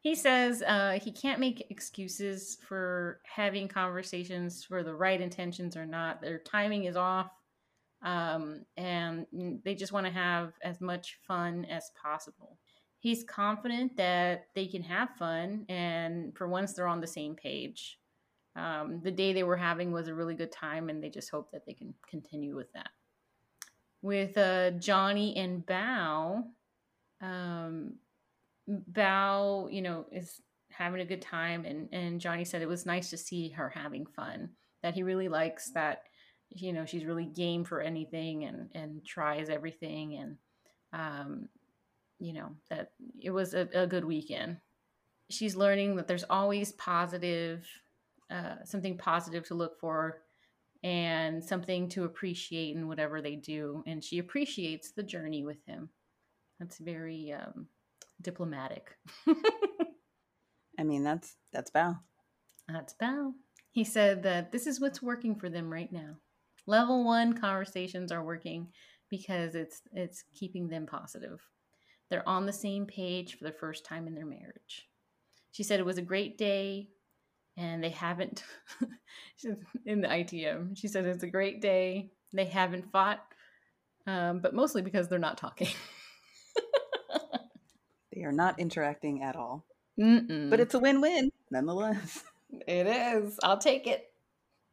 he says uh, he can't make excuses for having conversations for the right intentions or not. Their timing is off, um, and they just want to have as much fun as possible he's confident that they can have fun and for once they're on the same page. Um, the day they were having was a really good time and they just hope that they can continue with that. With uh, johnny and bao um, bao you know is having a good time and, and johnny said it was nice to see her having fun that he really likes that you know she's really game for anything and and tries everything and um, you know that it was a, a good weekend. She's learning that there's always positive uh, something positive to look for and something to appreciate in whatever they do. And she appreciates the journey with him. That's very um, diplomatic. [LAUGHS] I mean that's that's Bao that's Bao he said that this is what's working for them right now. Level one conversations are working because it's it's keeping them positive they're on the same page for the first time in their marriage. She said it was a great day and they haven't [LAUGHS] in the ITM. She said it's a great day. They haven't fought, um, but mostly because they're not talking. [LAUGHS] they are not interacting at all. Mm-mm. But it's a win-win nonetheless. It is. I'll take it.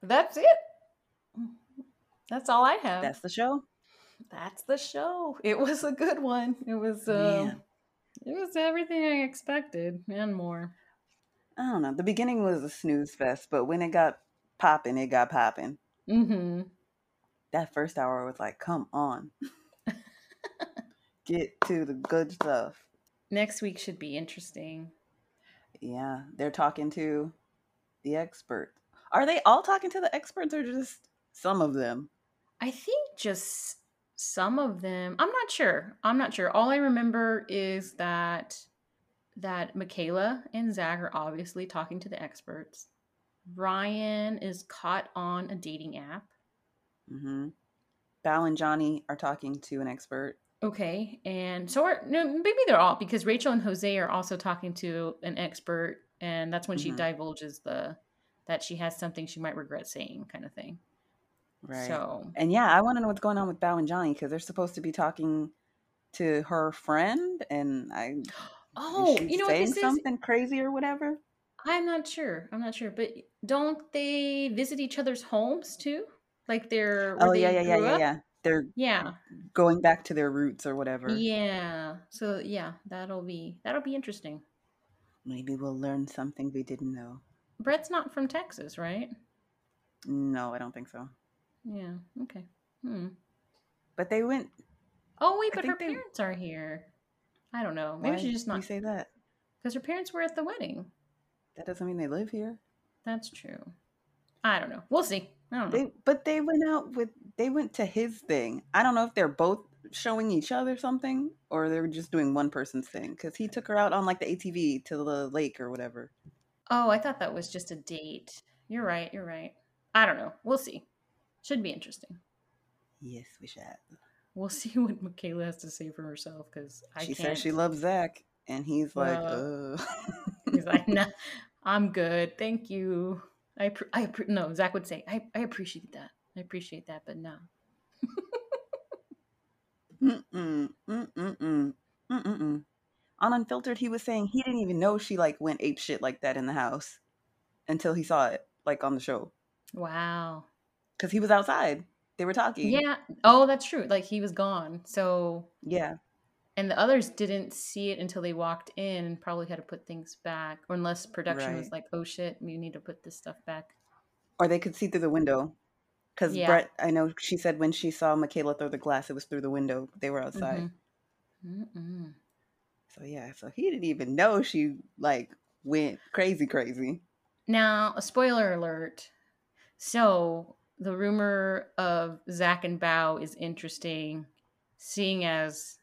That's it. That's all I have. That's the show. That's the show. [LAUGHS] It was a good one. It was uh, it was everything I expected and more. I don't know. The beginning was a snooze fest, but when it got popping, it got popping. Mm-hmm. That first hour was like, come on. [LAUGHS] Get to the good stuff. Next week should be interesting. Yeah, they're talking to the expert. Are they all talking to the experts or just some of them? I think just some of them. I'm not sure. I'm not sure. All I remember is that that Michaela and Zach are obviously talking to the experts. Ryan is caught on a dating app. Mm-hmm. Bao and Johnny are talking to an expert. Okay, and so are, no, maybe they're all because Rachel and Jose are also talking to an expert, and that's when mm-hmm. she divulges the that she has something she might regret saying, kind of thing. Right. So, and yeah, I want to know what's going on with Bao and Johnny because they're supposed to be talking to her friend, and I. Oh, you know saying this something is? crazy or whatever. I'm not sure. I'm not sure, but don't they visit each other's homes too? Like they're oh they yeah yeah yeah yeah yeah they're yeah going back to their roots or whatever. Yeah. So yeah, that'll be that'll be interesting. Maybe we'll learn something we didn't know. Brett's not from Texas, right? No, I don't think so. Yeah. Okay. Hmm. But they went. Oh wait, but her they- parents are here. I don't know. Maybe Why she's just not say that. because her parents were at the wedding. That doesn't mean they live here. That's true. I don't know. We'll see. I don't know. They but they went out with they went to his thing. I don't know if they're both showing each other something or they're just doing one person's thing because he took her out on like the ATV to the lake or whatever. Oh, I thought that was just a date. You're right. You're right. I don't know. We'll see. Should be interesting. Yes, we should. We'll see [LAUGHS] what Michaela has to say for herself because I She can't. says she loves Zach, and he's like, uh. [LAUGHS] He's like, no, I'm good. Thank you. I, appre- I, appre- no, Zach would say, I, I appreciate that. I appreciate that, but no. Mm-mm, mm-mm-mm, mm-mm-mm. On Unfiltered, he was saying he didn't even know she like went ape shit like that in the house until he saw it like on the show Wow. Because he was outside. They were talking. Yeah. Oh, that's true. Like he was gone. So, yeah. and the others didn't see it until they walked in and probably had to put things back. Or unless production was like, oh shit, we need to put this stuff back. Or they could see through the window. Because Yeah. Brett, I know she said when she saw Michaela throw the glass, it was through the window. They were outside. Mhm. Mm-mm. So yeah, so he didn't even know she like went crazy, crazy. Now, a spoiler alert. So, the rumor of Zach and Bao is interesting, seeing as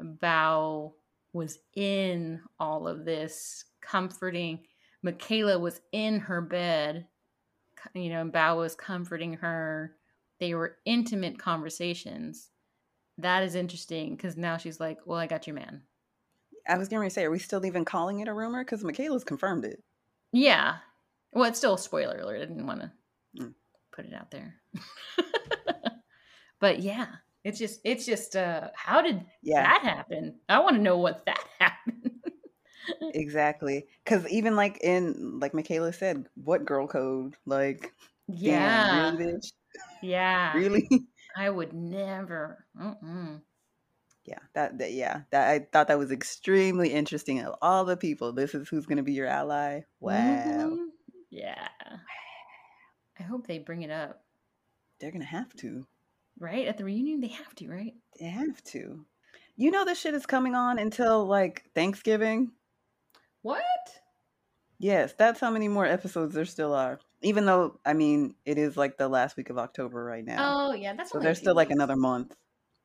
Bao was in all of this, comforting. Michaela was in her bed, you know, and Bao was comforting her. They were intimate conversations. That is interesting because now she's like, Well, I got your man. I was going to say, are we still even calling it a rumor? Because Michaela's confirmed it. Yeah. Well, it's still a spoiler alert. I didn't want to Mm. Put it out there. [LAUGHS] but yeah, it's just it's just uh how did Yeah, that happen? I want to know what that [LAUGHS] happened. exactly. Because even like in, like Michaela said, what girl code? Like, yeah. damn, really, bitch? Yeah. [LAUGHS] Really? I would never. Mm-mm. yeah, that, that, yeah, that I thought that was extremely interesting. Of all the people, this is who's going to be your ally. Wow. Mhm. Yeah. I hope they bring it up. They're going to have to. Right? At the reunion they have to, right? They have to. You know, this shit is coming on until like Thanksgiving. What? Yes, that's how many more episodes there still are. Even though, I mean, it is like the last week of October right now. Oh, yeah, that's so there's still like another month.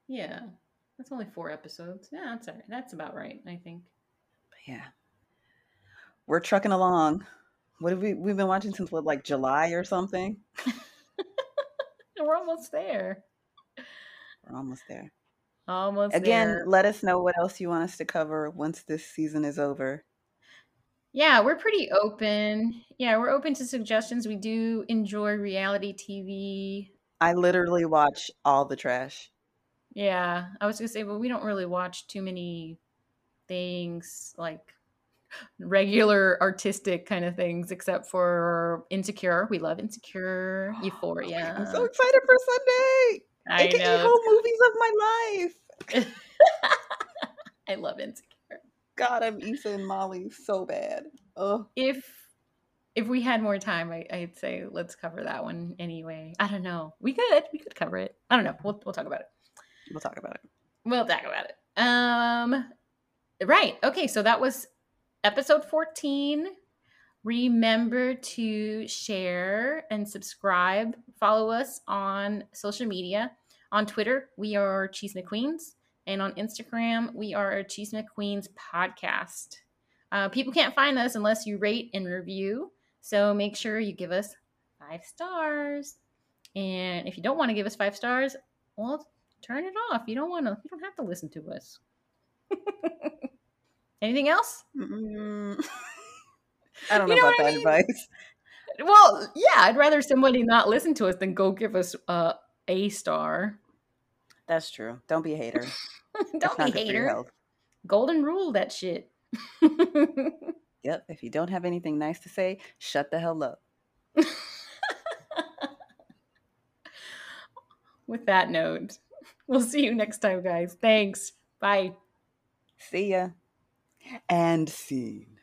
Yeah. That's only 4 episodes. Yeah, that's all right. That's about right, I think. But yeah. We're trucking along. What have we we've been watching since what, like July or something? [LAUGHS] We're almost there. We're almost there. Almost Again, there. let us know what else you want us to cover once this season is over. Yeah, we're pretty open. Yeah, we're open to suggestions. We do enjoy reality TV. I literally watch all the trash. Yeah, I was gonna say, but we don't really watch too many things like regular artistic kind of things, except for Insecure. We love Insecure, [GASPS] Euphoria. I'm so excited for Sunday. I AKA know. home movies of my life. [LAUGHS] I love Insecure. God, I'm Issa and Molly so bad. Oh, If if we had more time, I, I'd say let's cover that one anyway. I don't know. We could. We could cover it. I don't know. We'll we'll talk about it. we'll talk about it. We'll talk about it. Um, right. Okay. So that was episode 14. Remember to share and subscribe. Follow us on social media. On Twitter, we are Cheese McQueens. And on Instagram, we are Cheese McQueens Podcast. Uh, people can't find us unless you rate and review. So make sure you give us five stars. And if you don't want to give us five stars, well, turn it off. You don't want to. You don't have to listen to us. [LAUGHS] Anything else? Mm. [LAUGHS] I don't know You know about what I that mean? advice. [LAUGHS] Well, yeah, I'd rather somebody not listen to us than go give us uh, a star. That's true. Don't be a hater. [LAUGHS] Don't be your hater. Golden rule that shit. Yep. If you don't have anything nice to say, shut the hell up. With that note, we'll see you next time, guys. Thanks. Bye. See ya and seen.